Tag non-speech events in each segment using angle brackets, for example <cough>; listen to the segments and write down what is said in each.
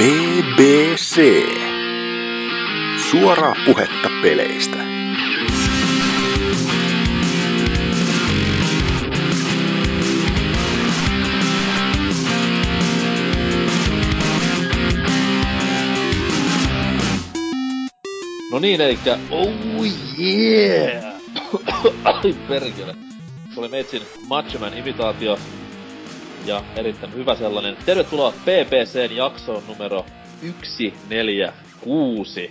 BBC. Suoraa puhetta peleistä. No niin, eikä oh yeah! <coughs> Ai perkele. Se oli Meitsin Machoman imitaatio. Ja erittäin hyvä sellainen. Tervetuloa PPCn jaksoon numero 146.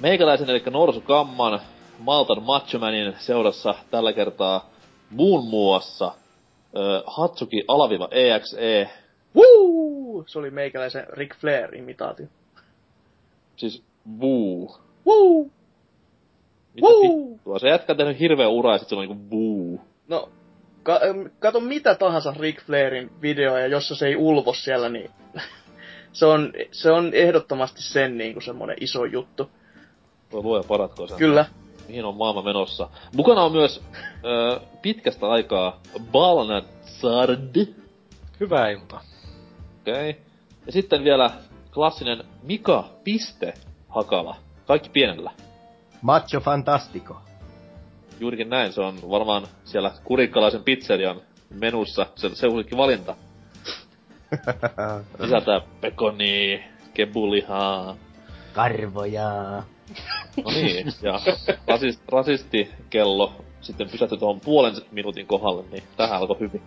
Meikäläisen eli Norsu Kamman Maltan Machomanin seurassa tällä kertaa muun muassa ö, Hatsuki alaviva EXE. Woo! Se oli meikäläisen Ric Flair-imitaatio. Siis Woo. Woo! Mitä Woo! vittua? Se jätkä on tehnyt hirveä ura ja sit se on niinku Woo. No, ka- kato mitä tahansa Ric Flairin videoja, jossa se ei ulvo siellä, niin <laughs> se on, se on ehdottomasti sen niin kuin semmonen iso juttu. Voi luoja paratkoon sen. Kyllä. mihin on maailma menossa. Mukana on myös ö, pitkästä aikaa Balnat Sard. Hyvää iltaa. Okei. Okay. Ja sitten vielä klassinen Mika Piste Hakala. Kaikki pienellä. Macho Fantastico. Juurikin näin, se on varmaan siellä kurikkalaisen pizzerian menussa se seulikin valinta. <laughs> Sisältää pekoni, kebulihaa. Karvoja. No niin, ja rasist, rasistikello sitten pysähtyi tuohon puolen minuutin kohdalle, niin tähän alkoi hyvin.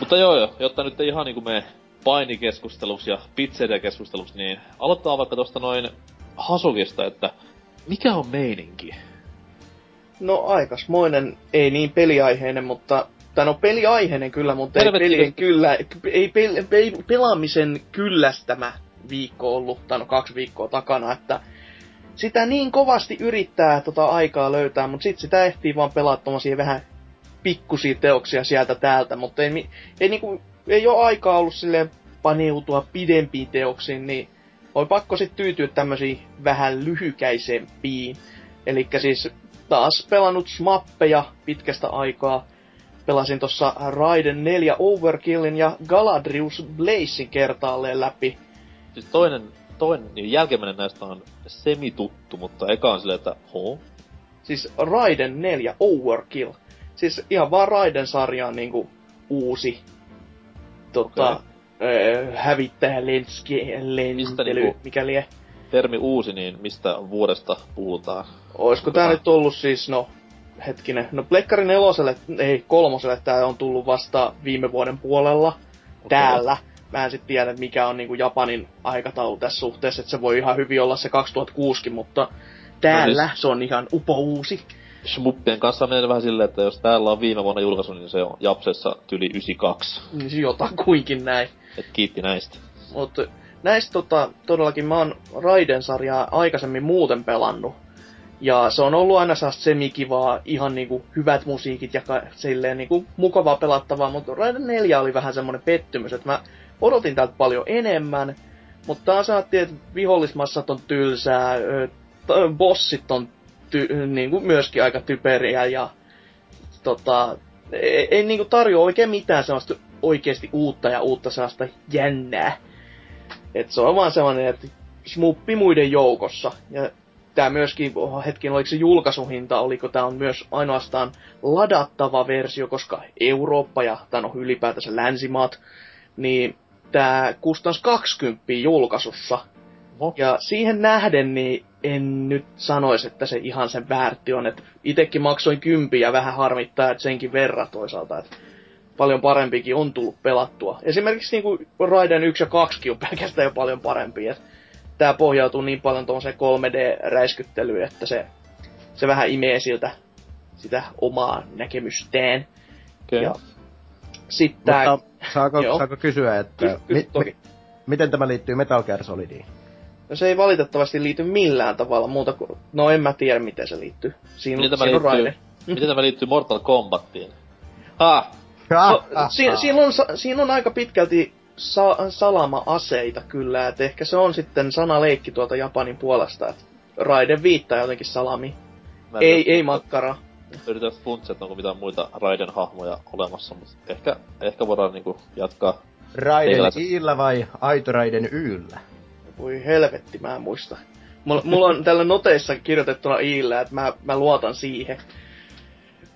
Mutta joo joo, jotta nyt ei ihan niinku me painikeskusteluksi ja pizzeria-keskusteluksi, niin aloittaa vaikka tosta noin Hasukista, että mikä on meininki? No aikasmoinen, ei niin peliaiheinen, mutta... Tai no peliaiheinen kyllä, mutta ei pelien kyllä, ei, pel, ei pelaamisen kyllästämä viikko ollut, tai no kaksi viikkoa takana, että sitä niin kovasti yrittää tota aikaa löytää, mutta sit sitä ehtii vaan pelaa tommosia vähän pikkusia teoksia sieltä täältä, mutta ei, ei, niinku, ei ole aikaa ollut silleen paneutua pidempiin teoksiin, niin oli pakko sit tyytyä tämmösiin vähän lyhykäisempiin. Eli siis taas pelannut smappeja pitkästä aikaa. Pelasin tossa Raiden 4 Overkillin ja Galadrius Blazein kertaalleen läpi. Siis toinen, toinen niin jälkimmäinen näistä on semituttu, mutta eka on silleen, että ho? Siis Raiden 4 Overkill. Siis ihan vaan Raiden-sarjaan niinku uusi tota, okay. hävittäjä lenski, lentely, niinku- mikä lie. Termi uusi, niin mistä vuodesta puhutaan? Oisko tää Tota- nyt ollut siis, no hetkinen, no Plekkari neloselle, ei kolmoselle tää on tullut vasta viime vuoden puolella Okei. täällä. Mä en sit tiedä, mikä on niinku Japanin aikataulu tässä suhteessa, että se voi ihan hyvin olla se 2006, mutta täällä No siis- se on ihan upo uusi. Schmuppien kanssa menee vähän silleen, että jos täällä on viime vuonna julkaisu, niin se on Japsessa tyli 92. Niin jotakuinkin näin. Et kiitti näistä. Mutta näistä tota, todellakin mä oon Raiden-sarjaa aikaisemmin muuten pelannut. Ja se on ollut aina sellaista semikivaa, ihan niinku hyvät musiikit ja ka- silleen niinku mukavaa pelattavaa, mutta Raiden 4 oli vähän semmonen pettymys, että mä odotin tältä paljon enemmän, mutta taas ajattelin, että vihollismassat on tylsää, bossit on ty- niinku myöskin aika typeriä ja tota, ei, ei niinku tarjoa oikein mitään sellaista oikeasti uutta ja uutta sellaista jännää. Et se on vaan sellainen, että smuppi muiden joukossa. Ja tää myöskin, oh, hetken, oliko se julkaisuhinta, oliko tää on myös ainoastaan ladattava versio, koska Eurooppa ja tai no ylipäätänsä länsimaat, niin tää kustans 20 julkaisussa. Oho. Ja siihen nähden, niin en nyt sanoisi, että se ihan sen väärti on. Että itekin maksoin kympiä ja vähän harmittaa, että senkin verran toisaalta. Että paljon parempikin on tullut pelattua. Esimerkiksi niin kuin Raiden 1 ja 2 on pelkästään jo paljon parempi. Et tää pohjautuu niin paljon tuollaiseen 3D-räiskyttelyyn, että se, se vähän imee siltä sitä omaa näkemystään. Okay. Ja sitten tää... Mutta saako, saako kysyä, että Kysy- kysy mi, toki. mi, miten tämä liittyy Metal Gear Solidiin? No se ei valitettavasti liity millään tavalla muuta kuin... No en mä tiedä miten se liittyy. Siinä, Miten tämä liittyy, Raiden. miten tämä liittyy Mortal Kombattiin? Ah! No, si- siinä, on, siinä on aika pitkälti sa- salama-aseita kyllä, että ehkä se on sitten sanaleikki tuolta Japanin puolesta, että Raiden viittaa jotenkin salami. Mä Ei, ei makkara. Yritän funtsia, että onko mitään muita Raiden hahmoja olemassa, mutta ehkä, ehkä voidaan niinku jatkaa Raiden Teikäläiset. Iillä vai Aitoraiden Yllä? Voi helvetti, mä en muista. Mulla, mulla on täällä noteissa kirjoitettuna Iillä, että mä, mä luotan siihen.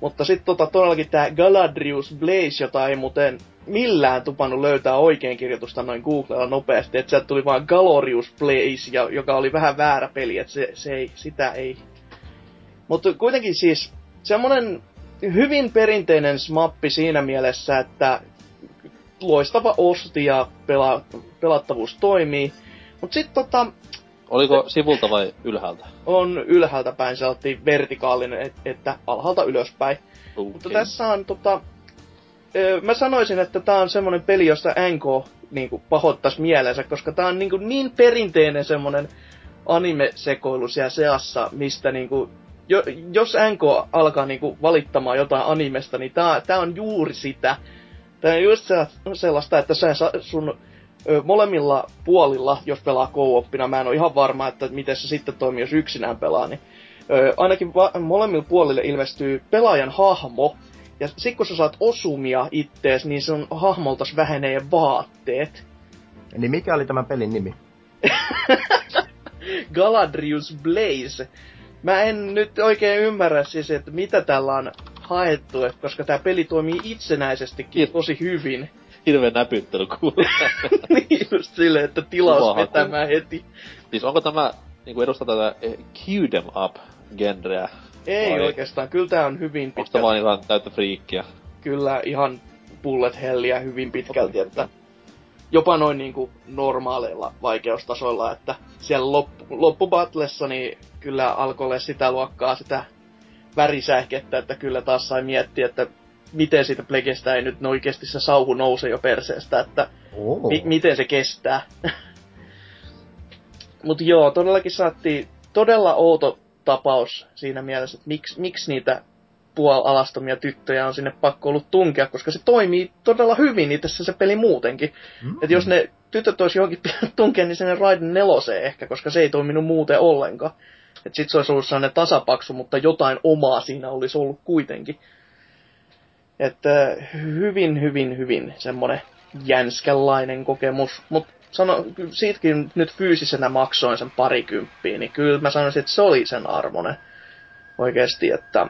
Mutta sitten tota, todellakin tää Galadrius Blaze, jota ei muuten millään tupannut löytää oikein kirjoitusta noin Googlella nopeasti, että sieltä tuli vaan Galorius Blaze, ja, joka oli vähän väärä peli, että se, se ei, sitä ei. Mutta kuitenkin siis semmonen hyvin perinteinen smappi siinä mielessä, että loistava osti ja pela, pelattavuus toimii. Mutta sitten tota, Oliko sivulta vai ylhäältä? on ylhäältä päin se oltiin vertikaalinen, et, että alhaalta ylöspäin. Okay. Mutta tässä on tota... ö, Mä sanoisin, että tää on semmonen peli, josta NK niinku pahoittais mielensä, koska tää on niinku niin perinteinen semmonen anime-sekoilu siellä seassa, mistä niinku... Jo, jos NK alkaa niinku valittamaan jotain animesta, niin tää, tää on juuri sitä. Tää on just se- sellaista, että sä sun molemmilla puolilla, jos pelaa co-oppina, mä en ole ihan varma, että miten se sitten toimii, jos yksinään pelaa, niin ö, ainakin va- molemmilla puolille ilmestyy pelaajan hahmo, ja sit kun sä saat osumia ittees, niin sun hahmoltas vähenee vaatteet. Niin mikä oli tämän pelin nimi? <laughs> Galadrius Blaze. Mä en nyt oikein ymmärrä siis, että mitä tällä on haettu, et koska tämä peli toimii itsenäisestikin tosi hyvin. Hirveen näpyttely <laughs> niin just silleen, että tilaus vetämään heti. siis onko tämä niinku edustaa tätä eh, Q-dem up genreä? Ei Vai- oikeastaan, kyllä tää on hyvin Onko pitkälti. vaan ihan täyttä friikkiä? Kyllä ihan bullet helliä hyvin pitkälti, että jopa noin niinku normaaleilla vaikeustasoilla, että siellä loppu, loppubattlessa niin kyllä alkoi olla sitä luokkaa sitä värisähkettä, että kyllä taas sai miettiä, että miten siitä plegestä ei nyt oikeasti se sauhu nouse jo perseestä, että Oh. mi- miten se kestää. <laughs> Mutta joo, todellakin saatiin todella outo tapaus siinä mielessä, että miksi, miksi niitä puolalastomia tyttöjä on sinne pakko ollut tunkea, koska se toimii todella hyvin itse se peli muutenkin. Mm. Et jos ne tytöt olisi johonkin <laughs> tunkea, niin sinne Raiden neloseen ehkä, koska se ei toiminut muuten ollenkaan. Et sit se olisi ollut sellainen tasapaksu, mutta jotain omaa siinä olisi ollut kuitenkin. Että hyvin, hyvin, hyvin semmonen jänskänlainen kokemus. Mutta sano, siitäkin nyt fyysisenä maksoin sen parikymppiä, niin kyllä mä sanoisin, että se oli sen armonen oikeasti, että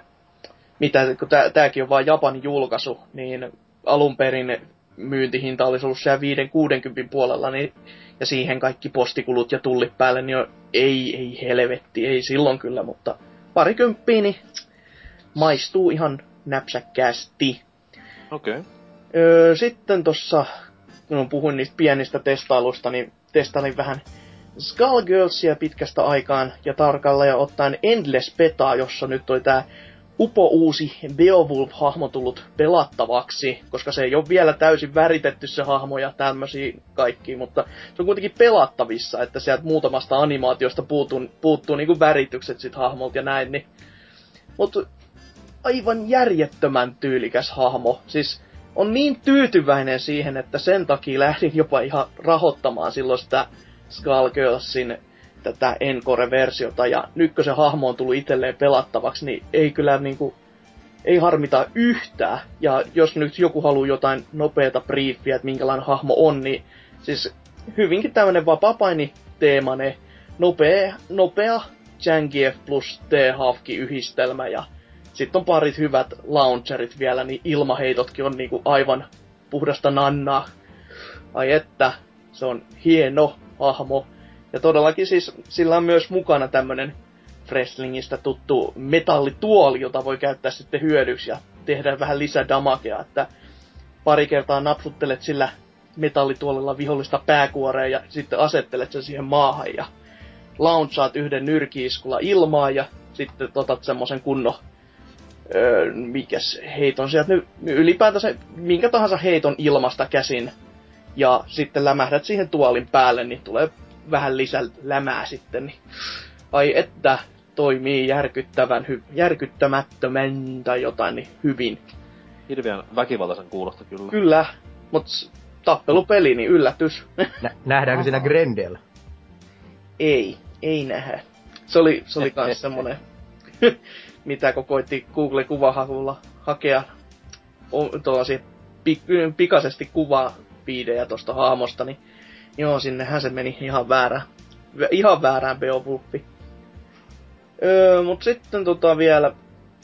mitä, kun tää, tääkin on vain Japanin julkaisu, niin alun perin myyntihinta olisi ollut siellä 5-60 puolella, niin, ja siihen kaikki postikulut ja tullit päälle, niin ei, ei helvetti, ei silloin kyllä, mutta parikymppiä, niin maistuu ihan näpsäkkäästi. Okei. Okay. Öö, sitten tossa, kun puhuin niistä pienistä testailusta, niin testailin vähän Skullgirlsia pitkästä aikaan ja tarkalla ja ottaen Endless Betaa, jossa nyt oli tää upo uusi Beowulf-hahmo tullut pelattavaksi, koska se ei ole vielä täysin väritetty se hahmo ja tämmösiä kaikki, mutta se on kuitenkin pelattavissa, että sieltä muutamasta animaatiosta puuttuu, puuttuu niinku väritykset sit hahmolta ja näin, niin mutta aivan järjettömän tyylikäs hahmo. Siis on niin tyytyväinen siihen, että sen takia lähdin jopa ihan rahoittamaan silloin sitä Skullgirlsin tätä Encore-versiota, ja nyt kun se hahmo on tullut itselleen pelattavaksi, niin ei kyllä niinku, ei harmita yhtään. Ja jos nyt joku haluaa jotain nopeata briefiä, että minkälainen hahmo on, niin siis hyvinkin tämmönen vapapaini teemane, nopea, nopea Zangief plus T-Hafki yhdistelmä ja sitten on parit hyvät launcherit vielä, niin ilmaheitotkin on niinku aivan puhdasta nannaa. Ai että, se on hieno hahmo. Ja todellakin siis sillä on myös mukana tämmönen wrestlingistä tuttu metallituoli, jota voi käyttää sitten hyödyksi ja tehdä vähän lisää damagea, että pari kertaa napsuttelet sillä metallituolilla vihollista pääkuoreen ja sitten asettelet sen siihen maahan ja launchaat yhden nyrkiiskulla ilmaa ja sitten otat semmoisen kunnon öö, mikäs heiton sieltä nyt ylipäätänsä minkä tahansa heiton ilmasta käsin ja sitten lämähdät siihen tuolin päälle, niin tulee vähän lisää lämää sitten. Niin. Ai että toimii järkyttävän hy- järkyttämättömän tai jotain niin hyvin. Hirveän väkivaltaisen kuulosta kyllä. Kyllä, mutta tappelupeli, niin yllätys. Nä- nähdäänkö siinä Grendel? ei, ei nähdä. Se oli, se oli <laughs> kans semmonen, mitä kun koitti Google kuvahakulla hakea o- tuollaisia pik- pikaisesti kuvaa fiidejä tosta haamosta, niin joo, sinnehän se meni ihan väärään, ihan väärään Beowulfi. Öö, mut sitten tota vielä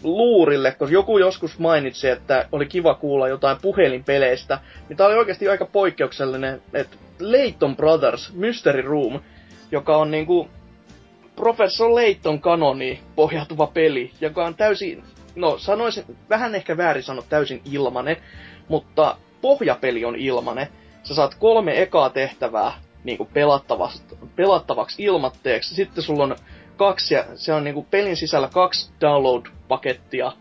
luurille, koska joku joskus mainitsi, että oli kiva kuulla jotain puhelinpeleistä, niin tää oli oikeasti aika poikkeuksellinen, että Layton Brothers Mystery Room, joka on niinku Professor Layton kanoni pohjautuva peli, joka on täysin, no sanoisin, vähän ehkä väärin sanoa täysin ilmane, mutta pohjapeli on ilmane. Sä saat kolme ekaa tehtävää niinku pelattavaksi, pelattavaksi ilmatteeksi. Sitten sulla on kaksi, se on niinku pelin sisällä kaksi download-pakettia,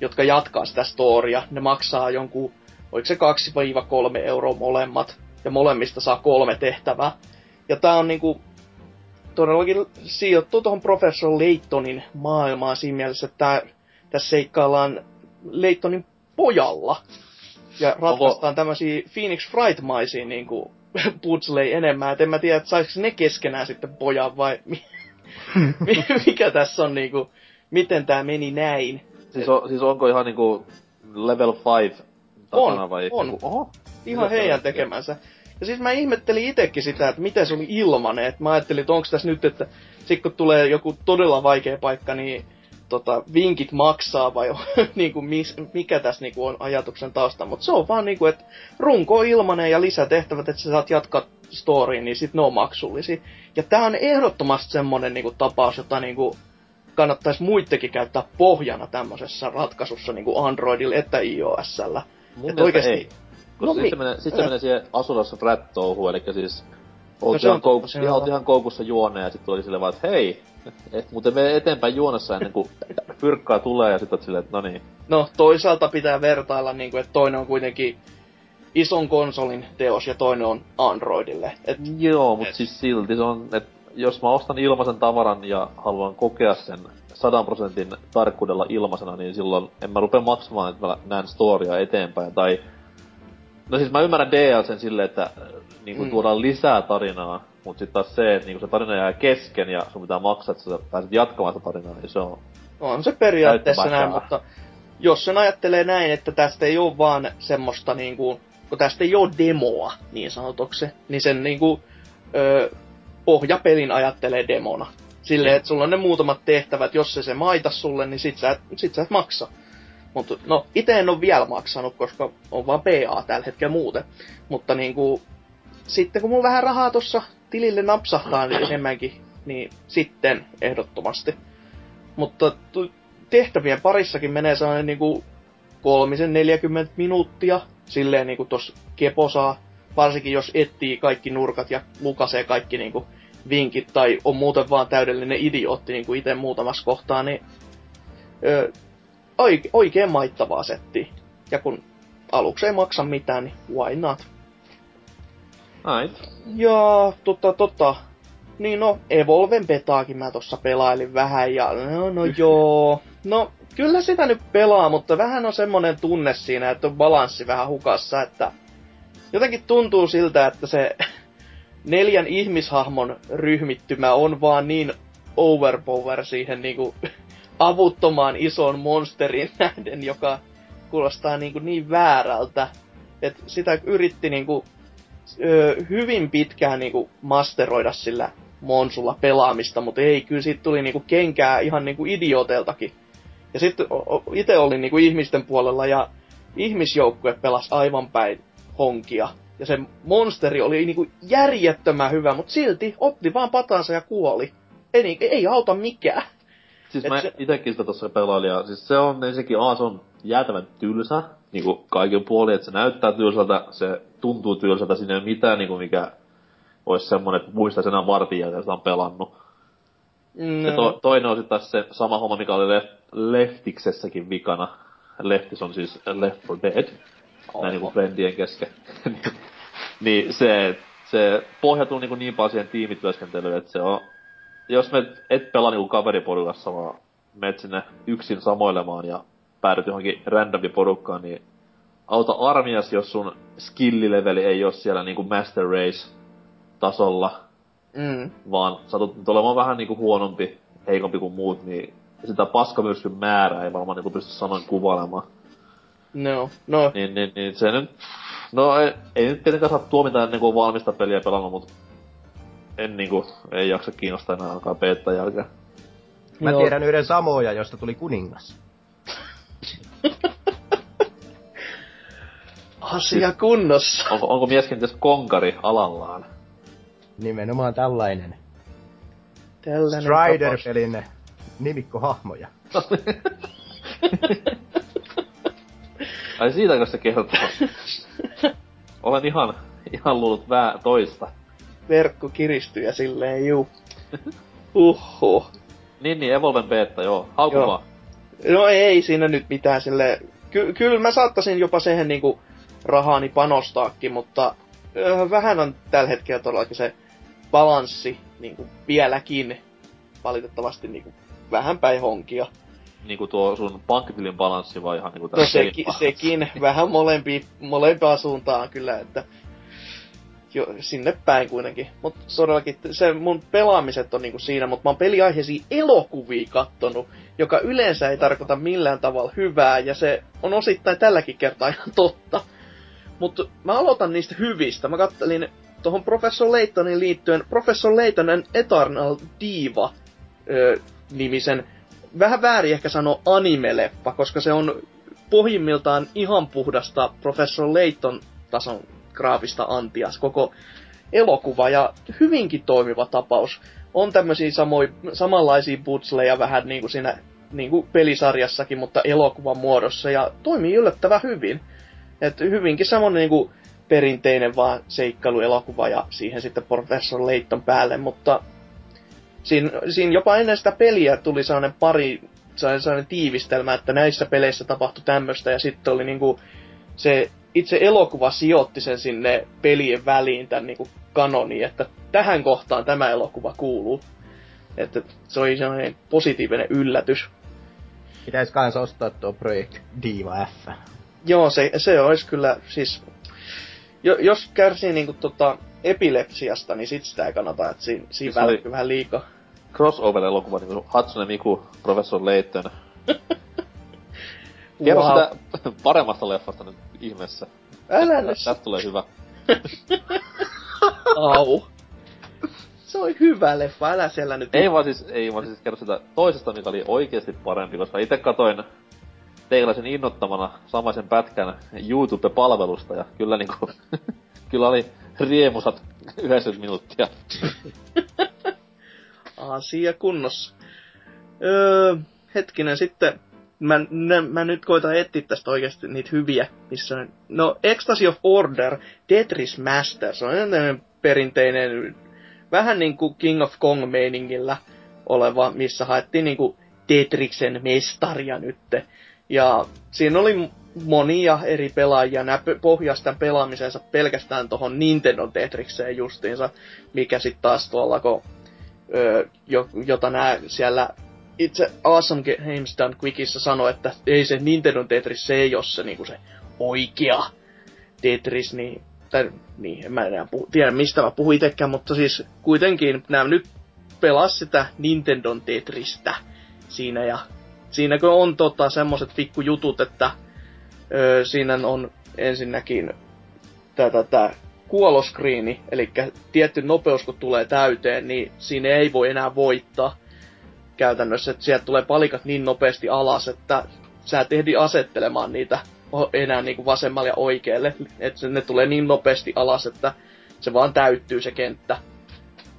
jotka jatkaa sitä storia. Ne maksaa jonkun, oliko se 2-3 euroa molemmat, ja molemmista saa kolme tehtävää. Ja tää on niinku todellakin sijoittuu tuohon Professor Laytonin maailmaan siinä mielessä, että tää, tässä seikkaillaan Laytonin pojalla. Ja ratkaistaan Onko... tämmöisiä Phoenix Fright-maisia niinku <laughs> puzzlei enemmän. Et en mä tiedä, että saiko ne keskenään sitten pojan vai <laughs> mikä tässä on niinku, miten tämä meni näin. Siis, on, siis onko ihan niinku level 5 takana on, vai? On, Oho. Ihan heidän tekemänsä. Ja siis mä ihmettelin itekin sitä, että miten se oli ilmanen. Et mä ajattelin, että onko tässä nyt, että sit kun tulee joku todella vaikea paikka, niin tota, vinkit maksaa vai <laughs> niin kuin, mis, mikä tässä niin kuin on ajatuksen tausta. Mutta se on vaan niin kuin, että runko ilmanen ja lisätehtävät, että sä saat jatkaa storyin, niin sit ne on maksullisia. Ja tää on ehdottomasti semmonen niin kuin, tapaus, jota niin kuin, kannattaisi muittekin käyttää pohjana tämmöisessä ratkaisussa niin kuin Androidilla että iOSllä. Mun oikeasti, ei. Koska no, sitten menee, sit se menee siihen asunnossa frat eli siis Oot no, ihan, koukussa, ihan, ihan koukussa juoneen ja sitten tuli silleen vaan, että hei, et muuten mene eteenpäin juonessa ennen kuin pyrkkaa tulee ja sitten silleen, että no niin. No toisaalta pitää vertailla, niin kuin, että toinen on kuitenkin ison konsolin teos ja toinen on Androidille. Et, Joo, mutta siis silti se on, että jos mä ostan ilmaisen tavaran ja haluan kokea sen sadan prosentin tarkkuudella ilmaisena, niin silloin en mä rupea maksamaan, että mä näen storia eteenpäin. Tai, no siis mä ymmärrän DLCn silleen, että niinku mm. tuodaan lisää tarinaa, mutta sitten taas se, että niinku se tarina jää kesken ja sun pitää maksaa, että sä pääset jatkamaan sitä tarinaa, niin se on... On se periaatteessa näin, mutta jos sen ajattelee näin, että tästä ei ole vaan semmoista niinku, kun tästä ei ole demoa niin sanotuksi, niin sen niinku, ö, pohjapelin ajattelee demona. Silleen, mm. että sulla on ne muutamat tehtävät, jos se se maita sulle, niin sit sä et, sit sä et maksa. Mutta no, itse en ole vielä maksanut, koska on vaan PA tällä hetkellä muuten. Mutta niinku, sitten kun mulla vähän rahaa tuossa tilille napsahtaa niin enemmänkin, niin sitten ehdottomasti. Mutta tehtävien parissakin menee sellainen niinku kolmisen 40 minuuttia, silleen niinku tos keposaa, varsinkin jos etsii kaikki nurkat ja lukasee kaikki niinku vinkit tai on muuten vaan täydellinen idiootti niinku itse muutamassa kohtaa, niin oikein maittavaa setti. Ja kun aluksi ei maksa mitään, niin why not? Right. Ja tota, tota, niin no, Evolven betaakin mä tossa pelailin vähän ja no, no joo. No, kyllä sitä nyt pelaa, mutta vähän on semmonen tunne siinä, että on balanssi vähän hukassa, että jotenkin tuntuu siltä, että se <laughs> neljän ihmishahmon ryhmittymä on vaan niin overpower siihen niinku avuttomaan ison monsterin <laughs> nähden, joka kuulostaa niinku niin väärältä. että sitä yritti niinku ö, hyvin pitkään niinku masteroida sillä Monsulla pelaamista, mutta ei, kyllä siitä tuli niinku kenkää ihan niinku idioteltakin. Ja sitten itse olin niinku ihmisten puolella ja ihmisjoukkue pelasi aivan päin honkia. Ja se monsteri oli niinku järjettömän hyvä, mutta silti otti vaan patansa ja kuoli. Ei, ei auta mikään. Siis Et mä se... itekin sitä tossa pelailin, ja siis se on ensinnäkin, A, se on jäätävän tylsä, niinku kaiken puolin, että se näyttää tylsältä, se tuntuu tylsältä, siinä ei ole mitään niinku mikä olisi semmonen, että muistaisi enää vartin jälkeen sitä on pelannut. No. Ja to, toinen on sitten taas se sama homma, mikä oli Left, Leftiksessäkin vikana. Leftis on siis Left for Dead. Oho. Näin niinku friendien kesken. <laughs> niin se, se pohjautuu niinku niin paljon siihen tiimityöskentelyyn, että se on... Jos me et pelaa niinku kaveriporukassa, vaan menet sinne yksin samoilemaan ja päädyt johonkin randomi porukkaan, niin auta armias, jos sun skillileveli ei ole siellä niinku Master Race tasolla, mm. vaan satut nyt olemaan vähän niinku huonompi, heikompi kuin muut, niin sitä paskamyrskyn määrää ei varmaan niinku pysty sanoin kuvailemaan. No, no. Niin, niin, niin se nyt No ei, ei nyt tietenkään saa tuomita ennen kuin on valmista peliä pelannut, mutta en niinku, ei jaksa kiinnostaa enää alkaa beta jälkeen. Mä Joo. tiedän yhden samoja, josta tuli kuningas. <laughs> Asia kunnossa. Onko, onko kenties konkari alallaan? Nimenomaan tällainen. Tällainen. Strider-pelin nimikkohahmoja. Ai siitäkö se kertoo? <laughs> Olen ihan, ihan luullut vää toista. Verkko kiristyy ja silleen juu. <laughs> Uhu. Niin, niin, Evolven beta, joo. Hauku Joo. vaan. No ei siinä nyt mitään sille. Ky- kyllä mä saattaisin jopa siihen niinku rahaani panostaakin, mutta ö, vähän on tällä hetkellä todellakin se balanssi niinku vieläkin valitettavasti niinku vähän päin honkia. Niinku tuo sun pankkitilin balanssi vai ihan niinku No sekin, sekin vähän molempi, molempaan suuntaan kyllä, että jo, sinne päin kuitenkin. Mutta todellakin se mun pelaamiset on niinku siinä, mutta mä oon peliaiheisia elokuvia kattonut, joka yleensä ei tarkoita millään tavalla hyvää, ja se on osittain tälläkin kertaa ihan totta. Mutta mä aloitan niistä hyvistä. Mä kattelin tuohon Professor Laytonin liittyen Professor and Eternal Diva ö, nimisen, vähän väärin ehkä sanoa anime-leffa, koska se on pohjimmiltaan ihan puhdasta Professor Layton tason graafista antias, koko elokuva ja hyvinkin toimiva tapaus. On tämmöisiä samoi, samanlaisia putsleja vähän niin kuin siinä niin kuin pelisarjassakin, mutta elokuvan muodossa ja toimii yllättävän hyvin. Et hyvinkin semmonen niin kuin perinteinen vaan seikkailuelokuva ja siihen sitten Professor Layton päälle, mutta siinä, siinä jopa ennen sitä peliä tuli sellainen pari, sellainen, tiivistelmä, että näissä peleissä tapahtui tämmöistä ja sitten oli niinku se itse elokuva sijoitti sen sinne pelien väliin tämän niinku kanoniin, että tähän kohtaan tämä elokuva kuuluu. Että se oli sellainen positiivinen yllätys. Pitäis kans ostaa tuo Project Diva F. Joo, se, se olisi kyllä siis... Jo, jos kärsii niinku tota epilepsiasta, niin sit sitä ei kannata, että siinä, siinä Siis välkkyy vähän liikaa. crossover-elokuva, niinku Hatsune Miku, Professor Layton. <laughs> Kerro Wow. sitä <laughs> paremmasta leffasta nyt ihmeessä. Älä nyt Tästä tulee hyvä. <laughs> Au. Se oli hyvä leffa, älä siellä nyt... Ei vaan siis, ei vaan siis kerro sitä toisesta, mikä oli oikeesti parempi, koska itse katoin teikäläisen innottamana samaisen pätkän YouTube-palvelusta ja kyllä niinku, <laughs> kyllä oli riemusat 90 minuuttia. Asia kunnossa. Öö, hetkinen sitten. Mä, nä, mä nyt koitan etsiä tästä oikeasti niitä hyviä, missä on... No, Ecstasy of Order, Tetris Master, se on perinteinen, vähän niin kuin King of Kong-meiningillä oleva, missä haettiin niin kuin Tetriksen mestaria nytte. Ja siinä oli monia eri pelaajia, nämä pohjasi tämän pelaamisensa pelkästään tuohon Nintendo Tetrikseen justiinsa, mikä sitten taas tuolla, kun ö, jo, jota nää siellä itse Awesome Games Done Quickissa sanoi, että ei se Nintendo Tetris, se ei ole se, niinku se oikea Tetris, niin, tai, niin en mä enää puhu, tiedä mistä mä puhuin itsekään, mutta siis kuitenkin nämä nyt pelas sitä Nintendo Tetristä siinä ja siinäkö on tota semmoset pikkujutut, että ö, siinä on ensinnäkin tätä, tätä kuoloskriini, eli tietty nopeus kun tulee täyteen, niin siinä ei voi enää voittaa käytännössä, että sieltä tulee palikat niin nopeasti alas, että sä et ehdi asettelemaan niitä enää niin kuin vasemmalle ja oikealle, että ne tulee niin nopeasti alas, että se vaan täyttyy se kenttä.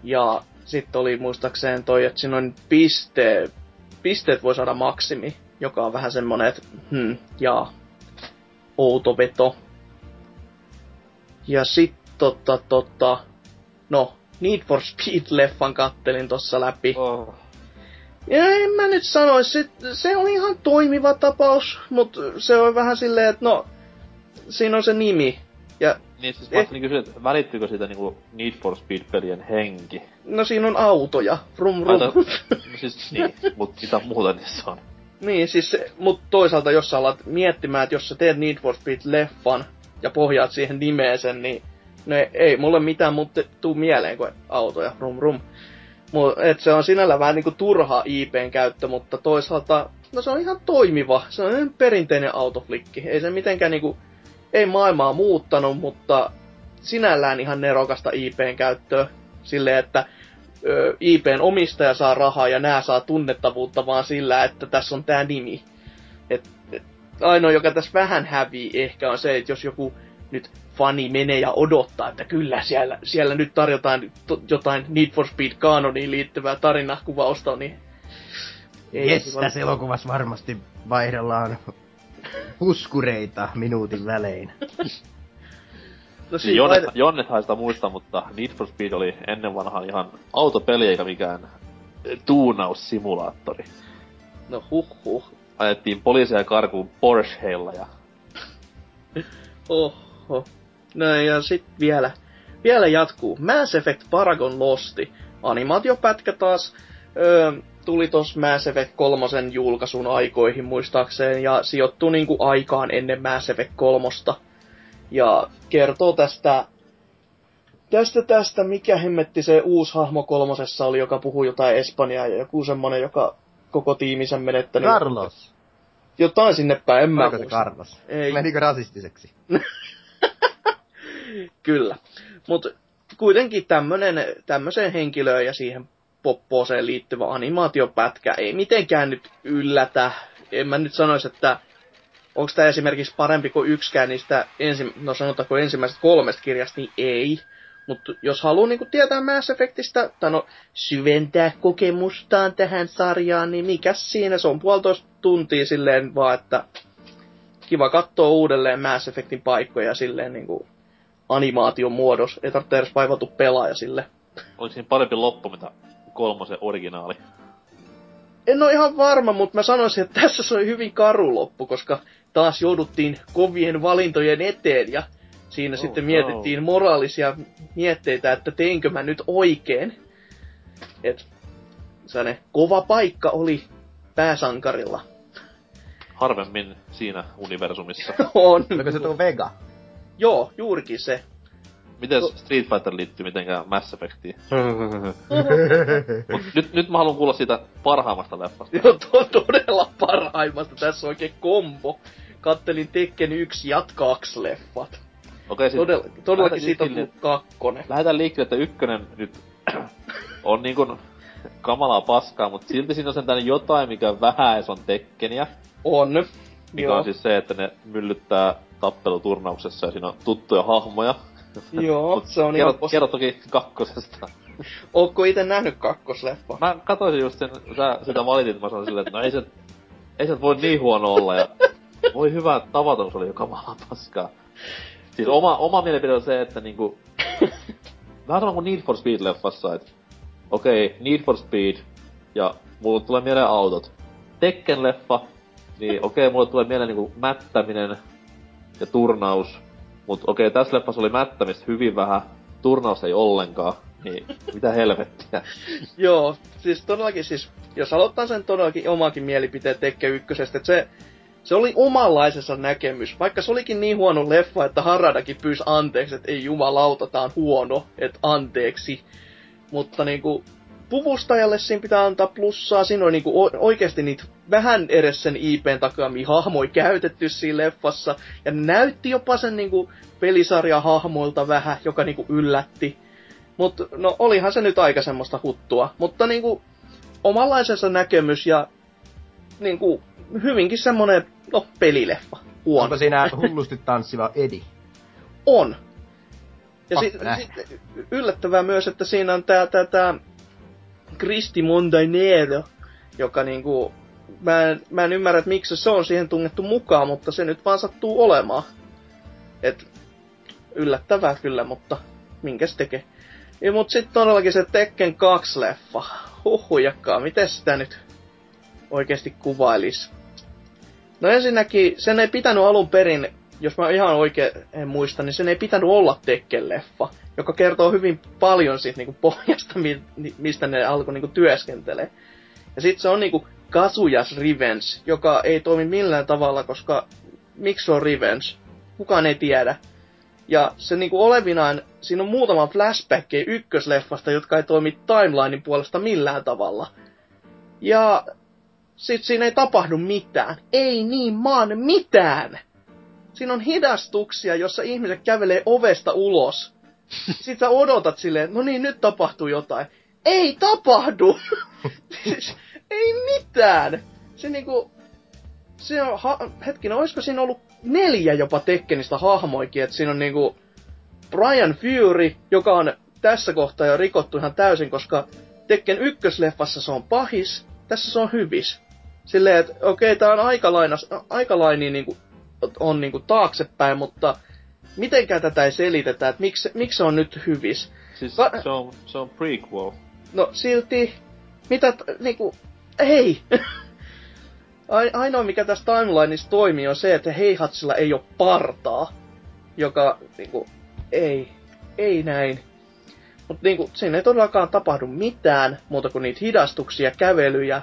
Ja sitten oli muistaakseen toi, että siinä on piste, pisteet voi saada maksimi, joka on vähän semmonen, että hmm, jaa, outo veto. Ja sit tota, tota, no, Need for Speed-leffan kattelin tossa läpi. Oh. Ja en mä nyt sanois, se, se on ihan toimiva tapaus, mutta se on vähän silleen, että no, siinä on se nimi. Ja Niin siis Eh. mä niin kysyä, että välittyykö siitä niinku Need for Speed-pelien henki? no siinä on autoja, rum rum. Aita, <laughs> no siis niin, mut mitä muuta niissä on? niin, siis mut toisaalta jos sä alat miettimään, että jos sä teet Need for Speed-leffan ja pohjaat siihen nimeen sen, niin ne, ei mulle mitään muuta tuu mieleen kuin autoja, rum rum. Et se on sinällä vähän niinku turha IPn käyttö, mutta toisaalta, no se on ihan toimiva. Se on ihan perinteinen autoflikki. Ei se mitenkään niinku ei maailmaa muuttanut, mutta sinällään ihan nerokasta IPn käyttöä. Silleen, että ö, IPn omistaja saa rahaa ja nää saa tunnettavuutta vaan sillä, että tässä on tää nimi. Et, et, ainoa, joka tässä vähän hävii ehkä on se, että jos joku nyt fani menee ja odottaa, että kyllä siellä, siellä nyt tarjotaan to, jotain Need for Speed kanoniin liittyvää tarinakuvausta, niin ei yes, tässä elokuvassa varmasti vaihdellaan puskureita minuutin välein. <laughs> No siis Jonnet, vaihde... Jonnethan sitä muista, mutta Need for Speed oli ennen vanhaan ihan autopeli eikä mikään tuunaussimulaattori. No huh huh. Ajettiin poliisia karkuun Porscheilla ja... <laughs> Oho. No ja sit vielä, vielä jatkuu. Mass Effect Paragon Losti. Animaatiopätkä taas öö, tuli tos Mass Effect 3 julkaisun aikoihin muistaakseen ja sijoittuu niinku aikaan ennen Mass Effect 3. Ja kertoo tästä tästä tästä, mikä hemmetti se uusi hahmo kolmosessa oli, joka puhuu jotain espanjaa ja joku semmonen, joka koko tiimisen menettänyt. Carlos. Jotain sinne päin, en mä se Carlos? Ei. Menikö rasistiseksi? <laughs> Kyllä. Mutta kuitenkin tämmönen, tämmöiseen henkilöön ja siihen poppooseen liittyvä animaatiopätkä ei mitenkään nyt yllätä. En mä nyt sanoisi, että onko tämä esimerkiksi parempi kuin yksikään niistä, ensi, no sanotaanko ensimmäisestä kolmesta kirjasta, niin ei. Mutta jos haluaa niinku tietää Mass Effectistä, tai no syventää kokemustaan tähän sarjaan, niin mikä siinä, se on puolitoista tuntia silleen vaan, että kiva katsoa uudelleen Mass Effectin paikkoja silleen niinku animaation muodossa. Ei tarvitse edes vaivautua pelaaja sille. Oliko siinä parempi loppu, mitä kolmosen originaali? En ole ihan varma, mutta mä sanoisin, että tässä se oli hyvin karu loppu, koska taas jouduttiin kovien valintojen eteen ja siinä oh, sitten mietittiin no. moraalisia mietteitä, että teinkö mä nyt oikein. Et sellainen kova paikka oli pääsankarilla. Harvemmin siinä universumissa. <laughs> on. Oliko se tuo Vega? Joo, juurikin se. Miten no. Street Fighter liittyy mitenkään Mass Effectiin? Mut <laughs> nyt, nyt mä haluan kuulla siitä parhaimmasta leffasta. Joo, to, todella parhaimmasta. Tässä on oikein kombo. Kattelin Tekken 1 ja 2 leffat. Okei, sit Todella, todellakin siitä on tullut kakkonen. Lähdetään liikkeelle, että ykkönen nyt <clears throat> on niinkun kamalaa paskaa, mutta silti siinä on sen jotain, mikä vähän on Tekkeniä. On. Mikä Joo. on siis se, että ne myllyttää tappeluturnauksessa ja siinä on tuttuja hahmoja. Joo, se on kerro, ihan... Kerro toki kakkosesta. Ootko itse nähnyt kakkosleffa? Mä katsoisin just sen, sä sitä valitit, mä sanoin silleen, että no ei se, ei se voi niin huono olla ja voi hyvä tavaton, se oli jo kamalaa paskaa. Siis oma, oma mielipide on se, että niinku... vähän sama kuin Need for Speed-leffassa, että okei, okay, Need for Speed, ja mulle tulee mieleen autot. Tekken-leffa, niin okei, okay, mulle tulee mieleen niinku mättäminen ja turnaus. Mut okei, tässä leffassa oli mättämistä hyvin vähän, turnaus ei ollenkaan. Niin, mitä helvettiä. <laughs> Joo, siis todellakin siis, jos aloittaa sen todellakin omakin mielipiteen Tekke ykkösestä, että se, se oli omanlaisensa näkemys. Vaikka se olikin niin huono leffa, että Haradakin pyysi anteeksi, että ei jumalauta, tää on huono, että anteeksi. Mutta niinku, puvustajalle siinä pitää antaa plussaa. Siinä on niinku oikeasti niitä vähän edes sen IPn takaamia hahmoja käytetty siinä leffassa. Ja näytti jopa sen niinku pelisarja hahmoilta vähän, joka niinku yllätti. Mutta no olihan se nyt aika semmoista huttua. Mutta niinku omanlaisensa näkemys ja niinku hyvinkin semmonen, no pelileffa. Huono. Onko siinä hullusti tanssiva Edi? <laughs> On. Ja sit, sit, yllättävää myös, että siinä on tää, tää, tää Kristi Montainero, joka niinku, mä en, mä en ymmärrä, että miksi se on siihen tungettu mukaan, mutta se nyt vaan sattuu olemaan. Et yllättävää kyllä, mutta minkä se tekee. Ja mut sit todellakin se Tekken 2 leffa. Huhujakkaa, miten sitä nyt oikeasti kuvailis? No ensinnäkin, sen ei pitänyt alun perin jos mä ihan oikein en muista, niin sen ei pitänyt olla Tekken-leffa, joka kertoo hyvin paljon siitä niinku pohjasta, mistä ne alkoi niinku työskentelee. Ja sitten se on niinku Kasujas Revenge, joka ei toimi millään tavalla, koska miksi se on Revenge? Kukaan ei tiedä. Ja se niinku olevinaan, siinä on muutama flashback ykkösleffasta, jotka ei toimi timelinein puolesta millään tavalla. Ja sit siinä ei tapahdu mitään. Ei niin maan mitään! siinä on hidastuksia, jossa ihmiset kävelee ovesta ulos. Sitten sä odotat silleen, no niin, nyt tapahtuu jotain. Ei tapahdu! <laughs> ei mitään! Se niinku... Se on, ha, hetkinen, olisiko siinä ollut neljä jopa Tekkenistä hahmoikin, että siinä on niinku Brian Fury, joka on tässä kohtaa jo rikottu ihan täysin, koska Tekken ykkösleffassa se on pahis, tässä se on hyvis. Silleen, että okei, okay, tää on aikalainas, aikalaini niinku, on niinku taaksepäin, mutta mitenkään tätä ei selitetä, että miksi, miksi se on nyt hyvis. Siis Va- se, on, se on prequel. No silti, mitä, t- niinku, ei. <laughs> Ainoa mikä tässä timelineissa toimii on se, että Heihatsilla ei ole partaa. Joka, niinku, ei, ei näin. Mutta niinku, siinä ei todellakaan tapahdu mitään muuta kuin niitä hidastuksia, kävelyjä.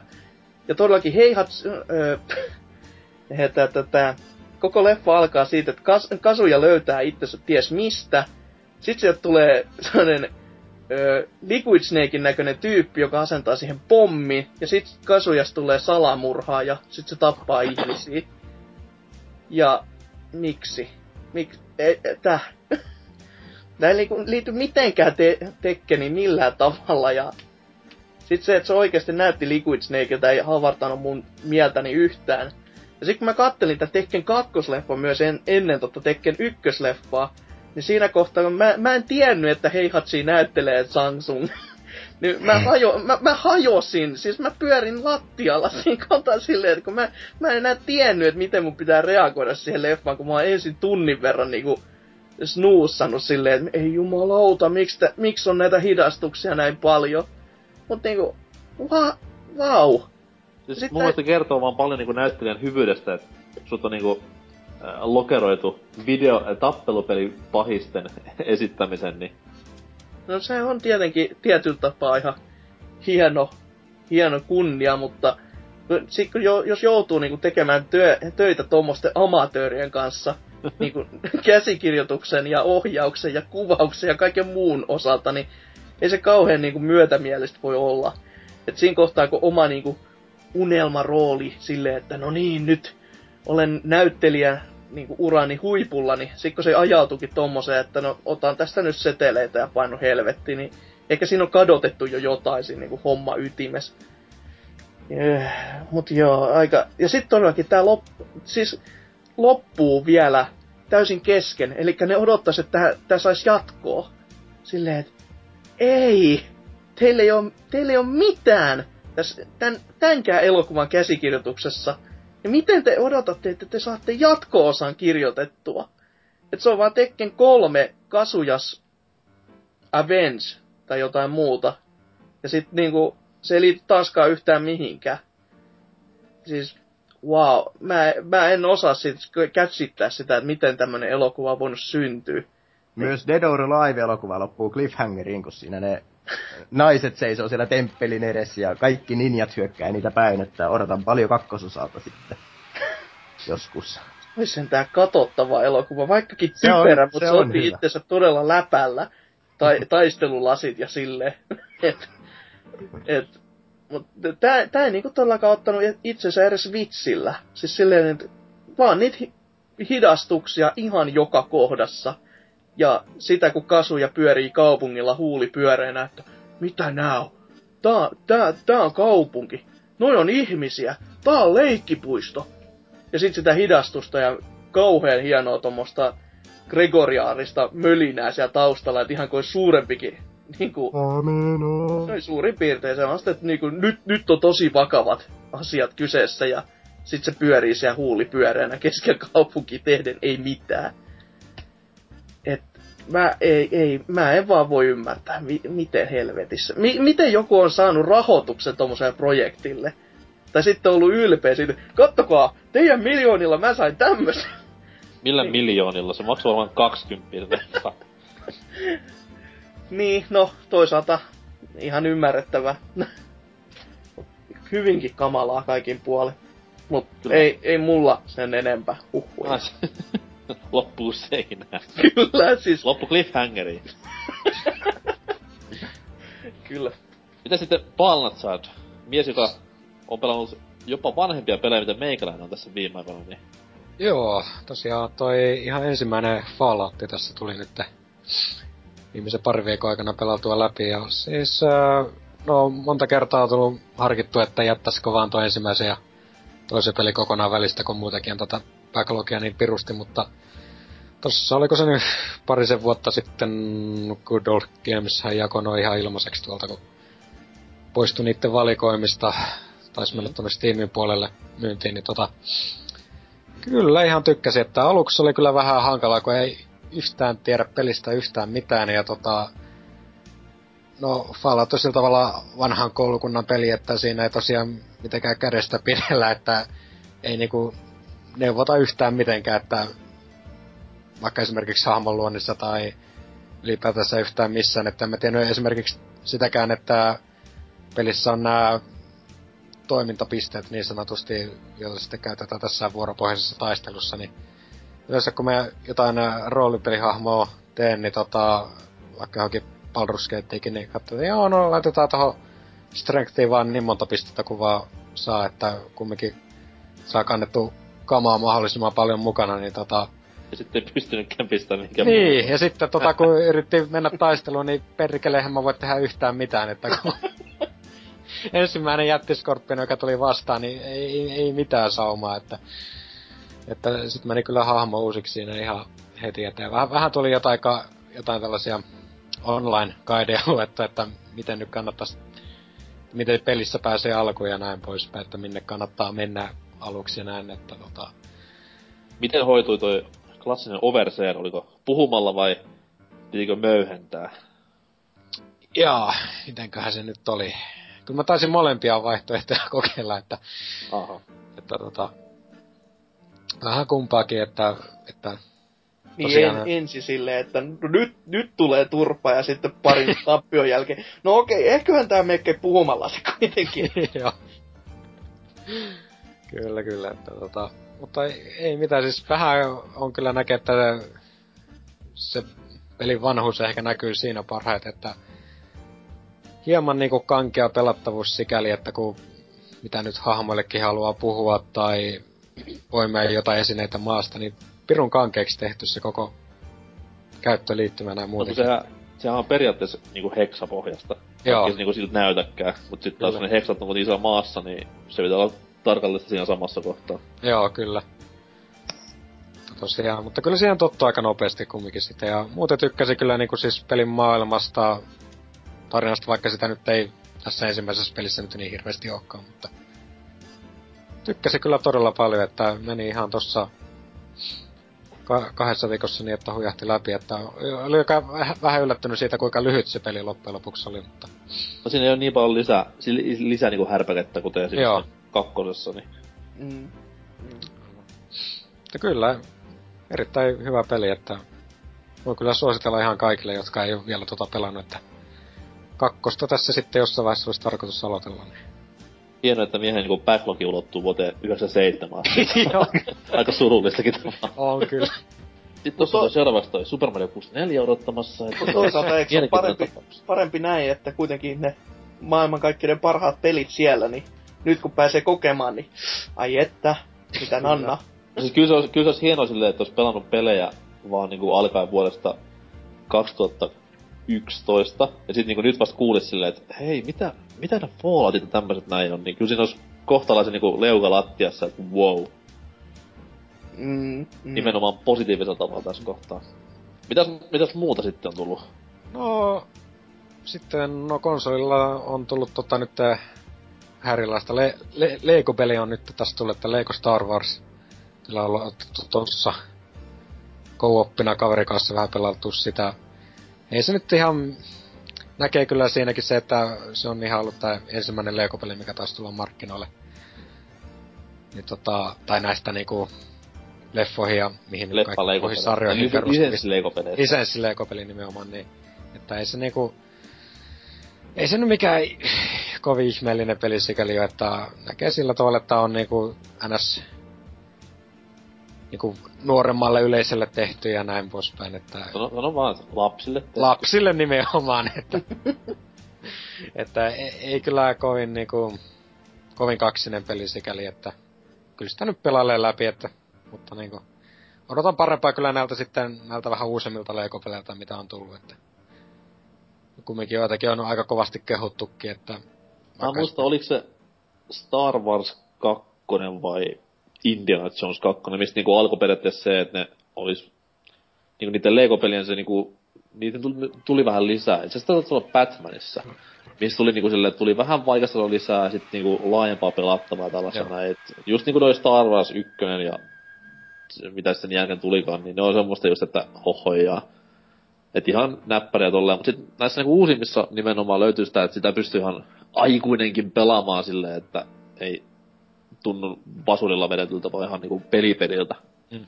Ja todellakin Heihats... Öö, <laughs> että tätä, koko leffa alkaa siitä, että kas, Kasuja löytää itsensä ties mistä. Sitten sieltä tulee sellainen Liquid Snakein näköinen tyyppi, joka asentaa siihen pommi. Ja sitten Kasujas tulee salamurhaa ja sitten se tappaa ihmisiä. Ja miksi? Mik, e, e, täh. <laughs> Ei liity mitenkään te- Tekkeni millään tavalla. Ja sitten se, että se oikeasti näytti Liquid Snakeilta, ei havartanut mun mieltäni yhtään. Ja sitten kun mä kattelin tätä Tekken 2 myös en, ennen totta Tekken 1 niin siinä kohtaa, mä, mä en tiennyt, että Heihatsi näyttelee Samsung. <laughs> niin mä, hajo, mä, mä hajosin, siis mä pyörin lattialla <laughs> siinä kohtaa silleen, että kun mä, mä en enää tiennyt, että miten mun pitää reagoida siihen leffaan, kun mä oon ensin tunnin verran niinku snuussannut silleen, että ei jumalauta, miksi, te, miksi on näitä hidastuksia näin paljon. Mut niinku, va, vau. Siis Sitten... mun mielestä kertoo vaan paljon niinku näyttelijän hyvyydestä, että sut on niinku lokeroitu video, tappelupeli pahisten <laughs> esittämisen, niin... No se on tietenkin tietyllä tapaa ihan hieno, hieno kunnia, mutta sit, kun jo, jos joutuu niinku tekemään työ, töitä tuommoisten amatöörien kanssa, <laughs> niinku käsikirjoituksen ja ohjauksen ja kuvauksen ja kaiken muun osalta, niin ei se kauhean niinku myötämielistä voi olla. Et siinä kohtaa, kun oma niinku unelmarooli silleen, että no niin, nyt olen näyttelijä niin kuin urani huipulla, niin sitten kun se ajautukin tommoseen, että no otan tästä nyt seteleitä ja painu helvetti, niin eikä siinä ole kadotettu jo jotain siinä niin kuin homma ytimes. Yeah, mut joo, aika... Ja sitten todellakin tää lop... siis loppuu vielä täysin kesken. Eli ne odottais, että tää saisi jatkoa. Silleen, että ei, teille ei ole, teille ei ole mitään tämän, tämänkään elokuvan käsikirjoituksessa. Ja miten te odotatte, että te saatte jatko-osan kirjoitettua? Että se on vaan Tekken kolme Kasujas Avenge tai jotain muuta. Ja sit niinku, se ei liity taaskaan yhtään mihinkään. Siis, wow, mä, mä en osaa sit käsittää sitä, että miten tämmönen elokuva on voinut syntyä. Myös Dead or Alive-elokuva loppuu cliffhangeriin, kun siinä ne naiset seisoo siellä temppelin edessä ja kaikki ninjat hyökkää niitä päin, että odotan paljon kakkososalta sitten <laughs> joskus. Olisi tää katottava elokuva, vaikkakin typerä, mutta se, se otti itsensä todella läpällä. Tai, <laughs> taistelulasit ja sille. <laughs> et, et, mutta tää, tää ei niinku todellakaan ottanut itsensä edes vitsillä. Siis silleen, että vaan niitä hidastuksia ihan joka kohdassa. Ja sitä kun kasuja pyörii kaupungilla huuli pyöreänä, että mitä nää on? Tää, tää, tää on kaupunki. Noin on ihmisiä. Tää on leikkipuisto. Ja sit sitä hidastusta ja kauhean hienoa tuommoista gregoriaarista mölinää siellä taustalla, että ihan kuin suurempikin <laughs> niinku, Ameno. suurin piirtein se on sitten, että niinku, nyt, nyt on tosi vakavat asiat kyseessä ja sit se pyörii siellä huuli pyöreänä keskellä kaupunki tehden ei mitään mä, ei, ei, mä en vaan voi ymmärtää, mi, miten helvetissä. Mi, miten joku on saanut rahoituksen tommoselle projektille? Tai sitten on ollut ylpeä siitä, kattokaa, teidän miljoonilla mä sain tämmösen. Millä niin. miljoonilla? Se maksoi vain 20 Niin, no toisaalta ihan ymmärrettävä. Hyvinkin kamalaa kaikin puolin. Mut ei, ei mulla sen enempää. Huhhuja. <laughs> Loppuu seinään. Kyllä, siis... Loppu cliffhangeriin. <laughs> Kyllä. Mitä sitten Balnatsad? Mies, joka on pelannut jopa vanhempia pelejä, mitä meikäläinen on tässä viime aikoina, niin Joo, tosiaan toi ihan ensimmäinen Fallout tässä tuli nyt viimeisen pari viikon aikana pelautua läpi. Ja siis, äh, no monta kertaa on tullut harkittu, että jättäisikö vaan tuo ensimmäisen ja toisen peli kokonaan välistä, kun muutenkin on tätä backlogia niin pirusti, mutta tossa oliko se nyt parisen vuotta sitten Good Old Games hän jakoi noin ihan ilmaiseksi tuolta, kun poistui niiden valikoimista, taisi mennä tuonne Steamin puolelle myyntiin, niin tota, kyllä ihan tykkäsin, että aluksi oli kyllä vähän hankalaa, kun ei yhtään tiedä pelistä yhtään mitään, ja tota, no Fallout on sillä tavalla vanhan koulukunnan peli, että siinä ei tosiaan mitenkään kädestä pidellä, että ei niinku neuvota yhtään mitenkään, että vaikka esimerkiksi hahmon luonnissa tai ylipäätänsä yhtään missään, että mä tiennyt esimerkiksi sitäkään, että pelissä on nämä toimintapisteet niin sanotusti, joita sitten käytetään tässä vuoropohjaisessa taistelussa, niin yleensä kun me jotain roolipelihahmoa teen, niin tota, vaikka johonkin Gateikin, niin katsoin, että joo, no laitetaan tuohon strengthiin vaan niin monta pistettä kuin vaan saa, että kumminkin saa kannettu kamaa mahdollisimman paljon mukana, niin tota... Ja sitten ei pystynytkään pistämään mihinkään Niin, muuta. ja sitten tota, kun <laughs> yritti mennä taisteluun, niin perkelehän mä voi tehdä yhtään mitään, että kun <laughs> ensimmäinen jättiskorppion, joka tuli vastaan, niin ei, ei, mitään saumaa, että, että sit meni kyllä hahmo uusiksi siinä ihan heti eteen. Vähän, vähän tuli jotain, jotain tällaisia online guideja <laughs> luettu, että miten nyt kannattaisi, miten pelissä pääsee alkuun ja näin poispäin, että minne kannattaa mennä aluksi ja näin, että tota... Miten hoitui toi klassinen overseer, oliko puhumalla vai pitikö möyhentää? Jaa, mitenköhän se nyt oli. Kyllä mä taisin molempia vaihtoehtoja <laughs> kokeilla, että... Aha. Että tota... Vähän kumpaakin, että, että niin en, ensi silleen, että nyt, nyt tulee turpa ja sitten parin <laughs> tappion jälkeen. No okei, ehköhän tää mekke puhumalla se kuitenkin. <laughs> Joo. Kyllä, kyllä. Että, tota, mutta ei, ei mitään, siis vähän on kyllä näkee, että se pelin vanhuus ehkä näkyy siinä parhaiten, että hieman niinku kankea pelattavuus sikäli, että kun mitä nyt hahmoillekin haluaa puhua tai poimia jotain esineitä maasta, niin pirun kankeeksi tehty se koko käyttöliittymä näin muutenkin. No, sehän, sehän on periaatteessa niinku heksapohjasta. Joo. Se niinku siltä näytäkään. Mut sit taas ne heksat on iso maassa, niin se pitää olla tarkallista siinä samassa kohtaa. Joo, kyllä. Tosiaan, mutta kyllä siihen tottuu aika nopeasti kumminkin sitten. Ja muuten tykkäsin kyllä niinku siis pelin maailmasta, tarinasta, vaikka sitä nyt ei tässä ensimmäisessä pelissä nyt niin hirveästi olekaan, mutta tykkäsin kyllä todella paljon, että meni ihan tossa ka- kahdessa viikossa niin, että huijahti läpi, että oli aika vähän yllättynyt siitä, kuinka lyhyt se peli loppujen lopuksi oli, mutta... No siinä ei ole niin paljon lisää, lisää niinku härpäkettä, kuten esimerkiksi kakkosessa, niin... Mm. Ja kyllä, erittäin hyvä peli, että voi kyllä suositella ihan kaikille, jotka ei ole vielä tota pelannut, että kakkosta tässä sitten jossain vaiheessa olisi tarkoitus aloitella, niin hienoa, että miehen niin backlogi ulottuu vuoteen 97 <laughs> Aika surullistakin tavalla. On kyllä. Sitten tuossa on seuraavaksi toi Super Mario 64 odottamassa. Että... Toisaalta eikö se parempi, parempi näin, että kuitenkin ne maailmankaikkeuden parhaat pelit siellä, niin nyt kun pääsee kokemaan, niin ai että, mitä Nanna. Siis kyllä se olisi, kyllä se olisi hienoa silleen, että olisi pelannut pelejä vaan niinku alkaen vuodesta 2000 11. Ja sit niinku nyt vasta kuulis silleen, että hei, mitä, mitä ne Falloutit ja tämmöset näin on, niin kyllä siinä olisi kohtalaisen niinku leuka lattiassa, että wow. Mm, mm. Nimenomaan positiivisella tavalla tässä kohtaa. Mitäs, mitäs muuta sitten on tullut? No, sitten no konsolilla on tullut tota nyt häirilaista. Le- Le- Lego-peli on nyt tässä tullut, että Lego Star Wars. Sillä on ollut tuossa co-oppina kaverin kanssa vähän pelattu sitä ei se nyt ihan... Näkee kyllä siinäkin se, että se on ihan ollut tää ensimmäinen Lego-peli, mikä taas tulla markkinoille. Niin tota, tai näistä niinku leffoihin ja mihin Leffa kaikkiin sarjoihin perustuvista. Lisenssi Lego-peli. Lisenssi Lego-peli nimenomaan, niin. Että ei se niinku... Ei se nyt mikään kovin ihmeellinen peli sikäli että näkee sillä tavalla, että on niinku ns niinku nuoremmalle yleisölle tehty ja näin poispäin, että... Sano, sano vaan lapsille tehty. Lapsille nimenomaan, että... <laughs> että ei, ei kyllä kovin niinku... Kovin kaksinen peli sikäli, että... Kyllä sitä nyt pelailee läpi, että Mutta niinku, odotan parempaa kyllä näiltä sitten, näiltä vähän uusimmilta Lego-peleiltä, mitä on tullut, että kumminkin joitakin on aika kovasti kehuttukin, että... Mä muistan, oliko se Star Wars 2 vai Indiana Jones 2, mistä niinku alkoi periaatteessa se, että ne olis niinku niiden Lego-pelien se niinku, niitä tuli, tuli vähän lisää. Itse asiassa taisi olla Batmanissa, missä tuli niinku että tuli vähän vaikeasta lisää ja sit niinku laajempaa pelattavaa tällaisena. Et just niinku toi Star Wars 1 ja mitä sen jälkeen tulikaan, niin ne on semmoista just, että hohoja. Et ihan näppäriä tolleen, mutta sitten näissä niinku uusimmissa nimenomaan löytyy sitä, että sitä pystyy ihan aikuinenkin pelaamaan silleen, että ei tunnu vasurilla vedetyltä, vaan ihan niinku pelipeliltä. Mm.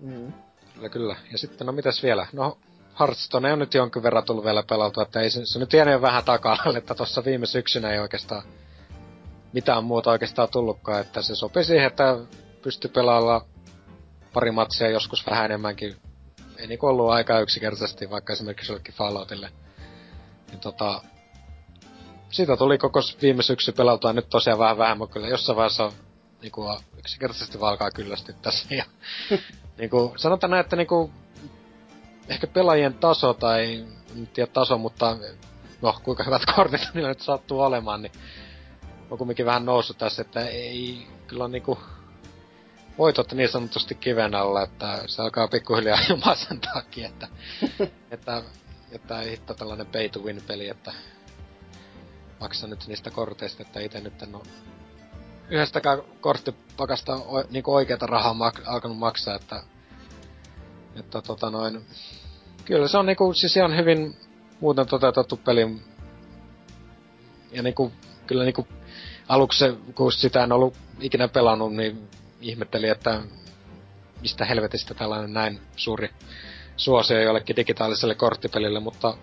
Mm. Kyllä, kyllä. Ja sitten, no mitäs vielä? No, Hearthstone on nyt jonkin verran tullut vielä pelattua, että ei se, se nyt jäänyt vähän takaa, <laughs> että tuossa viime syksynä ei oikeastaan mitään muuta oikeastaan tullutkaan, että se sopi siihen, että pystyi pelaalla pari matsia joskus vähän enemmänkin. Ei niinku ollut aika yksinkertaisesti, vaikka esimerkiksi jollekin Falloutille. Niin tota, siitä tuli koko viime syksy pelautua nyt tosiaan vähän vähemmän kyllä. Jossain vaiheessa niinku yksinkertaisesti valkaa kyllästyä tässä. Ja, <laughs> niinku, sanotaan näin, että niinku, ehkä pelaajien taso tai, en tiedä taso, mutta no kuinka hyvät <laughs> kortit niillä nyt sattuu olemaan, niin on kumminkin vähän noussut tässä, että ei kyllä on niinku voitot niin sanotusti kiven alla, että se alkaa pikkuhiljaa <laughs> jumaa sen takia, että, että, ei hitto tällainen pay to win peli, että maksa nyt niistä korteista, että itse nyt en oo yhdestäkään korttipakasta o, niinku oikeata rahaa mak- alkanut maksaa, että, että tota noin, kyllä se on niinku siis ihan hyvin muuten toteutettu peli. Ja niinku, kyllä niinku aluksi kun sitä en ollut ikinä pelannut, niin ihmetteli, että mistä helvetistä tällainen näin suuri suosio jollekin digitaaliselle korttipelille, mutta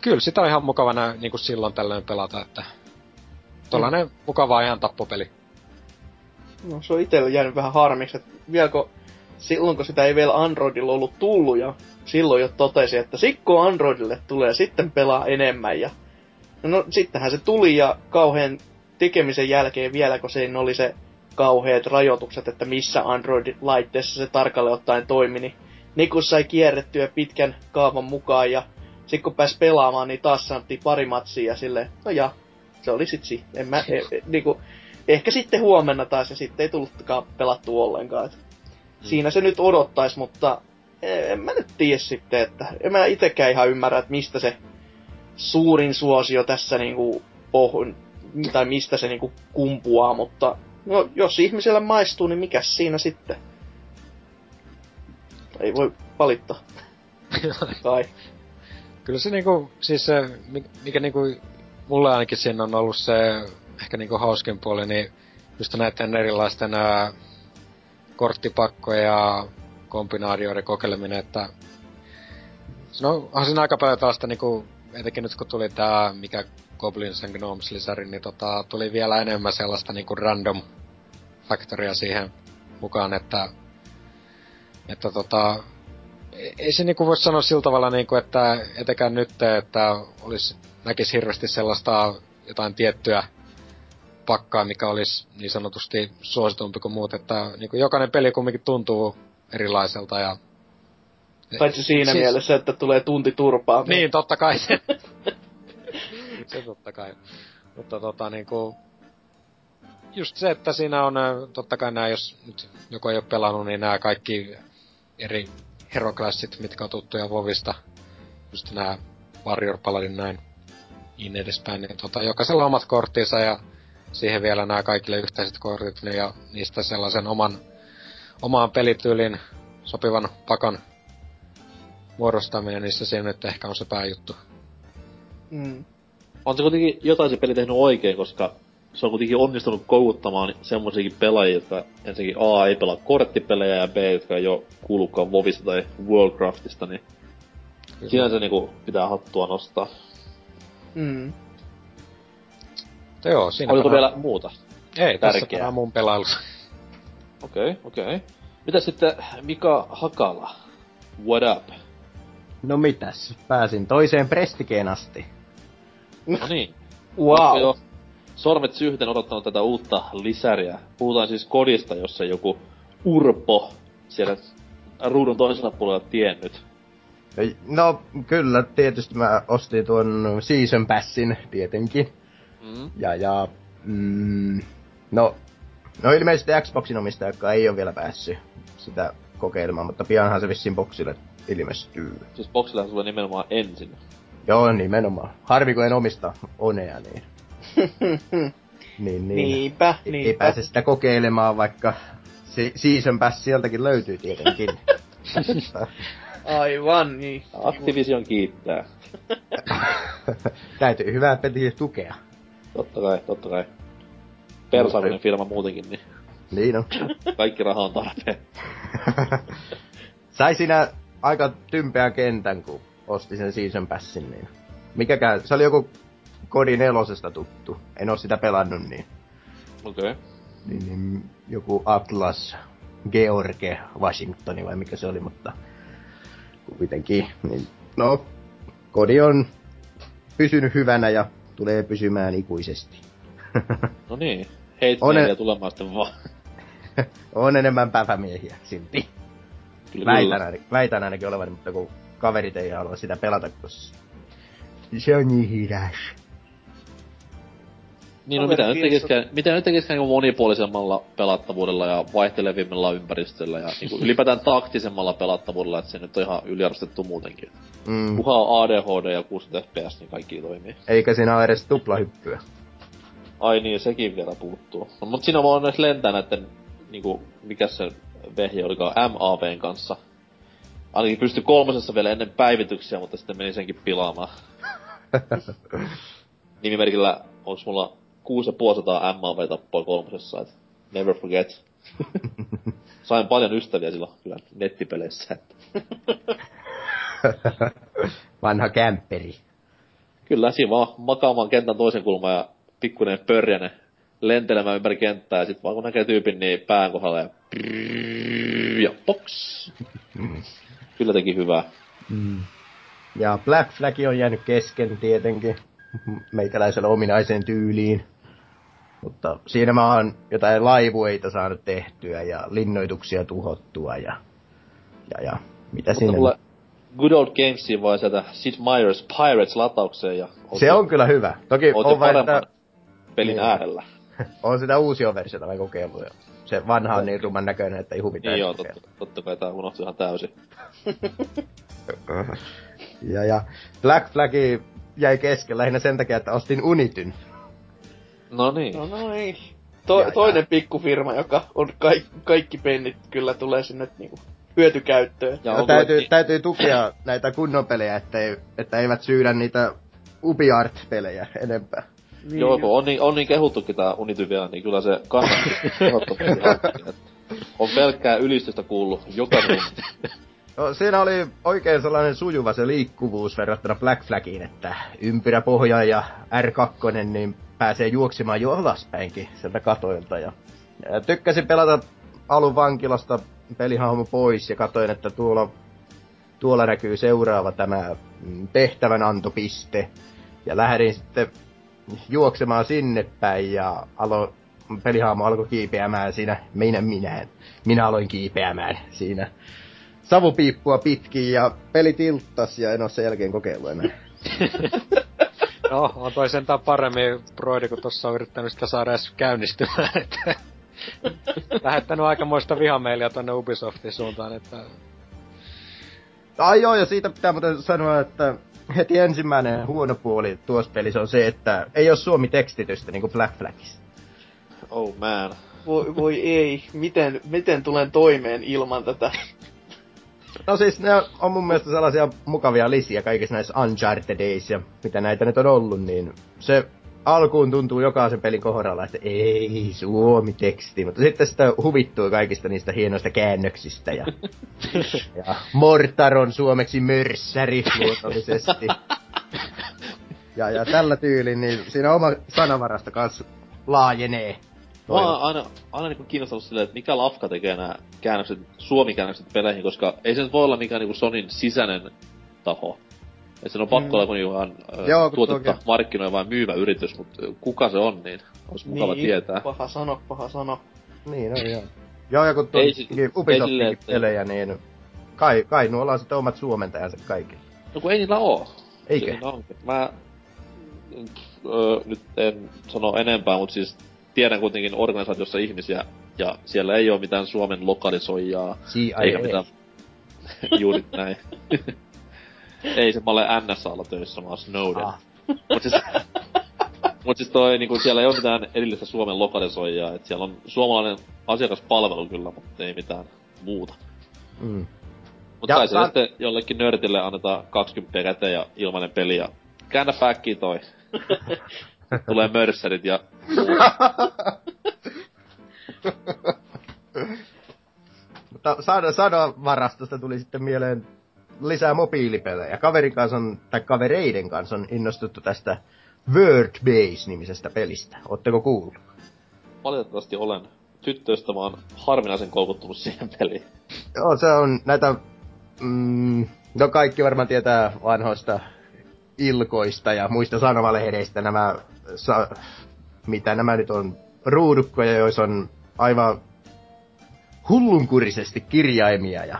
kyllä sitä on ihan mukava nää, niin kuin silloin tällöin pelata, että tollanen mm. mukava ihan tappopeli. No se on itselle jäänyt vähän harmiksi, että vielä kun, silloin kun sitä ei vielä Androidilla ollut tullut ja silloin jo totesi, että sikko Androidille tulee, sitten pelaa enemmän ja no sittenhän se tuli ja kauhean tekemisen jälkeen vielä, kun se oli se kauheat rajoitukset, että missä Android-laitteessa se tarkalleen ottaen toimi, niin Nikus sai kierrettyä pitkän kaavan mukaan ja sitten kun pääsi pelaamaan, niin taas sanottiin pari matsia ja silleen, no ja, se oli sit si. En mä, e, e, niinku, ehkä sitten huomenna taas ja sitten ei tullutkaan pelattu ollenkaan. Et hmm. Siinä se nyt odottais, mutta e, en mä nyt tiedä sitten, että en mä itekään ihan ymmärrä, että mistä se suurin suosio tässä niinku pohun, tai mistä se niinku kumpuaa, mutta no, jos ihmisellä maistuu, niin mikä siinä sitten? Ei voi valittaa. <laughs> Kai. Kyllä se niinku, siis se, mikä niinku, mulle ainakin siinä on ollut se ehkä niinku hauskin puoli, niin just näiden erilaisten ää, korttipakkoja ja kombinaatioiden kokeileminen, että no onhan siinä aika paljon tällaista niinku, etenkin nyt kun tuli tää, mikä Goblins and Gnomes lisäri, niin tota, tuli vielä enemmän sellaista niinku random faktoria siihen mukaan, että, että tota, ei se niinku voi sanoa sillä tavalla niinku, että etenkään nyt, että olisi, näkisi hirveästi sellaista jotain tiettyä pakkaa, mikä olisi niin sanotusti suositumpi kuin muut, että niinku jokainen peli kumminkin tuntuu erilaiselta ja Paitsi siinä siis... mielessä, että tulee tunti turpaa. Niin, totta kai se. <laughs> se totta kai. Mutta tota niinku... Just se, että siinä on totta kai nämä, jos nyt joku ei ole pelannut, niin nämä kaikki eri heroklassit, mitkä on tuttuja Vovista. Just nämä Warrior Paladin näin niin edespäin. Niin tota, jokaisella omat korttinsa ja siihen vielä nämä kaikille yhteiset kortit niin ja niistä sellaisen oman, omaan pelityylin sopivan pakan muodostaminen, niin se siinä nyt ehkä on se pääjuttu. Mm. On se kuitenkin jotain se peli tehnyt oikein, koska se on kuitenkin onnistunut koukuttamaan semmoisiakin pelaajia, jotka ensinnäkin A ei pelaa korttipelejä ja B, jotka ei ole kuullutkaan Vovista tai Worldcraftista, niin Kyllä. siinä se niinku pitää hattua nostaa. Mm. Joo, siinä Oliko vielä muuta? Ei, Tärkeää. tässä mun pelailus. Okei, okay, okei. Okay. Mitä sitten Mika Hakala? What up? No mitäs, pääsin toiseen prestikeen asti. No niin. Wow. Sormet syyhten odottanut tätä uutta lisäriä. Puhutaan siis kodista, jossa joku Urpo siellä ruudun toisella puolella tiennyt. No kyllä, tietysti mä ostin tuon Season Passin tietenkin. Mm. Ja, ja mm, no, no ilmeisesti Xboxin omistaja, joka ei ole vielä päässyt sitä kokeilemaan, mutta pianhan se vissiin boxille ilmestyy. Siis boxilla sulla nimenomaan ensin. Joo, nimenomaan. Harvi kun en omista Onea, niin... <laughs> niin, niin. Niinpä, Ei niinpä. pääse sitä kokeilemaan, vaikka se Season Pass sieltäkin löytyy tietenkin. <laughs> Aivan, niin. Activision kiittää. <laughs> Täytyy hyvää peliä tukea. Totta kai, totta kai. Persaaminen firma muutenkin, niin Niin on. kaikki raha on tarpeen. Sai siinä aika tympeän kentän, kun osti sen Season Passin, niin... Mikäkään, se oli joku Kodi nelosesta tuttu. En oo sitä pelannut, niin... Okei. Okay. niin, niin joku Atlas George Washingtoni vai mikä se oli, mutta kuitenkin, niin no, kodi on pysynyt hyvänä ja tulee pysymään ikuisesti. <laughs> No niin. Heit On ne- tulemaan sitten vaan. <laughs> on enemmän pävämiehiä silti. Kyllä, Väitän, kyllä. väitän ainakin olevan, mutta kun kaverit ei halua sitä pelata, koska se on niin hidas. Niin, no mitä nyt Kaverit tekiskään, mitä nyt tekiskään niin monipuolisemmalla pelattavuudella ja vaihtelevimmalla ympäristöllä ja niin ylipäätään taktisemmalla pelattavuudella, että se nyt on ihan yliarvostettu muutenkin. Mm. Kuha on ADHD ja 60 FPS, niin kaikki toimii. Eikä siinä ole edes tuplahyppyä. Ai niin, sekin vielä puuttuu. No, mut siinä voi myös lentää näitten, niinku, mikä se vehje olikaan, MAVn kanssa. Ainakin pystyi kolmosessa vielä ennen päivityksiä, mutta sitten meni senkin pilaamaan. <laughs> Nimimerkillä onks mulla 6500 MAV tappoi kolmosessa, et never forget. <laughs> Sain paljon ystäviä silloin kyllä nettipeleissä. <laughs> Vanha kämpperi. Kyllä, siinä vaan makaamaan kentän toisen kulman ja pikkuinen pörjäne lentelemään ympäri kenttää ja sit vaan kun näkee tyypin, niin pään kohdalla ja prrrr, ja box. Kyllä teki hyvää. Mm. Ja Black Flag on jäänyt kesken tietenkin meikäläisellä ominaiseen tyyliin. Mutta siinä mä oon jotain laivueita saanut tehtyä ja linnoituksia tuhottua ja, ja, ja mitä Mutta siinä... mulle Good Old Gamesiin vai sieltä Sid Meier's Pirates lataukseen ja Se on kyllä hyvä. Toki on vain, että pelin Niin. äärellä. <laughs> on sitä uusia versiota vai kokeillut. Ja se vanha on niin ruman näköinen, että ei huvita. Niin joo, kokeilla. totta, totta kai tää unohtui ihan täysin. <laughs> Ja, ja Black Flag jäi kesken lähinnä sen takia, että ostin Unityn. No niin. No noin. To, Ja, ja. toinen pikkufirma, joka on kaik, kaikki pennit kyllä tulee sinne niinku hyötykäyttöön. Ja No, täytyy, niin- täytyy tukea näitä kunnon pelejä, että, ei, että eivät syydä niitä UbiArt-pelejä enempää. Niin, Joo, kun on niin, on niin kehuttukin tää Unity vielä, niin kyllä se kannattaa <laughs> ehdottomasti On pelkkää ylistystä kuullut joka. No, siinä oli oikein sellainen sujuva se liikkuvuus verrattuna Black Flagiin, että ympyräpohja ja R2 niin pääsee juoksemaan jo alaspäinkin sieltä katoilta. Ja, ja tykkäsin pelata alun vankilasta pelihahmo pois ja katoin, että tuolla, tuolla näkyy seuraava tämä mm, tehtävänantopiste. Ja lähdin sitten juoksemaan sinne päin ja alo, pelihahmo alkoi kiipeämään siinä, minä, minä, minä aloin kiipeämään siinä savupiippua pitkin ja peli tilttas ja en oo sen jälkeen kokeillut enää. <laughs> No, on toi sentään paremmin Broidi, kun tossa on yrittänyt sitä saada edes käynnistymään, että... <laughs> Lähettänyt aikamoista vihameilia tonne Ubisoftin suuntaan, että... Ai joo, ja siitä pitää muuten sanoa, että heti ensimmäinen huono puoli tuossa pelissä on se, että ei oo suomi-tekstitystä niinku Black Flagissa. Oh man. Voi, voi ei, miten, miten tulen toimeen ilman tätä? No siis ne on mun mielestä sellaisia mukavia lisiä kaikissa näissä Unchartedeissa ja mitä näitä nyt on ollut, niin se alkuun tuntuu jokaisen pelin kohdalla, että ei suomi-teksti, mutta sitten sitä huvittuu kaikista niistä hienoista käännöksistä ja, <laughs> ja Mortar on suomeksi mörssäri luonnollisesti. Ja, ja tällä tyylin, niin siinä oma sanavarasta kanssa laajenee. Mä oon aina, aina niinku kiinnostanut silleen, että mikä lafka tekee nämä käännökset, suomikäännökset peleihin, koska ei se nyt voi olla mikään niinku Sonin sisäinen taho. Et sen on pakko Mm. olla kun vaan Joo, tuotetta toki- markkinoi vain myyvä yritys, mutta kuka se on, niin olisi mukava niin, tietää. paha sano, paha sano. Niin on joo. Joo, ja kun tuon ei Ubisoftin pelejä, niin kai, kai nuolla on sitten omat suomentajansa kaikille. No kun ei niillä oo. Eikö? Mä öö, nyt en sano enempää, mutta siis tiedän kuitenkin organisaatiossa ihmisiä, ja siellä ei ole mitään Suomen lokalisoijaa, CIA. eikä mitään... <laughs> Juuri näin. <laughs> ei se, mä olen NSAlla töissä, mä oon Snowden. Ah. Mut siis, <laughs> mut siis toi, niinku, siellä ei ole mitään erillistä Suomen lokalisoijaa, et siellä on suomalainen asiakaspalvelu kyllä, mutta ei mitään muuta. Mm. Mutta kai se sitten jollekin nörtille annetaan 20 käteen ja ilmainen peli ja käännä toi. Tulee mörserit ja <laughs> Mutta sada, sada varastosta tuli sitten mieleen lisää mobiilipelejä. Kaverin kanssa on, tai kavereiden kanssa on innostuttu tästä Word Base-nimisestä pelistä. Ootteko kuullut? valitettavasti olen tyttöistä vaan harvinaisen koukuttunut siihen peliin. Joo, se on näitä... Mm, no kaikki varmaan tietää vanhoista ilkoista ja muista sanomalehdeistä nämä... Sa, mitä nämä nyt on? Ruudukkoja, joissa on aivan hullunkurisesti kirjaimia ja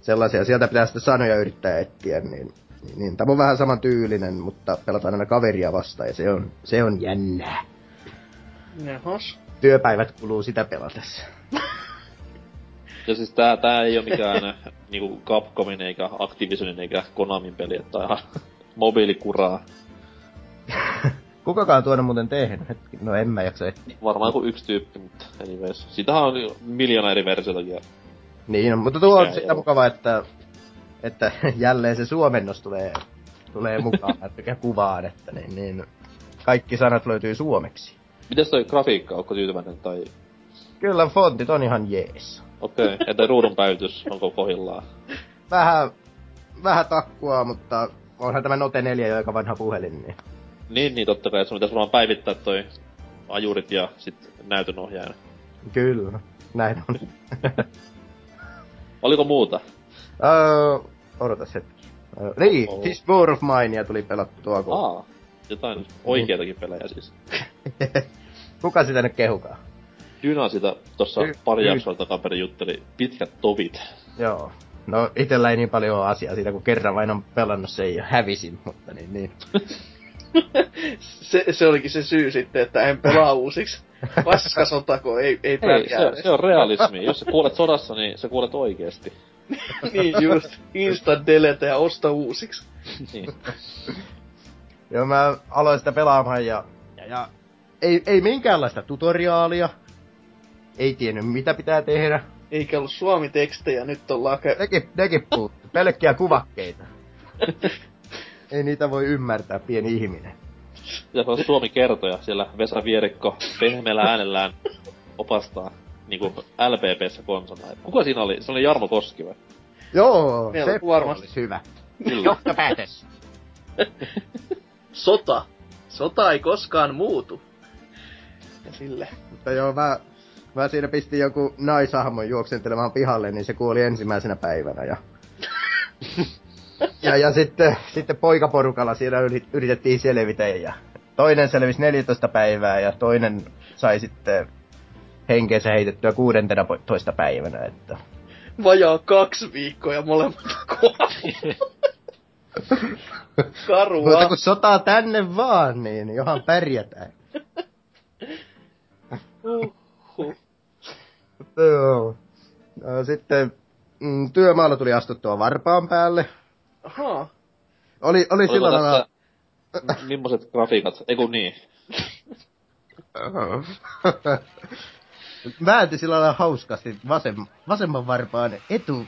sellaisia. Sieltä pitää sitten sanoja yrittää etsiä, niin, niin. Tämä on vähän saman tyylinen, mutta pelataan aina kaveria vastaan ja se on, se on jännää. Jahas. Työpäivät kuluu sitä pelatessa. <laughs> Ja siis tää, tää ei oo mikään <laughs> niinku Capcomin eikä Activisionin eikä Konamin peli, että ihan <laughs> mobiilikuraa. Kukakaan tuonne muuten tehnyt? Hetki, no en mä jaksa etsiä. Varmaan joku yksi tyyppi, mutta anyways. Sitähän on jo miljoona eri versioitakin. ja Niin, no, mutta tuo on sitä mukavaa, että, että <laughs> jälleen se suomennos tulee, tulee mukaan, <laughs> mikä kuvaan, että niin, niin, kaikki sanat löytyy suomeksi. Mites toi grafiikka, onko tyytyväinen tai... Kyllä fontit on ihan jees. Okei, okay. entä ruudun päivitys, onko pohjillaan? Vähän, vähän takkua, mutta onhan tämä Note 4 jo aika vanha puhelin, niin Niin, niin totta kai, että sun pitäis varmaan päivittää toi ajurit ja sit näytönohjaajan. kyllä, näin on. <laughs> Oliko muuta? öö, odotas hetki. Öö, niin, Oh. This War of Minea tuli pelattua, kun... Aa, jotain oikeitakin pelejä siis. <laughs> Kuka sitä nyt kehukaa? Dyna sitä tossa Dy- pari jaksoa takaperin jutteli pitkät tovit. Joo. No itellä ei niin paljon ole asiaa siitä, kun kerran vain on pelannut sen ja hävisin, mutta niin, niin. <laughs> Se, se olikin se syy sitten, että en pelaa uusiksi. Paskasotako, ei, ei Ei, pärjää. se, se on realismi. Jos sä kuolet sodassa, niin sä kuolet oikeesti. <laughs> niin just. Instant delete ja osta uusiksi. Niin. Joo, mä aloin sitä pelaamaan ja, ja, ja ei, ei minkäänlaista tutoriaalia. Ei tiennyt mitä pitää tehdä. Eikä ollut suomi-tekstejä, nyt ollaan kä- Nekin, nekin puuttu. Pelkkiä kuvakkeita. <laughs> ei niitä voi ymmärtää pieni ihminen. Pitäis olla suomi kertoja. Siellä Vesa Vierikko pehmeällä äänellään opastaa niinku LPPssä konsona. Kuka siinä oli? Se oli Jarmo Koski vai? Joo, Melko se varmasti. olisi hyvä. Kyllä. Johtopäätös. <laughs> Sota. Sota ei koskaan muutu. Ja sille. Mutta joo, mä, mä siinä pistin joku naisahmon juoksentelemaan pihalle, niin se kuoli ensimmäisenä päivänä. Ja, <laughs> ja, ja sitten, sitten poikaporukalla siinä yrit- yritettiin selvitä ja toinen selvisi 14 päivää ja toinen sai sitten henkeensä heitettyä 16 päivänä, että Vajaa kaksi viikkoa ja molemmat kuoli. Mutta Karua. kun sotaa tänne vaan, niin johan pärjätään. Uhuh. Mutta joo. No, Sitten mm, työmaalla tuli astuttua varpaan päälle. Ahaa. Oli, oli Oliko sillä. Mimmoset grafiikat? Eiku niin. Väänti sillä lailla hauskasti vasem, vasemman varpaan etu,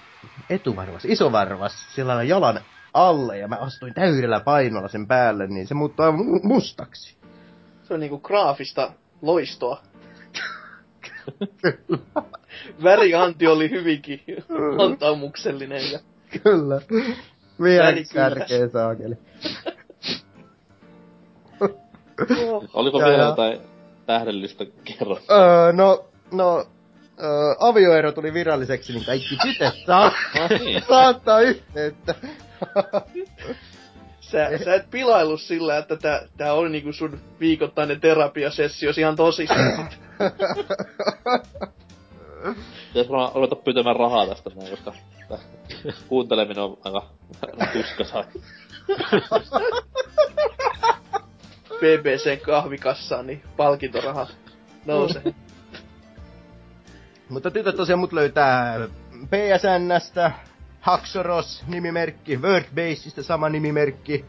etuvarvas, isovarvas, sillä lailla jalan alle ja mä astuin täydellä painolla sen päälle, niin se muuttui aivan mu- mustaksi. Se on niinku graafista loistoa. Värianti oli hyvinkin antaumuksellinen ja Kyllä. Vielä tärkeä saakeli. oh, <laughs> Oliko Ja- vielä jotain tähdellistä kerro? Öö, no, no, öö, avioero tuli viralliseksi, niin kaikki tytöt <laughs> saa niin. saattaa yhteyttä. Sä, sä et pilailu sillä, että tää, tää oli niinku sun viikoittainen terapiasessio ihan tosissaan. <laughs> Pitäis vaan ruveta pyytämään rahaa tästä näin, koska tää kuunteleminen on aika tuskasaa. BBCn kahvikassaan, niin palkintorahat nousee. Mutta tytöt tosiaan mut löytää PSNstä, Haxoros nimimerkki, Wordbaseista sama nimimerkki,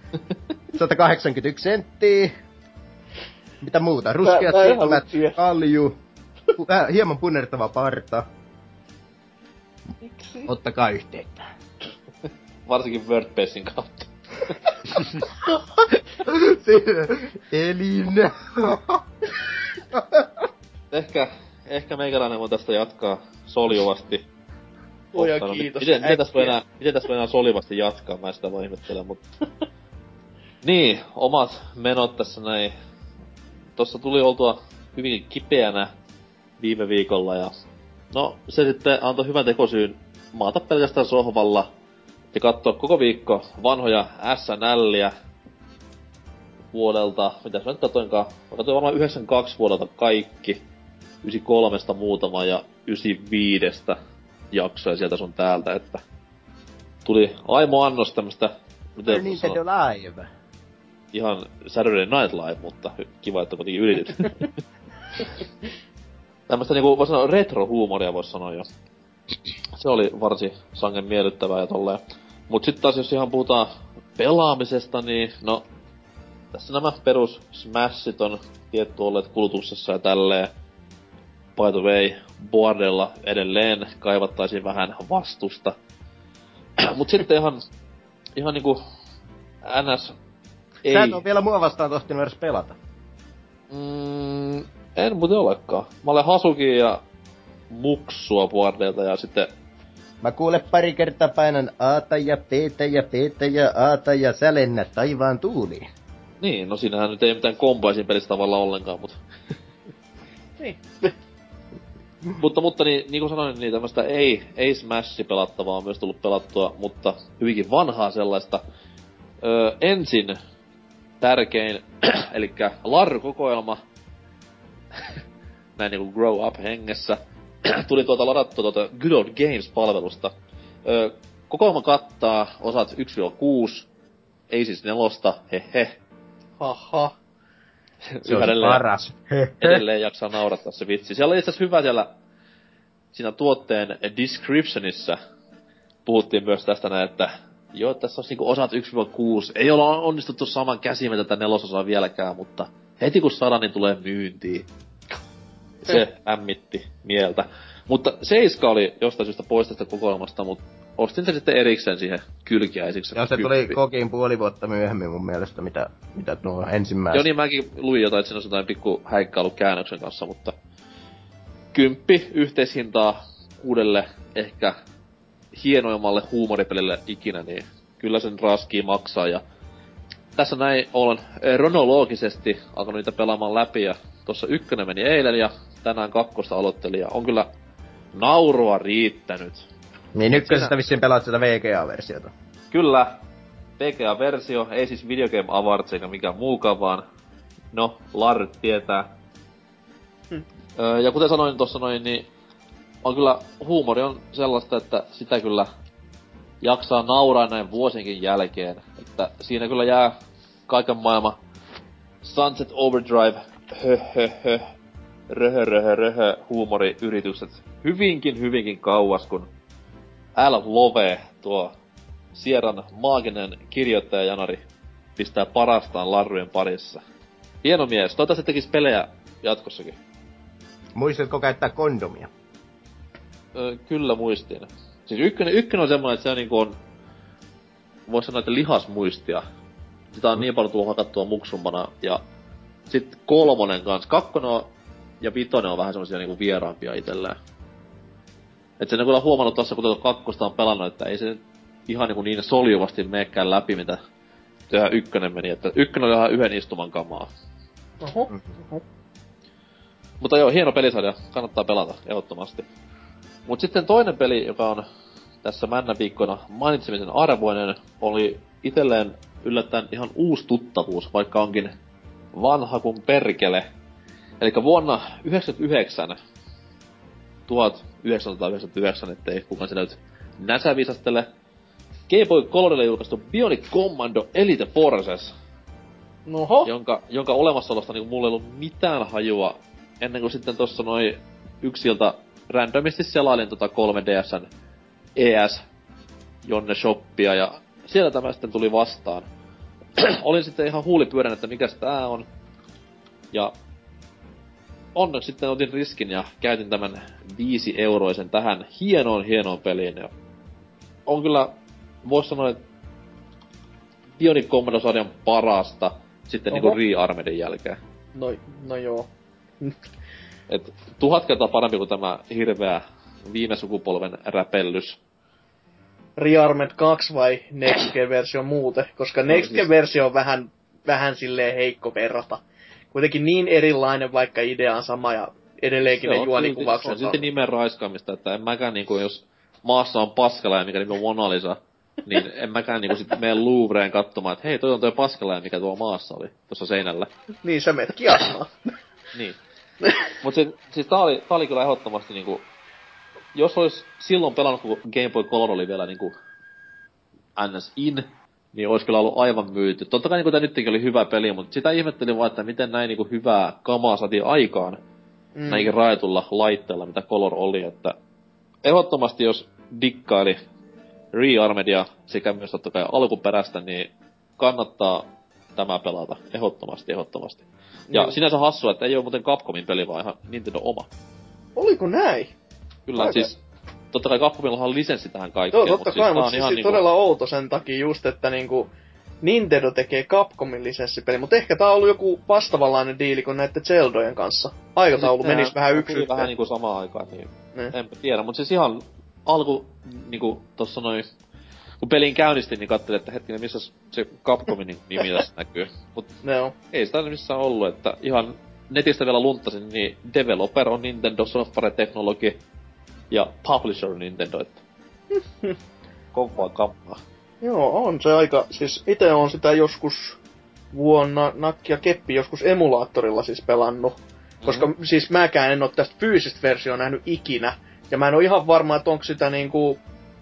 181 senttiä. Mitä muuta? Ruskeat silmät, kalju, hieman punertava parta. Miksi? Ottakaa yhteyttä. <laughs> Varsinkin WordPressin kautta. <laughs> Elin. <laughs> Ehkä, ehkä meikäläinen voi tästä jatkaa soljuvasti. Oja Ottanut. kiitos. Miten, miten, tässä voi enää, miten tässä voi enää solivasti jatkaa, mä sitä vaan ihmettelen, mutta... niin, omat menot tässä näin. Tossa tuli oltua hyvin kipeänä viime viikolla ja... No, se sitten antoi hyvän tekosyyn. Maata pelkästään sohvalla ja katsoa koko viikko vanhoja SNLiä vuodelta, mitäs mä nyt katoinkaan, mä katsoin varmaan 92 vuodelta kaikki, 93 muutama ja 95 jaksoja sieltä sun täältä, että tuli aimo annos tämmöstä, miten Nintendo Live. ihan Saturday Night Live, mutta kiva, että kuitenkin yritit. <laughs> tämmöstä niinku voisi sanoa retro-huumoria voisi sanoa jo. Se oli varsin sangen miellyttävää ja tolleen. Mut sit taas jos ihan puhutaan pelaamisesta, niin no tässä nämä perus Smashit on tietty olleet kulutuksessa ja tälleen. By the way, Boardella edelleen kaivattaisiin vähän vastusta. <clears throat> Mut sitten ihan, ihan niinku NS ei... Sä et oo vielä mua vastaan tohtinut edes pelata. Mm, en muuten olekaan. Mä olen Hasuki ja Muksua Boardelta ja sitten... Mä kuule pari kertaa painan Aata ja Peetä ja Peetä ja Aata ja sä lennät taivaan tuuliin. Niin, no siinähän nyt ei mitään komboa siinä pelissä tavallaan ollenkaan, mutta... <laughs> Niin. <laughs> mutta, mutta niin, niin kuin sanoin, niin tämmöistä ei, ei Smash pelattavaa on myös tullut pelattua, mutta hyvinkin vanhaa sellaista. Öö, ensin tärkein, <clears throat> eli Larry-kokoelma, <laughs> näin niinku Grow Up hengessä, <clears throat> tuli tuota ladattua tuota Good Old Games-palvelusta. Öö, kokoelma kattaa osat 1-6, ei siis nelosta, hehe. Haha. <laughs> Se on Edelleen- paras. <laughs> edelleen jaksaa naurattaa se vitsi. Siellä oli itse asiassa hyvä siellä siinä tuotteen descriptionissa puhuttiin myös tästä näin, että joo, tässä on niinku osat 1-6. Ei olla onnistuttu saman käsimme tätä nelososaa vieläkään, mutta heti kun saadaan, niin tulee myyntiin. Se ämmitti mieltä. Mutta Seiska oli jostain syystä pois tästä kokoelmasta, mutta ostin sen sitten erikseen siihen kylkiäisiksi. Ja se tuli Kymppi. kokiin puoli vuotta myöhemmin mun mielestä, mitä, mitä nuo ensimmäiset. Joo niin mäkin luin jotain, että siinä olisi jotain pikku häikkailu käännöksen kanssa, mutta kymppi yhteishintaa uudelle ehkä hienoimmalle huumoripelille ikinä, niin kyllä sen raskii maksaa ja tässä näin olen kronologisesti alkanut niitä pelaamaan läpi ja tuossa ykkönen meni eilen ja tänään kakkosta aloittelin ja on kyllä naurua riittänyt. Niin ykkösestä Siinä- vissiin pelaat sitä VGA-versiota. Kyllä, PGA-versio, ei siis Video Game Awards eikä mikään muukaan, vaan no, Larry tietää. Hmm. Öö, ja kuten sanoin tuossa noin, niin on kyllä, huumori on sellaista, että sitä kyllä jaksaa nauraa näin vuosienkin jälkeen. Että siinä kyllä jää kaiken maailman Sunset Overdrive, hö hö hö, röhö röhö röhö huumoriyritykset hyvinkin hyvinkin kauas, kun Al Love, tuo Sierran maaginen kirjoittaja Janari, pistää parastaan larrujen parissa. Hieno mies, toivottavasti tekis pelejä jatkossakin. Muistatko käyttää kondomia? Öö, kyllä muistin. Siis ykkönen, ykkönen on semmoinen, että se niinku on, voisi sanoa, että lihasmuistia. Sitä on niin paljon tullut hakattua muksumpana. Ja sit kolmonen kanssa. Kakkonen on, ja vitonen on vähän semmosia niinku vieraampia itselleen. Et sen kyllä huomannut tossa, kun tuota kakkosta on pelannut, että ei se ihan niinku niin soljuvasti meekään läpi, mitä tehdä ykkönen meni. Että ykkönen oli ihan yhden istuman kamaa. Oho. Mutta joo, hieno pelisarja. Kannattaa pelata, ehdottomasti. Mut sitten toinen peli, joka on tässä männäviikkona mainitsemisen arvoinen, oli itelleen yllättäen ihan uusi tuttavuus, vaikka onkin vanha kuin perkele. Eli vuonna 1999, 1999, ettei kukaan se nyt näsävisastele, Game Boy Colorille julkaistu Bionic Commando Elite Forces, Noho. jonka, jonka olemassaolosta niin mulla ei ollut mitään hajua ennen kuin sitten tossa noin yksi ilta randomisti selailin tota 3DSn ES Jonne Shoppia ja siellä tämä sitten tuli vastaan. <clears throat> Olin sitten ihan huulipyörän, että mikä tää on. Ja onneksi sitten otin riskin ja käytin tämän viisi euroisen tähän hienoon hienoon peliin. Ja on kyllä, vois sanoa, että Bionic Commando-sarjan parasta sitten Oho. niinku Re-Armedin jälkeen. No, no joo. Et tuhat kertaa parempi kuin tämä hirveä viime sukupolven räpellys. Rearmed 2 vai Next Gen-versio muuten? Koska Next siis- Gen-versio on vähän, vähän silleen heikko verrata. Kuitenkin niin erilainen, vaikka idea on sama ja edelleenkin ne Se on juonikuvaukset silti, se on silti nimen raiskaamista, että en mäkään niinku, jos maassa on paskala mikä nimi on Mona Lisa, niin en mäkään niinku sit mene Louvreen katsomaan, että hei, toi on toi paskala mikä tuo maassa oli, tuossa seinällä. Niin, sä menet kiasmaan. Niin. Mut se, siis tää oli, tää oli kyllä ehdottomasti niinku, jos ois silloin pelannut, kun Game Boy Color oli vielä niinku NS in, niin olisi kyllä ollut aivan myyty. Totta kai niinku tää nytkin oli hyvä peli, mutta sitä ihmettelin vaan, että miten näin niinku hyvää kamaa saatiin aikaan mm. näinkin raetulla laitteella, mitä Color oli, että ehdottomasti jos dikkaili Rearmedia sekä myös totta kai alkuperäistä, niin kannattaa tämä pelata. Ehdottomasti, ehdottomasti. Ja Niin. sinänsä hassua, että ei ole muuten Capcomin peli, vaan ihan Nintendo oma. Oliko näin? Kyllä, Aika- siis totta kai Capcomillahan on lisenssi tähän kaikkeen, Joo, totta mut siis kai, tää mutta siis, ihan siis niinku, todella outo sen takia just, että niinku Nintendo tekee Capcomin lisenssipeli, mutta ehkä tää on ollut joku vastaavanlainen diili kuin näiden Zeldojen kanssa. Aikataulu Siis tää- vähän yksi vähän niinku samaan aikaan, niin Niin. enpä tiedä. Mut siis ihan alku, niinku tossa noin, kun pelin käynnistin, niin katselin, että hetkinen, missä se Capcomin <laughs> nimi tässä näkyy. Mut Ne on. ei sitä missään ollut, että ihan netistä vielä lunttasin, niin developer on Nintendo Software Technology ja publisher on Nintendo, että <laughs> kovaa kamaa. Joo, on se aika, siis itse on sitä joskus vuonna Nakki ja Keppi joskus emulaattorilla siis pelannut. Koska Mhm. siis mäkään en oo tästä fyysistä versioa nähnyt ikinä. Ja mä en oo ihan varma, että onko sitä niinku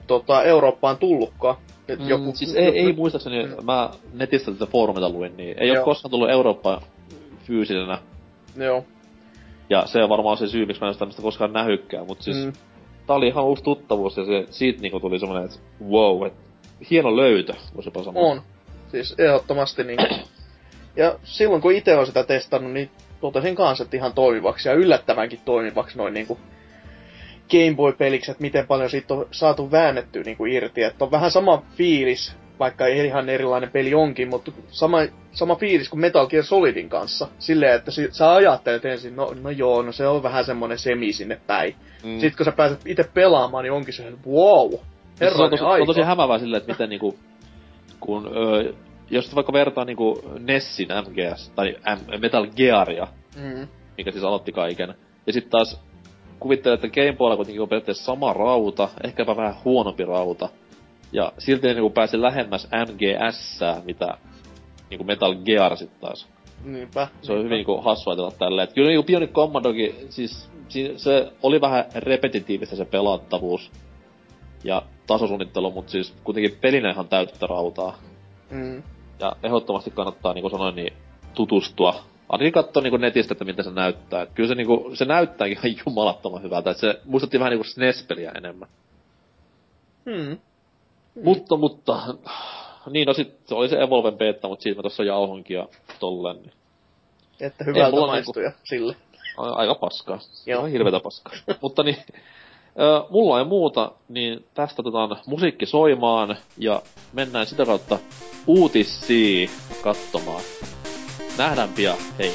tota, Eurooppaan tullutkaan. Et Mm, joku, siis ei, ei muistaakseni, Mm. mä netistä tätä foorumita luin, niin ei Joo. ole koskaan tullut Eurooppaan fyysisenä. Joo. Ja se on varmaan se syy, miksi mä en ole tämmöistä koskaan nähykään, mutta siis mm. Tää oli ihan uusi tuttavuus ja se, siitä niinku tuli semmonen, että wow, et hieno löytö, voisi jopa sanoa. On. Siis ehdottomasti niin. <clears throat> Ja silloin kun itse on sitä testannut, niin totesin kanssa, että ihan toimivaksi ja yllättävänkin toimivaksi noin niinku Game Boy-peliksi, että miten paljon siitä on saatu väännettyä niinku irti. Että on vähän sama fiilis, vaikka ihan erilainen peli onkin, mutta sama, sama fiilis kuin Metal Gear Solidin kanssa. Silleen, että si- sä ajattelet ensin, no, no joo, no se on vähän semmonen semi sinne päin. Mm. Sitten kun sä pääset itse pelaamaan, niin onkin se, wow, Siis se on tosi, on tosi hämävää silleen, että miten niinku, kun, öö, jos vaikka vertaa niinku Nessin MGS, tai M- Metal Gearia, Mm. mikä siis aloitti kaiken. Ja sitten taas kuvittelee, että Game Boylla kuitenkin on periaatteessa sama rauta, ehkäpä vähän huonompi rauta. Ja silti ne niinku pääsi lähemmäs MGS, mitä niinku Metal Gear sit taas. Niinpä. Se on niinpä. hyvin niinku hassu ajatella tälleen. Et kyllä niinku Bionic Commandokin, siis si- se oli vähän repetitiivistä se pelattavuus ja tasosuunnittelu, mutta siis kuitenkin pelinä ihan täyttä rautaa. Mm. Ja ehdottomasti kannattaa, niin kuin sanoin, niin tutustua. Ainakin katsoa niin netistä, että miltä se näyttää. Et kyllä se, niin kuin, se näyttääkin ihan <laughs> jumalattoman hyvältä. Et se muistutti vähän niin kuin SNES-peliä enemmän. Hmm. Mutta, mutta... Niin, no sit se oli se Evolven beta, mutta siitä mä tossa jauhoinkin ja tolleen. Niin. Että hyvältä mulla maistuja sille. A- Aika paskaa. Joo. Ihan hirvetä paskaa. <laughs> mutta niin, mulla ei muuta, niin tästä otetaan musiikki soimaan ja mennään sitä kautta uutissiin katsomaan. Nähdään pian, hei.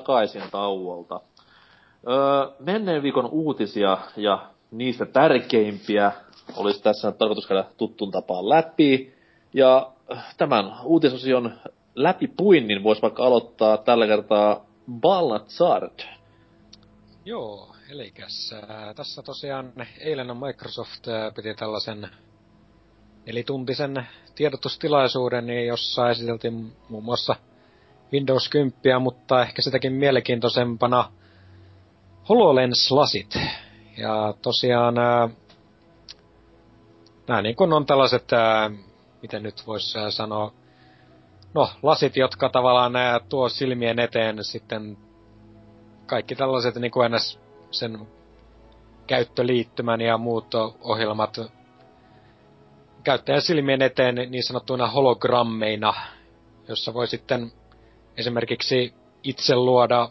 Takaisin tauolta. Öö, menneen viikon uutisia ja niistä tärkeimpiä olisi tässä tarkoitus käydä tuttuun tapaan läpi. Ja tämän uutisosion läpipuinnin voisi vaikka aloittaa tällä kertaa Balnatsard. Joo, eli tässä tosiaan eilen Microsoft äh, piti tällaisen nelituntisen tiedotustilaisuuden, niin jossa esiteltiin muun muassa Windows 10, mutta ehkä sitäkin mielenkiintoisempana HoloLens-lasit. Ja tosiaan ää, nämä niin kuin on tällaiset, ää, miten nyt voisi sanoa, no lasit, jotka tavallaan nää tuo silmien eteen sitten kaikki tällaiset niin kuin ns. sen käyttöliittymän ja muut ohjelmat käyttäjän silmien eteen niin sanottuina hologrammeina, jossa voi sitten esimerkiksi itse luoda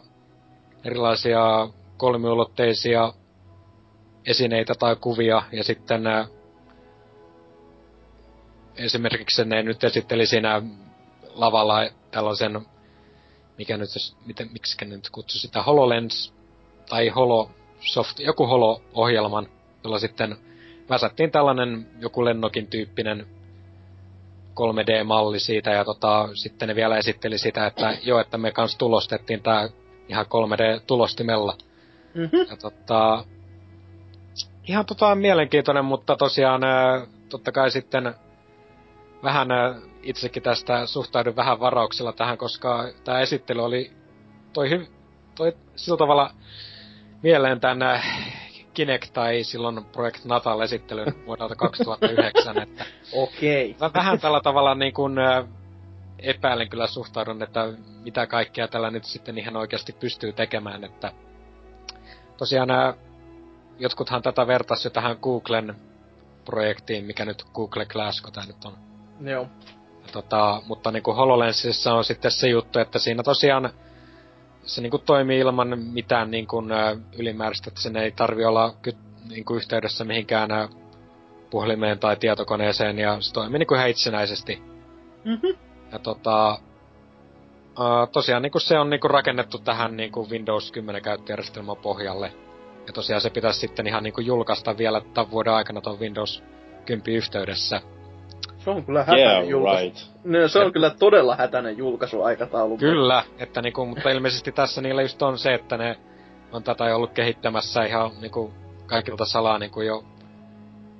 erilaisia kolmiulotteisia esineitä tai kuvia, ja sitten esimerkiksi ne nyt esitteli siinä lavalla tällaisen, mikä nyt, miten, miksi nyt kutsui sitä, HoloLens, tai HoloSoft, joku Holo-ohjelman, jolla sitten väsättiin tällainen joku lennokin tyyppinen 3D-malli siitä, ja tota, sitten ne vielä esitteli sitä, että joo, että me kans tulostettiin tää ihan 3D-tulostimella. Mm-hmm. Ja tota, ihan tota mielenkiintoinen, mutta tosiaan totta kai sitten vähän itsekin tästä suhtaudun vähän varauksella tähän, koska tämä esittely oli toi, hy, toi sillä tavalla mieleen tämän Kinect tai silloin Project Natal esittelyn <laughs> vuodelta 2009, että Okei. okay. vähän tällä tavalla niin kuin, epäilen kyllä suhtaudun, että mitä kaikkea tällä nyt sitten ihan oikeasti pystyy tekemään, että tosiaan jotkuthan tätä vertasi jo tähän Googlen projektiin, mikä nyt Google Glass, kun tämä nyt on. Joo. Tota, mutta niin kuin HoloLensissa on sitten se juttu, että siinä tosiaan se niin kuin toimii ilman mitään niin kuin, ylimääräistä, että sen ei tarvi olla ky- niin kuin yhteydessä mihinkään puhelimeen tai tietokoneeseen, ja se toimii niin kuin ihan itsenäisesti. Mm-hmm. Ja tota, uh, tosiaan niin kuin se on niin kuin rakennettu tähän niin kuin Windows 10 käyttöjärjestelmän pohjalle. Ja tosiaan se pitäisi sitten ihan niin kuin julkaista vielä tämän vuoden aikana tuon Windows 10 yhteydessä. Se on kyllä hätäinen Yeah, julkaisu. right. No, se on kyllä todella hätäinen julkaisuaikataulu. Kyllä, että niinku, mutta ilmeisesti tässä niillä just on se, että ne on tätä jo ollut kehittämässä ihan niinku kaikilta salaa niinku jo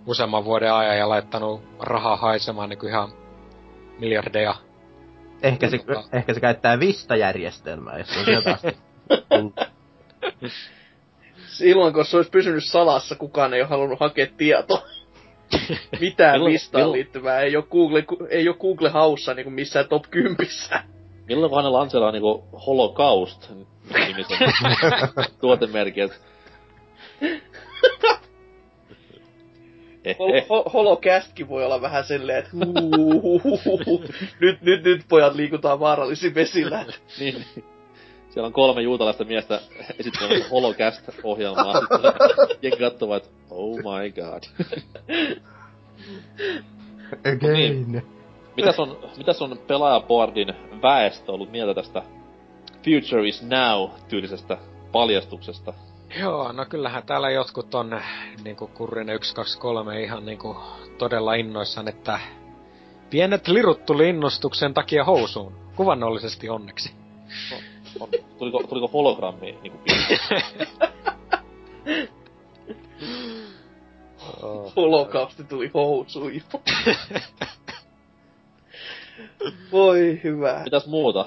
useamman vuoden ajan ja laittanut rahaa haisemaan niinku ihan miljardeja. Ehkä se, Tota- ehkä se käyttää Vista-järjestelmää, jos se on sieltä asti. <laughs> Silloin, kun se olisi pysynyt salassa, kukaan ei ole halunnut hakea tietoa. <laughs> Mitään Milloin- milloin- liittyvää ei ole Google, ei ole Google haussa niin kuin missään top 10. Milloin vaan ne lanseeraa niinku Holocaust nimisen <laughs> tuotemerkin, et... Hol- ho- Holocastkin voi olla vähän silleen, että nyt, nyt, nyt pojat liikutaan vaarallisin vesillä. niin, niin. Siellä on kolme juutalaista miestä esittämässä Holocast-ohjelmaa. <laughs> Jengi katsoo, että oh my god. Again. Mitäs on, mitäs on pelaajaboardin väestö ollut mieltä tästä Future is Now tyylisestä paljastuksesta? Joo, no kyllähän täällä jotkut on niinku Kurrinen 1, 2, 3 ihan niinku todella innoissaan, että pienet lirut tuli innostuksen takia housuun. Kuvannollisesti onneksi. On, tuliko, tuliko hologrammi niinku <laughs> Holokausti tuli housuihin. <laughs> Voi hyvä. Mitäs muuta?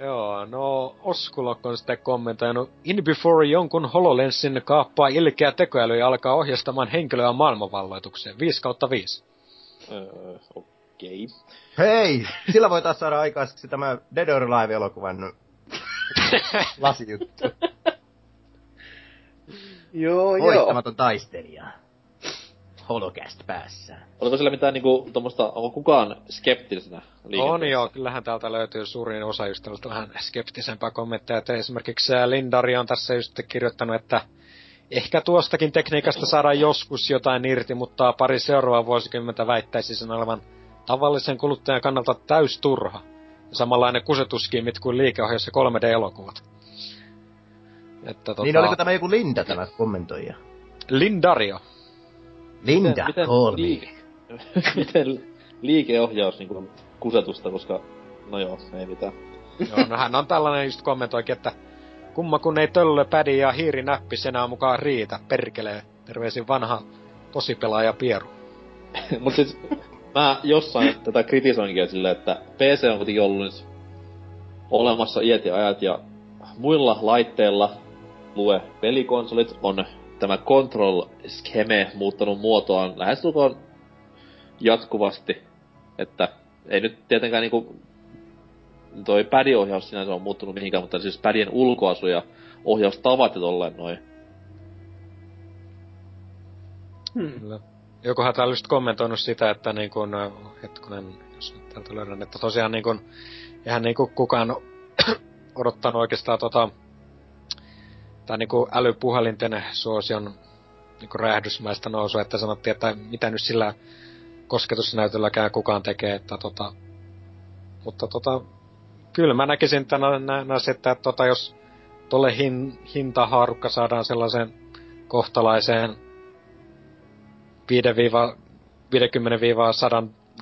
Joo, no Oskulok on sitten kommentoinut, In before jonkun HoloLensin kaappaa ilkeä tekoäly ja alkaa ohjastamaan henkilöä maailmanvalloitukseen. 5 kautta 5. Öö, okei. Hei! Sillä voitaisiin saada aikaiseksi tämä Dead or Alive-elokuvan <laughs> lasijuttu. Joo, joo. Voittamaton taistelija. Holocast päässä. Oliko sillä mitään niinku tommosta, onko kukaan skeptisenä On joo, kyllähän täältä löytyy suurin osa just tällaista vähän skeptisempää kommentteja. Että esimerkiksi ää, Lindari on tässä just kirjoittanut, että ehkä tuostakin tekniikasta saadaan joskus jotain irti, mutta pari seuraavaa vuosikymmentä väittäisi sen olevan tavallisen kuluttajan kannalta täysturha. Samanlainen kusetuskiimit kuin liikeohjaus ja 3D-elokuvat. Että tota... Niin oliko tämä joku Linda tämä kommentoija? Lindario. Linda, Miten- miten call me. liike- <laughs> Miten liikeohjaus niinku kusetusta, koska... No joo, ei mitään. Joo, no hän on tällainen just kommentoikin, että kumma kun ei töllö, pädi ja hiiri näppis enää mukaan riitä, perkelee. Terveisin vanha tosipelaaja Pieru. <laughs> Mut siis mä jossain <clears throat> tätä kritisoinkin silleen, että PC on kuitenkin ollut nyt olemassa iät ja ajat ja muilla laitteilla lue pelikonsolit on tämä control scheme muuttanut muotoaan lähestulkoon jatkuvasti, että ei nyt tietenkään niinku toi padiohjaus sinänsä on muuttunut mihinkään, mutta siis padien ulkoasu ja ohjaustavat ja tolleen noin. Hmm. Kyllä. Jokohan täällä just kommentoinut sitä, että niin kun, hetkonen, jos nyt täältä löydän, että tosiaan niin kun, eihän niin kukaan <clears throat> odottanut oikeastaan tota, tai niin kuin älypuhelinten suosion niin kuin räjähdysmäistä nousua, että sanottiin, että mitä nyt sillä kosketusnäytölläkään kukaan tekee, että tota, mutta tota, kyllä mä näkisin tänä näin, että, tota, jos tolle hin, hintahaarukka saadaan sellaiseen kohtalaiseen 50-100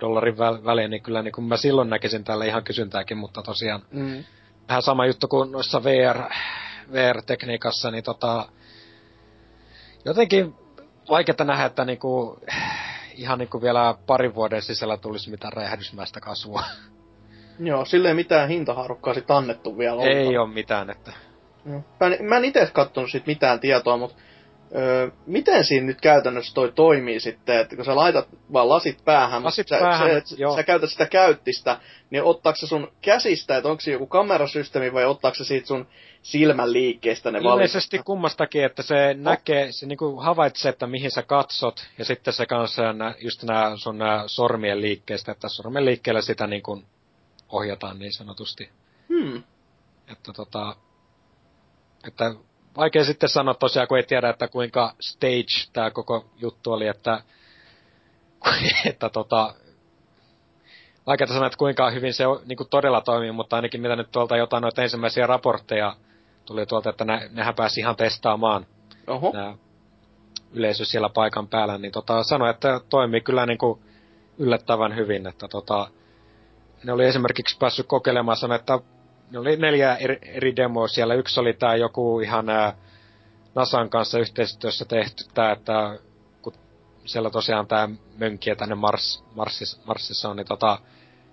dollarin väl- väliin, niin kyllä niin kuin mä silloin näkisin tälle ihan kysyntääkin, mutta tosiaan Mm. vähän sama juttu kuin noissa VR, VR-tekniikassa, niin tota, jotenkin vaikeaa nähdä, että niinku, ihan niinku vielä parin vuoden sisällä tulisi mitään räjähdysmäistä kasvua. Joo, silleen mitään hintahaarukkaa sit annettu vielä. Ei ole mitään, että... Mä en, mä en itse kattonut siitä mitään tietoa, mutta öö, miten siinä nyt käytännössä toi toimii sitten, että kun sä laitat vaan lasit päähän, Lasit sä, päähän, sä, joo. sä käytät sitä käyttistä, niin ottaako se sun käsistä, että onko se joku kamerasysteemi vai ottaako se siitä sun silmän liikkeestä ne Ilmeisesti kummastakin, että se näkee, se niinku havaitsee, että mihin sä katsot, ja sitten se kanssa just nämä sun nää sormien liikkeestä, että sormen liikkeellä sitä niinku ohjataan niin sanotusti. Hmm. Että tota, että vaikea sitten sanoa tosiaan, kun ei tiedä, että kuinka stage tämä koko juttu oli, että, <laughs> että tota, vaikea sanoa, että kuinka hyvin se niin kuin todella toimii, mutta ainakin mitä nyt tuolta jotain noita ensimmäisiä raportteja tuli tuolta, että ne, nehän pääsi ihan testaamaan Oho. nämä yleisö siellä paikan päällä, niin tota, sanoi, että toimii kyllä niin kuin yllättävän hyvin, että tota, ne oli esimerkiksi päässyt kokeilemaan, sanoi, että oli neljä eri, eri demoa siellä. Yksi oli tämä joku ihan ää, NASAn kanssa yhteistyössä tehty tämä, että kun siellä tosiaan tämä mönkkiä tänne Mars, Marsissa, Marsissa on, niin tota,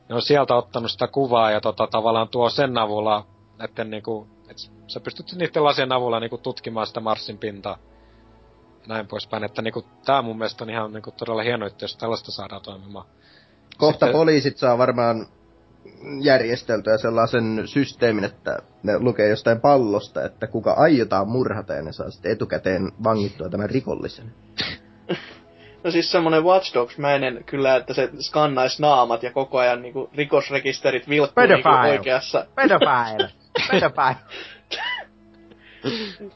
ne on sieltä ottanut sitä kuvaa ja tota, tavallaan tuo sen avulla, näiden niinku, että sä pystyt niiden lasien avulla niinku tutkimaan sitä Marsin pintaa ja näin poispäin. Että niinku, tää mun mielestä on ihan niinku todella hieno, että jos tällaista saadaan toimimaan. Kohta Sitten- poliisit saa varmaan järjesteltyä sellaisen systeemin, että ne lukee jostain pallosta, että kuka aiotaan murhata ja ne saa sitten etukäteen vangittua tämän rikollisen. <laughs> No siis semmonen Watch Dogs-mäinen kyllä, että se skannaisi naamat ja koko ajan niinku rikosrekisterit vilkkuu niinku oikeassa. Pedophile! <laughs> Pedophile! <laughs>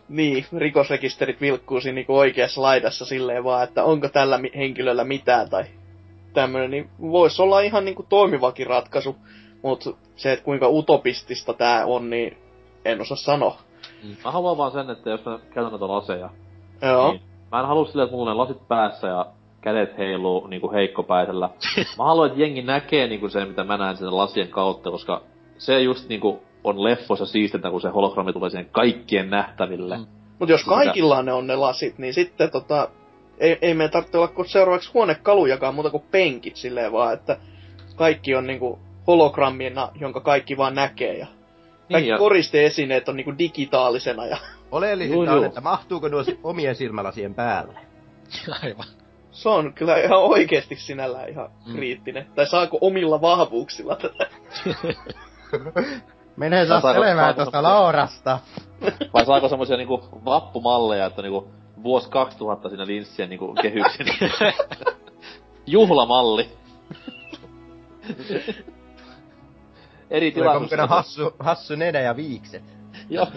Niin, rikosrekisterit vilkkuu siinä niinku oikeassa laidassa silleen vaan, että onko tällä henkilöllä mitään tai tämmönen, niin voisi olla ihan niinku toimivakin ratkaisu. Mutta se, että kuinka utopistista tää on, niin en osaa sanoa. Mä haluan vaan sen, että jos mä käytän noita laseja, Joo. niin mä en halua silleen, että mulla on ne lasit päässä ja kädet heiluu niinku heikkopäisellä. <laughs> Mä haluan, että jengi näkee niinku sen, mitä mä näen sen lasien kautta, koska se just niinku on leffoissa siistintä, kun se hologrammi tulee siihen kaikkien nähtäville. Mm. Mm. Mut jos kaikilla ne on ne lasit, niin sitten tota, ei, ei meidän tarvitse olla kuin seuraavaksi huonekalujakaan muuta kuin penkit silleen vaan, että kaikki on niinku hologrammina, jonka kaikki vaan näkee ja kaikki Niin, ja koristeesineet on niinku digitaalisena ja Oleellisinta Juu, on, juu. että mahtuuko nuo omien silmälasien päälle. <laughs> Aivan. se on kyllä ihan oikeesti sinällään ihan Mm. kriittinen. Tai saako omilla vahvuuksilla tätä? <laughs> Mene saa Saako- selvää saako tuosta Laurasta. <laughs> vai saako semmosia niinku vappumalleja, että niinku vuosi 2000 siinä linssien niinku kehyksin. Juhlamalli. Eri tilaisuuksissa. mukana hassu, hassu nenä ja viikset? Joo.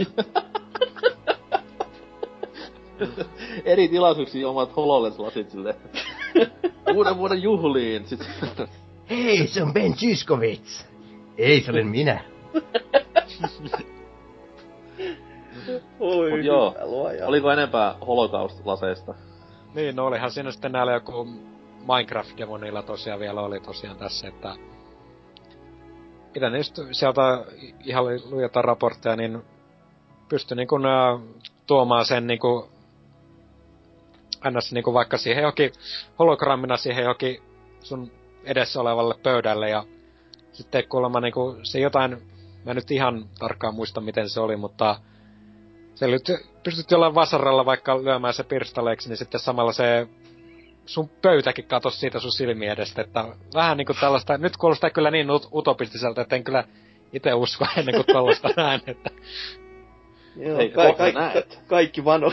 Eri tilaisuuksiin omat HoloLens-lasit silleen. Uuden vuoden juhliin. Sit... Hei, se on Ben Zyskowicz! Ei, se olen minä. Oi, Mut joo, luoja. Oliko enempää holocaust-laseista? Niin, no olihan siinä sitten näillä joku Minecraft-demo niillä tosiaan vielä oli tosiaan tässä, että mitä niistä sieltä ihan lujata raportteja, niin pystyi niin kuin, äh, tuomaan sen niin kuin, ns. Niin kuin vaikka siihen jokin hologrammina siihen jokin sun edessä olevalle pöydälle ja sitten kuulemma niin kuin, se jotain, mä nyt ihan tarkkaan muista miten se oli, mutta se oli, pystyt jollain vasaralla vaikka lyömään se pirstaleeksi, niin sitten samalla se sun pöytäkin katos siitä sun silmien edestä, että vähän niinku tällaista, nyt kuulostaa kyllä niin ut- utopistiselta, että en kyllä itse usko <laughs> ennen kuin tuollaista <laughs> näen, että Joo, Ei, ka- ka- näet. kaikki vano.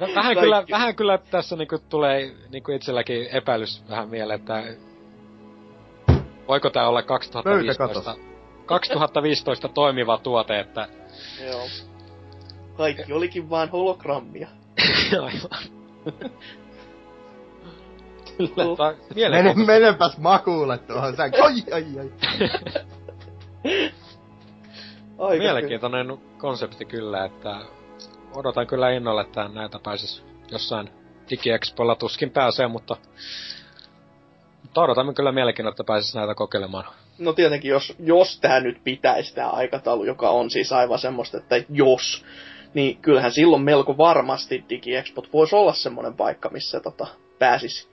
No, vähän, kyllä, vähän kyllä tässä niinku tulee niinku itselläkin epäilys vähän mieleen, että voiko tää olla 2015, 2015 toimiva tuote, että Joo. Kaikki olikin vaan hologrammia. <laughs> aivan. Kyllä. Mene, menepäs makuulle tuohon sään. Ai, ai, ai. <laughs> Aika Mielenkiintoinen konsepti kyllä, että odotan kyllä innolla, että näitä pääsis jossain DigiExpolla tuskin pääsee, mutta, mutta odotamme kyllä mielenkiinnolla, että pääsis näitä kokeilemaan. No tietenkin, jos, jos tämä nyt pitäisi tämä aikataulu, joka on siis aivan semmoista, että jos, niin kyllähän silloin melko varmasti DigiExpot voisi olla semmoinen paikka, missä tota, pääsis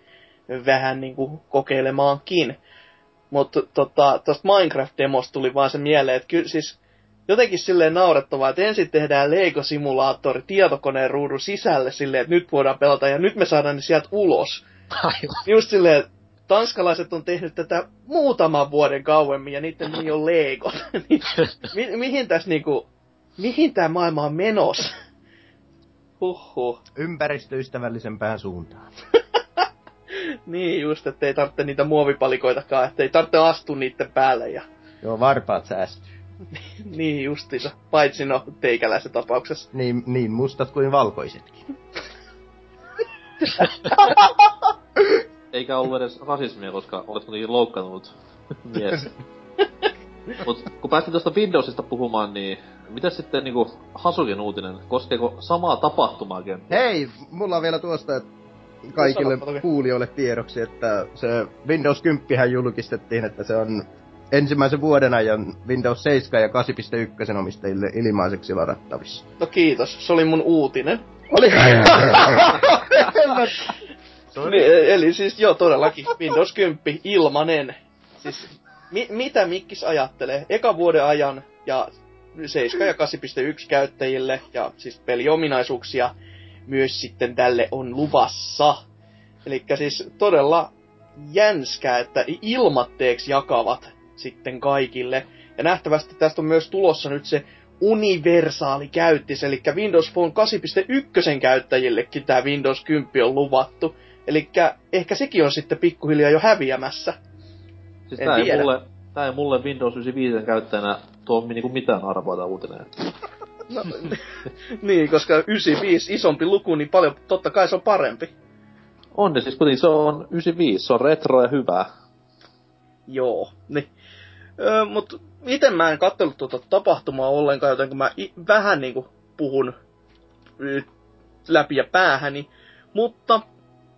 vähän niin kuin kokeilemaankin. Mutta tota, tuosta Minecraft-demosta tuli vaan se mieleen, että kyllä siis jotenkin silleen naurettavaa, että ensin tehdään Lego-simulaattori tietokoneen ruudun sisälle silleen, että nyt voidaan pelata ja nyt me saadaan ne sieltä ulos. Aivan. Just silleen, että tanskalaiset on tehnyt tätä muutaman vuoden kauemmin ja niiden nimi on Lego. Niin <laughs> mi- mihin tässä niinku, mihin tämä maailma on menossa? Huhhuh. Ympäristöystävällisempään suuntaan. <laughs> Niin just, että ei tarvitse niitä muovipalikoitakaan, että ei tarvitse astua niiden päälle ja Joo, varpaat säästyy. <laughs> niin justiinsa. Paitsi no teikäläisen tapauksessa. Niin, niin mustat kuin valkoisetkin. <laughs> Eikä ollut edes rasismia, koska olet kuitenkin loukkaantunut mies. <laughs> Mut kun päästiin tuosta Windowsista puhumaan, niin mitä sitten niinku Hasukin uutinen? Koskeeko samaa tapahtumaa kenties? Hei, mulla on vielä tuosta että kaikille kuulijoille tiedoksi, että se Windows 10 julkistettiin, että se on ensimmäisen vuoden ajan Windows 7 ja 8.1 omistajille ilmaiseksi ladattavissa. No kiitos, se oli mun uutinen. Oli <laughs> Niin, e- eli siis joo, todellakin Windows 10 ilmanen. Siis mi- mitä Mikkis ajattelee? Eka vuoden ajan ja 7 ja 8.1 käyttäjille ja siis peliominaisuuksia myös sitten tälle on luvassa. Eli siis todella jänskää, että ilmatteeksi jakavat sitten kaikille. Ja nähtävästi tästä on myös tulossa nyt se universaali käyttis, eli Windows Phone 8.1 käyttäjillekin tämä Windows 10 on luvattu. Eli ehkä sekin on sitten pikkuhiljaa jo häviämässä. Siis En tää ei, tiedä. mulle, tää ei mulle Windows 95 käyttäjänä tuo niinku mitään arvoa tää uutinen. No, niin, koska 95 isompi luku, niin paljon, totta kai se on parempi. On ne siis kuitenkin, se on 95, se on retro ja hyvää. Joo, niin. Öö, mut miten mä en katsellut tuota tapahtumaa ollenkaan, joten kun mä i- vähän niinku puhun y, läpi ja päähäni, mutta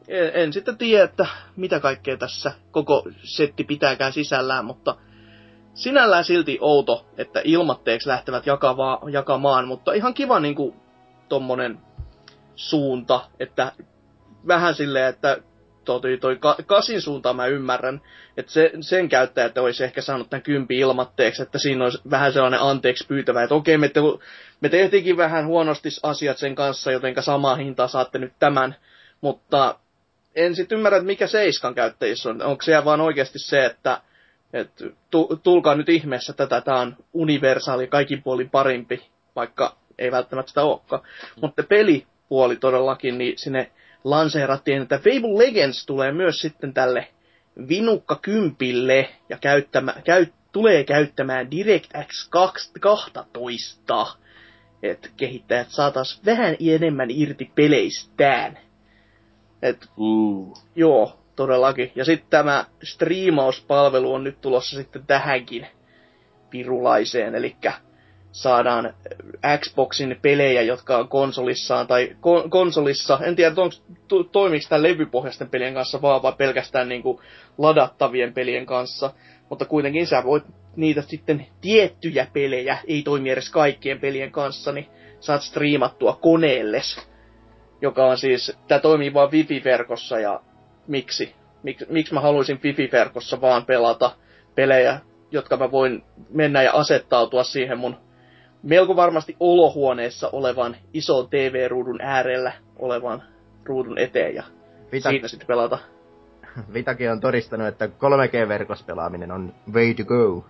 en, en sitten tiedä, että mitä kaikkea tässä koko setti pitääkään sisällään, mutta sinällään silti outo, että ilmatteeksi lähtevät jakavaa, jakamaan, mutta ihan kiva niinku tommonen suunta, että vähän silleen, että toi, toi ka- kasin suuntaan mä ymmärrän, että se, sen käyttäjät olisi ehkä saanut tämän kympi ilmatteeksi, että siinä olisi vähän sellainen anteeksi pyytävä, että okei, me, te, me tehtiinkin vähän huonosti asiat sen kanssa, jotenka samaa hintaa saatte nyt tämän, mutta en sitten ymmärrä, että mikä seiskan käyttäjissä on. Onko se vaan oikeasti se, että et, tu, tulkaa nyt ihmeessä tätä, tämä on universaali, kaikin puolin parempi, vaikka ei välttämättä sitä olekaan. Mutta pelipuoli todellakin, niin sinne lanseerattiin, että Fable Legends tulee myös sitten tälle Vinukka kympille ja käyttämä, käy, tulee käyttämään DirectX 12, että kehittäjät saatais vähän enemmän irti peleistään. Et Uh. Joo, todellakin. Ja sitten tämä striimauspalvelu on nyt tulossa sitten tähänkin. pirulaiseen, eli saadaan Xboxin pelejä, jotka on konsolissaan tai kon- konsolissa. En tiedä, to- toimiko tämä levypohjaisten pelien kanssa vaan vai pelkästään niin kuin ladattavien pelien kanssa. Mutta kuitenkin sä voit niitä sitten tiettyjä pelejä, ei toimi edes kaikkien pelien kanssa, niin saat striimattua koneelles. Joka on siis, tämä toimii vaan Wifi-verkossa ja miksi? Mik, miksi mä haluaisin Wifi-verkossa vaan pelata pelejä, jotka mä voin mennä ja asettautua siihen mun melko varmasti olohuoneessa olevan ison TV-ruudun äärellä olevan ruudun eteen ja Vita, siinä sitten pelata. <laughs> Vitakin on todistanut, että 3G-verkossa pelaaminen on way to go.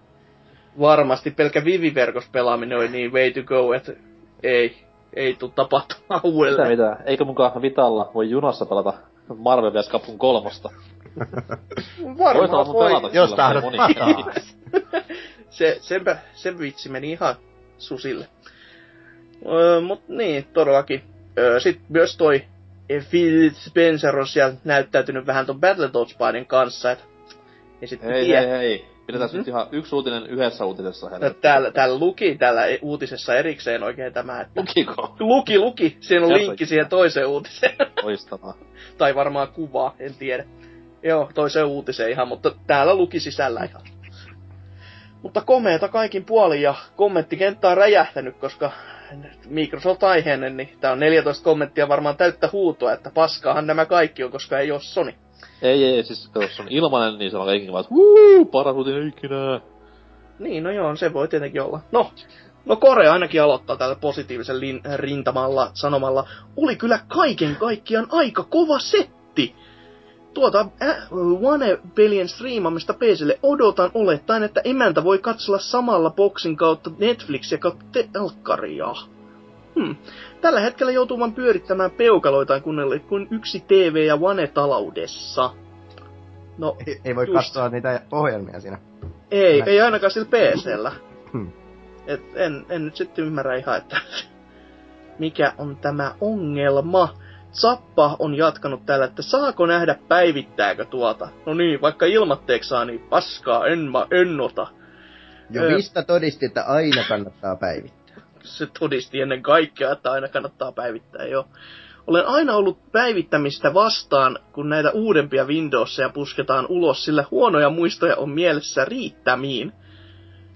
Varmasti pelkkä Vivi-verkossa pelaaminen oli niin way to go, että ei, ei tuu tapahtumaan Mitä uudelleen. mitä? Eikö mukaan Vitalla voi junassa pelata Marvel vs. Capcom kolmosta? Varmaan voi. pelata Jos tahdot <laughs> se, senpä, sen vitsi meni ihan susille. Öö, mut niin, todellakin. Öö, Sitten myös toi Phil Spencer on siellä näyttäytynyt vähän ton Battletoads-painin kanssa, et ei sitten Hei, tiedä. hei, hei. Pidetään Mhm. nyt ihan yksi uutinen yhdessä uutisessa. No, täällä, täällä luki täällä uutisessa erikseen oikein tämä, että Lukiko? luki, luki. Siinä on linkki siihen toiseen uutiseen. Loistavaa. tai varmaan kuvaa, en tiedä. Joo, toiseen uutiseen ihan, mutta täällä luki sisällä ihan. Mutta komeeta kaikin puolin ja kommenttikenttä on räjähtänyt, koska Microsoft aiheinen, niin tää on 14 kommenttia varmaan täyttä huutoa, että paskaahan nämä kaikki on, koska ei oo Sony. Ei, ei, siis jos on ilmanen, niin se on kaikki vaan, wuu, paras uutinen ikinä. Niin, no joo, se voi tietenkin olla. No, no Korea ainakin aloittaa tällä positiivisen lin, rintamalla sanomalla, oli kyllä kaiken kaikkiaan aika kova setti. Tuota äh, One-pelien striimaamista PClle odotan olettaen, että emäntä voi katsella samalla boksin kautta Netflixiä kautta telkkaria. Hmm. Tällä hetkellä joutuu vaan pyörittämään peukaloitaan kunnelle kuin yksi TV ja One-taloudessa. No, Ei, ei voi Just. katsoa niitä ohjelmia siinä. ei, Näin. ei ainakaan sillä PCllä. Hmm. Et en, en nyt sitten ymmärrä ihan, että <laughs> mikä on tämä ongelma. Zappa on jatkanut täällä, että saako nähdä päivittääkö tuota. No niin, vaikka ilmatteeksi saa, niin paskaa, en, mä, en ota. Jo Ö. Vista todisti, että aina kannattaa päivittää. Se todisti ennen kaikkea, että aina kannattaa päivittää, joo. Olen aina ollut päivittämistä vastaan, kun näitä uudempia Windowsia pusketaan ulos, sillä huonoja muistoja on mielessä riittämiin.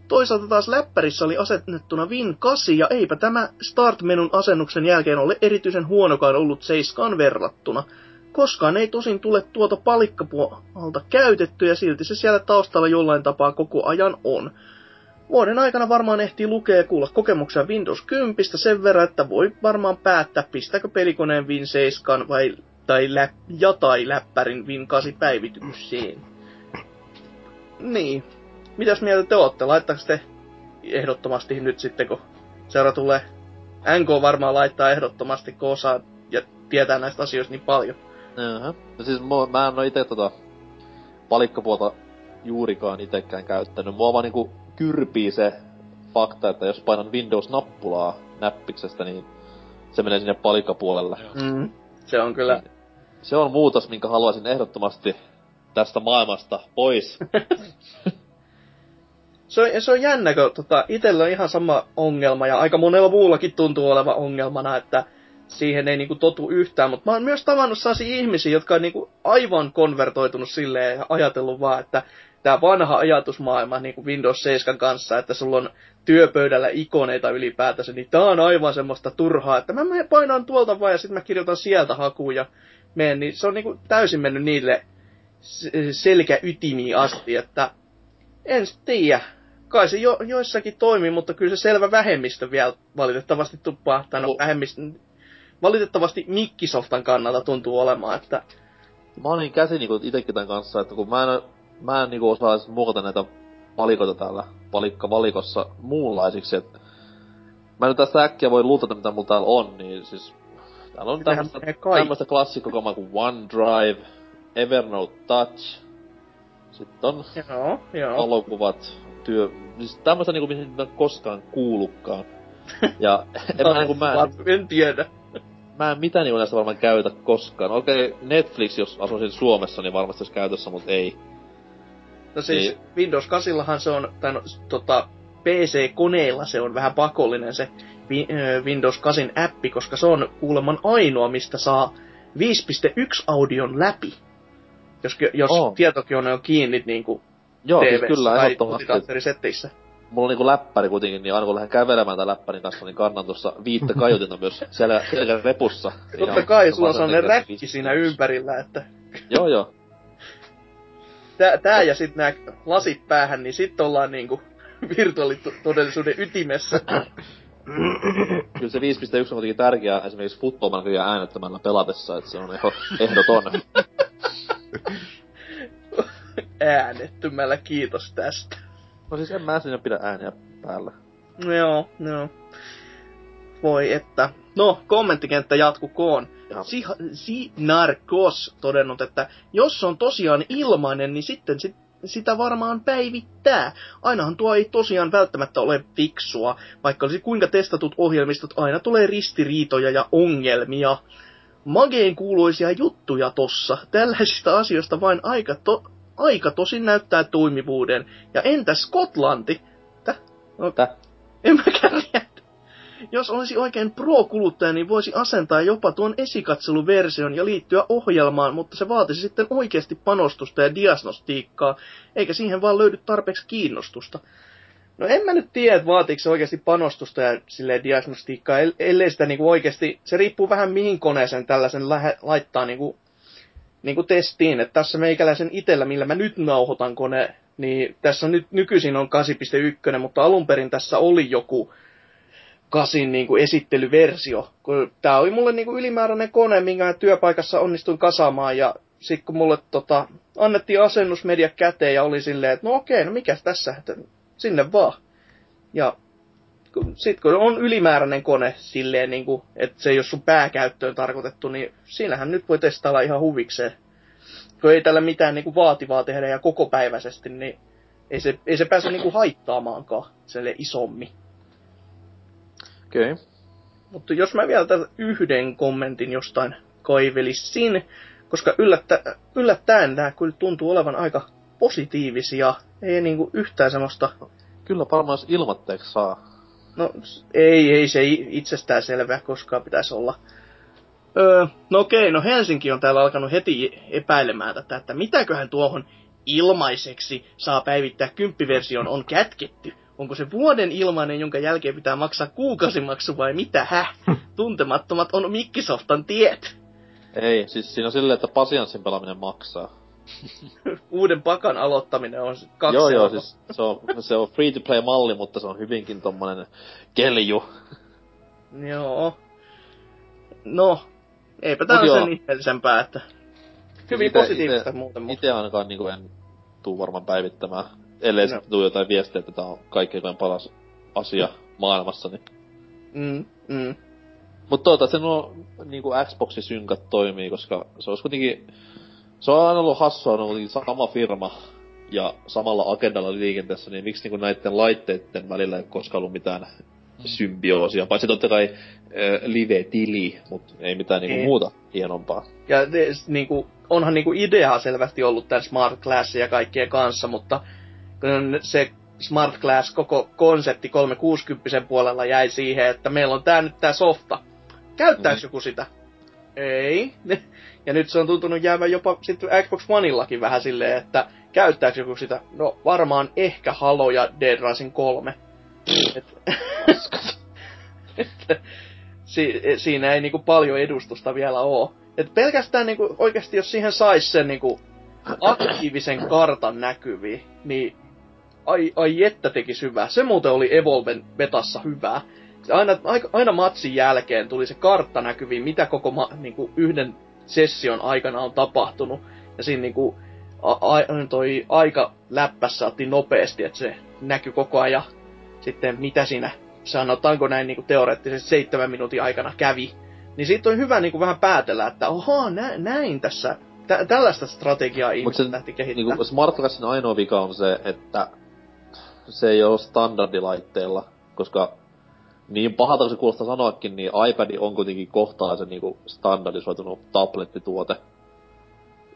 Toisaalta taas läppärissä oli asennettuna Win 8 ja eipä tämä Start-menun asennuksen jälkeen ole erityisen huonokaan ollut Seiskaan verrattuna. Koskaan ei tosin tule tuota palikkapuolta käytetty ja silti se siellä taustalla jollain tapaa koko ajan on. Vuoden aikana varmaan ehtii lukea ja kuulla kokemuksia Windows 10 sen verran, että voi varmaan päättää, pistääkö pelikoneen Win 7 vai, tai lä, ja tai läppärin Win 8 päivitykseen. Niin. Mitäs mieltä te ootte? Laittaako te ehdottomasti nyt sitten, kun seura tulee? NK varmaan laittaa ehdottomasti, kun osaa ja tietää näistä asioista niin paljon. Jaha. No siis mua, mä en oo ite tota palikkapuolta juurikaan itekään käyttänyt. Mua vaan niinku kyrpii se fakta, että jos painan Windows-nappulaa näppiksestä, niin se menee sinne palikkapuolelle. Mm. Se on kyllä... Se on muutos, minkä haluaisin ehdottomasti tästä maailmasta pois. <laughs> Se on, se on jännä, kun tota, itsellä on ihan sama ongelma ja aika monella muullakin tuntuu olevan ongelmana, että siihen ei niinku totu yhtään, mutta mä oon myös tavannut sellaisia ihmisiä, jotka on niinku aivan konvertoitunut silleen ja ajatellut vaan, että tämä vanha ajatusmaailma niinku Windows 7 kanssa, että sulla on työpöydällä ikoneita ylipäätänsä, niin tää on aivan semmoista turhaa, että mä menen painaan tuolta vaan ja sitten mä kirjoitan sieltä hakuun ja menen, niin se on niinku täysin mennyt niille selkäytimiin asti, että en tiedä. Kai se jo, joissakin toimii, mutta kyllä se selvä vähemmistö vielä valitettavasti tuppaa, tai no vähemmistö, valitettavasti Mikkisoftan kannalta tuntuu olemaan, että Mä olin käsi niinku itekin tän kanssa, että kun mä en, mä en niinku osaa edes muokata näitä valikoita täällä palikka valikossa muunlaisiksi, että mä nyt tästä äkkiä voi luutata mitä mulla täällä on, niin siis täällä on tämmöstä, tämmöstä klassikkokamaa kuin OneDrive, Evernote Touch, sitten on joo, joo. valokuvat, työ, siis tämmöstä niinku mihin mä en koskaan kuullutkaan. Ja <laughs> en mä niinku mä, en tiedä. mä en mitään niinku näistä varmaan käytä koskaan. Okei, Netflix, jos asuisin Suomessa, niin varmasti olisi käytössä, mutta ei. No siis Niin. Windows 8 se on, tai no, tota, PC-koneilla se on vähän pakollinen se Windows 8 appi, koska se on kuuleman ainoa, mistä saa 5.1 audion läpi. Jos, jos oh. tietokone on kiinni niin kuin Joo, TV siis kyllä, tai ehdottomasti. multitaattorisetteissä. Mulla on niinku läppäri kuitenkin, niin aina kun lähden kävelemään tämän läppärin kanssa, niin kannan tuossa viittä kaiutinta myös siellä, siellä repussa. Niin Totta kai, sulla on sellainen räkki siinä ympärillä, että Joo, joo. Tää, tää ja sitten nämä lasit päähän, niin sitten ollaan niinku <laughs> virtuaalitodellisuuden ytimessä. <laughs> Kyllä se 5.1 on kuitenkin tärkeää esimerkiksi futtoman ja äänettömällä pelatessa, että se on ehdo, ehdoton. <laughs> Äänettömällä kiitos tästä. No siis en mä sinne pidä ääniä päällä. No joo, joo. Voi että. No, kommenttikenttä jatkukoon. Si- Sinarkos todennut, että jos se on tosiaan ilmainen, niin sitten sit, sitä varmaan päivittää. Ainahan tuo ei tosiaan välttämättä ole fiksua, vaikka olisi kuinka testatut ohjelmistot, aina tulee ristiriitoja ja ongelmia. Mageen kuuluisia juttuja tossa. Tällaisista asioista vain aika, to- aika tosin näyttää toimivuuden. Ja entä Skotlanti? Tä? No, Tää? en mäkään. Jos olisi oikein pro-kuluttaja, niin voisi asentaa jopa tuon esikatseluversion ja liittyä ohjelmaan, mutta se vaatisi sitten oikeasti panostusta ja diagnostiikkaa, eikä siihen vaan löydy tarpeeksi kiinnostusta. No en mä nyt tiedä, että vaatiiko se oikeasti panostusta ja silleen diagnostiikkaa, el- ellei sitä niinku oikeasti, se riippuu vähän mihin koneeseen tällaisen lähe, laittaa niinku, niinku testiin, että tässä meikäläisen itellä, millä mä nyt nauhoitan kone, niin tässä nyt nykyisin on 8.1, mutta alun perin tässä oli joku kasin niin kuin esittelyversio. Tää oli mulle niin kuin ylimääräinen kone, minkä työpaikassa onnistuin kasaamaan ja sitten kun mulle tota, annettiin asennusmedia käteen ja oli silleen, että no okei, no mikäs tässä, että sinne vaan. Ja kun, sit kun on ylimääräinen kone silleen, niin kuin, että se ei ole sun pääkäyttöön tarkoitettu, niin siinähän nyt voi testailla ihan huvikseen. Kun ei tällä mitään niin kuin vaativaa tehdä ja kokopäiväisesti, niin ei se, ei se pääse niin kuin haittaamaankaan sille isommin. Okei. Okay. Mutta jos mä vielä tätä yhden kommentin jostain kaivelissin, koska yllättä, yllättäen nämä kyllä tuntuu olevan aika positiivisia. Ei niinku yhtään semmoista, Kyllä varmaan ilmatteeksi saa. no ei, ei se itsestään selvää koskaan pitäisi olla. Öö, no okei, no Helsinki on täällä alkanut heti epäilemään tätä, että mitäköhän tuohon ilmaiseksi saa päivittää kymppiversion on kätketty. Onko se vuoden ilmainen, jonka jälkeen pitää maksaa kuukausimaksu vai mitä? Häh? Tuntemattomat on Mikkisoftan tiet. Ei, siis siinä on silleen, että pasianssin pelaaminen maksaa. <laughs> Uuden pakan aloittaminen on kaksi joo, joo, siis se on, se on free-to-play-malli, mutta se on hyvinkin tommonen kelju. <laughs> Joo. No, eipä tää ole sen ihmeellisempää, että hyvin Ite- positiivista ite- muuten, mutta Itse ainakaan niinku en tuu varmaan päivittämään. Ellei No. sitten tuu jotain viestiä, että tää on kaikkein paras asia maailmassa, niin mm, mm. Mutta toivottavasti nuo niinku Xboxin synkat toimii, koska se olisi kuitenkin... Se on aina ollut hassua, ne on sama firma ja samalla agendalla liikenteessä, niin miksi niinku näiden laitteiden välillä ei ole koskaan ollut mitään symbioosia, paitsi totta kai äh, live-tili, mutta ei mitään niinku Ei. muuta hienompaa. Ja te, s- niinku, onhan niinku idea selvästi ollut tämän Smart Classin ja kaikkien kanssa, mutta se Smart Class koko konsepti 360 puolella jäi siihen, että meillä on tää nyt tää softa. Käyttääkö Mhm. joku sitä? Ei. <laughs> Ja nyt se on tuntunut jäävän jopa sitten Xbox Oneillakin vähän silleen, että käyttääkö joku sitä? No varmaan ehkä Halo ja Dead Rising 3. Et, että <laughs> si, siinä ei niinku paljon edustusta vielä oo. Et pelkästään niinku oikeasti jos siihen sais sen niinku aktiivisen kartan näkyviin, niin ai, ai että tekis hyvää. Se muuten oli Evolven betassa hyvää. Aina, aina, matsin jälkeen tuli se kartta näkyviin, mitä koko ma, niinku yhden session aikana on tapahtunut. Ja siinä niinku, a, a, toi aika läppässä saatiin nopeasti, että se näkyy koko ajan sitten mitä siinä sanotaanko näin niinku teoreettisesti seitsemän minuutin aikana kävi. Niin siitä on hyvä niinku vähän päätellä, että oha, nä, näin tässä, tä, tällaista strategiaa ihmiset se lähti kehittämään. niinku Smart Classin ainoa vika on se, että se ei ole standardilaitteella, koska niin pahalta kuin se kuulostaa sanoakin, niin iPad on kuitenkin kohtalaisen niinku standardisoitunut tablettituote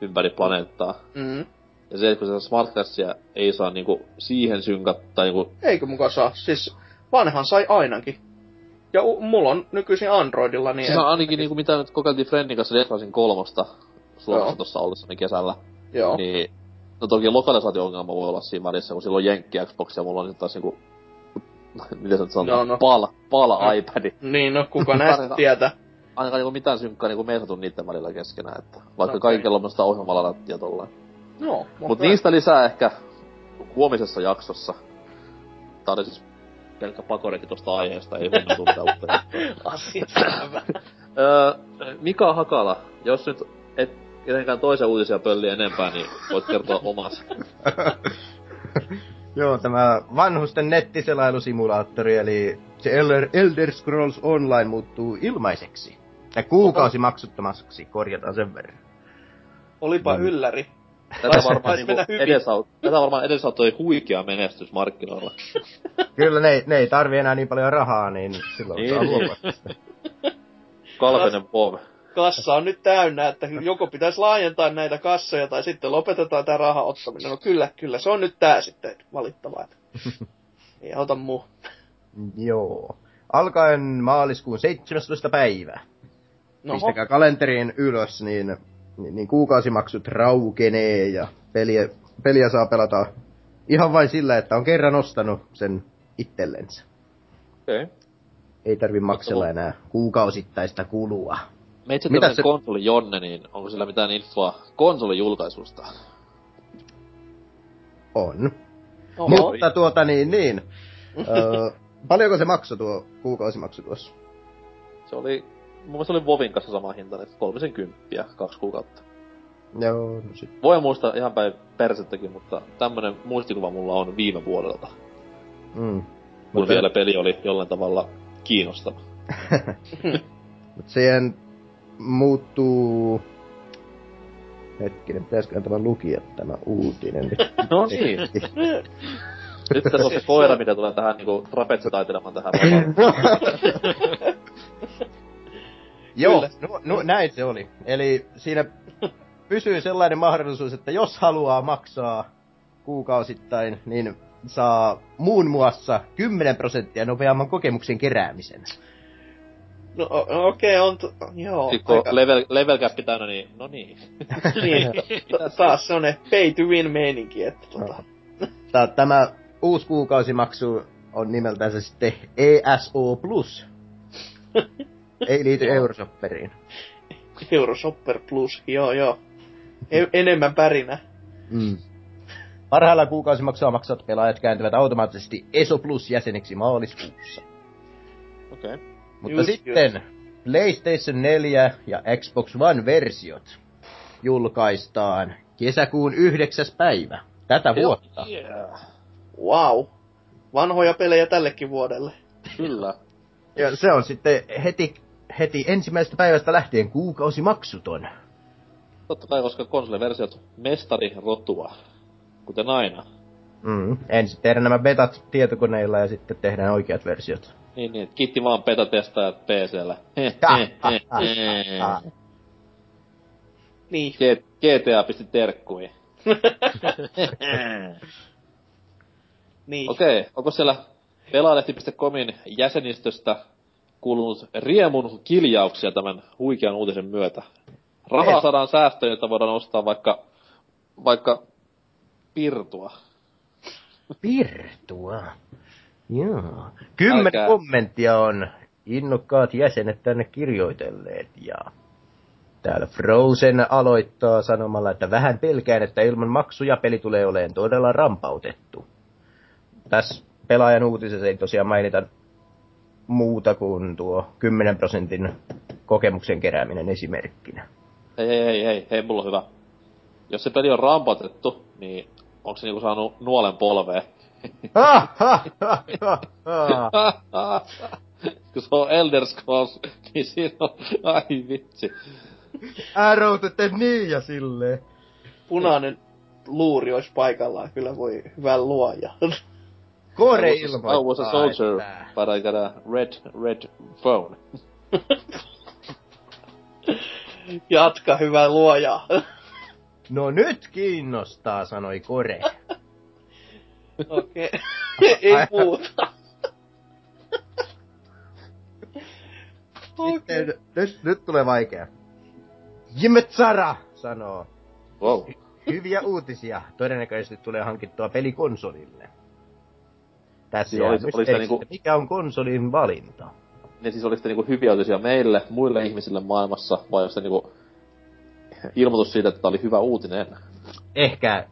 ympäri planeettaa. Mm. Ja se, että kun sitä Smart Classia ei saa niinku siihen synkat, tai niinku... Eikö mukaan saa? Siis vanhan sai ainakin. Ja u- mulla on nykyisin Androidilla, niin... Siis on ainakin niinku mitä nyt kokeiltiin Friendin kanssa Death kolmosta Suomessa Joo. tossa ollessani kesällä. Joo. Niin, no toki lokalisaatio-ongelma voi olla siinä välissä, kun silloin Jenkki Xbox ja mulla on sitten taas niinku, miten se nyt sanotaan, No, no. pal, pal No. iPad. Niin, no kuka <laughs> näistä tietää. Ainakaan niinku mitään synkkaa niinku meisatu niitten välillä keskenään, että vaikka okay. kaikilla on sitä ohjelmalla ja tolleen. No, Mut niistä lisää ehkä huomisessa jaksossa. Tää oli siis pelkkä pakoretti tosta aiheesta, ei tule mitään uutta. <laughs> Asia. Öö, Mika Hakala, jos nyt kenenkään toisen uutisia pölli enempää, niin voit kertoa omas. <laughs> Joo, tämä vanhusten nettiselailusimulaattori, eli se Elder, Elder Scrolls Online muuttuu ilmaiseksi. Ja kuukausi maksuttomaksi, korjataan sen verran. Olipa Mm. ylläri. Tätä varmaan, niinku edesaut, tätä varmaan edesauttoi huikea menestys markkinoilla. <laughs> Kyllä ne, ne ei tarvi enää niin paljon rahaa, niin silloin Niin. saa luopua tästä. Kalpenen Bob. Kassa on nyt täynnä, että joko pitäisi laajentaa näitä kassoja tai sitten lopetetaan tämä raha ottaminen. No kyllä, kyllä, se on nyt tää sitten valittavaa. <laughs> Ei auta muu. Joo. Alkaen maaliskuun 17. päivä. No, Pistäkää kalenteriin ylös, niin, niin, niin kuukausimaksut raukenee ja peliä, peliä saa pelata ihan vain sillä, että on kerran ostanut sen itsellensä. Okei. Okay. Ei tarvi maksella enää kuukausittaista kulua. Meitsi Mitä se- konsoli Jonne, niin onko sillä mitään infoa konsolin julkaisusta? On. Oho. Mutta tuota niin, niin. öö, <laughs> paljonko se maksoi tuo kuukausimaksu tuossa? Se oli, mun mielestä oli Vovin kanssa sama hinta, että 30 kaksi kuukautta. Joo, no sit. Voi muistaa ihan päin persettäkin, mutta tämmönen muistikuva mulla on viime vuodelta, Mm. kun vielä peli oli jollain tavalla kiinnostava. <laughs> <laughs> Mut siihen muuttuu... Hetkinen, pitäisiköhän tämä lukia tämä uutinen nyt? <laughs> No niin. <laughs> Nyt tässä on se koira, mitä tulee tähän niinku trapetsi taitelemaan tähän. <laughs> Joo, no, no, näin se oli. Eli siinä pysyy sellainen mahdollisuus, että jos haluaa maksaa kuukausittain, niin saa muun muassa 10 prosenttia nopeamman kokemuksen keräämisen. No okei, on... T- joo. Sitten kun aika- level, level cap täynnä, niin no niin. <laughs> niin, ta- taas semmonen pay to win meininki, että tota... Tää- Tämä uusi kuukausimaksu on nimeltänsä sitten ESO Plus. <laughs> Ei liity Eurosopperiin. Euroshopper Plus, joo joo. E- enemmän pärinä. Mm. Parhailla kuukausimaksua maksavat pelaajat kääntyvät automaattisesti ESO Plus jäseniksi maaliskuussa. Okei. Okay. Mutta Just, sitten PlayStation 4 ja Xbox One-versiot julkaistaan kesäkuun 9. päivä tätä vuotta. Yeah. Wow. Vanhoja pelejä tällekin vuodelle. Kyllä. <laughs> Ja se on sitten heti, heti ensimmäisestä päivästä lähtien kuukausimaksuton. Totta kai, koska konsoliversiot mestari rotua. Kuten aina. Mm. Ensin tehdään nämä betat tietokoneilla ja sitten tehdään oikeat versiot. Niin, niin. Kiitti vaan beta-testaajat PCllä. Niin. <laughs> GTA pisti terkkuihin. <laughs> Niin. Okei, okay. onko siellä pelaalehti.comin jäsenistöstä kuulunut riemun kiljauksia tämän huikean uutisen myötä? Rahaa Ei. saadaan säästöön, jotta voidaan ostaa vaikka, vaikka pirtua. Pirtua. Joo. Kymmenen Älkää. kommenttia on innokkaat jäsenet tänne kirjoitelleet ja täällä Frozen aloittaa sanomalla, että vähän pelkään, että ilman maksuja peli tulee olemaan todella rampautettu. Tässä pelaajan uutisessa ei tosiaan mainita muuta kuin tuo 10 prosentin kokemuksen kerääminen esimerkkinä. Ei, ei, ei, ei, hei, mulla on hyvä. Jos se peli on rampatettu, niin onko se niinku saanut nuolen polveen? <laughs> Kun se on Elder Scrolls, niin siinä on, ai vitsi. Ääroutet niin ja silleen. Punainen luuri olisi paikallaan. Kyllä voi hyvän luoja. Kore I was, a- I was a ilmoittaa, soldier, että... but I got a red, red phone. Jatka hyvää luojaa. No nyt kiinnostaa, sanoi Kore. Okei. <laughs> Ei puhuta. Sitten, nyt, nyt tulee vaikea. Jimetsara sanoo. Wow. Hyviä uutisia. Todennäköisesti tulee hankittua pelikonsolille. Tässä Siis jää olis- olis se mysteeriksi, niinku- mikä on konsolin valinta? Ne siis oli niinku hyviä uutisia meille, muille ihmisille maailmassa, vai onko se niinku ilmoitus siitä, että tää oli hyvä uutinen? Ehkä,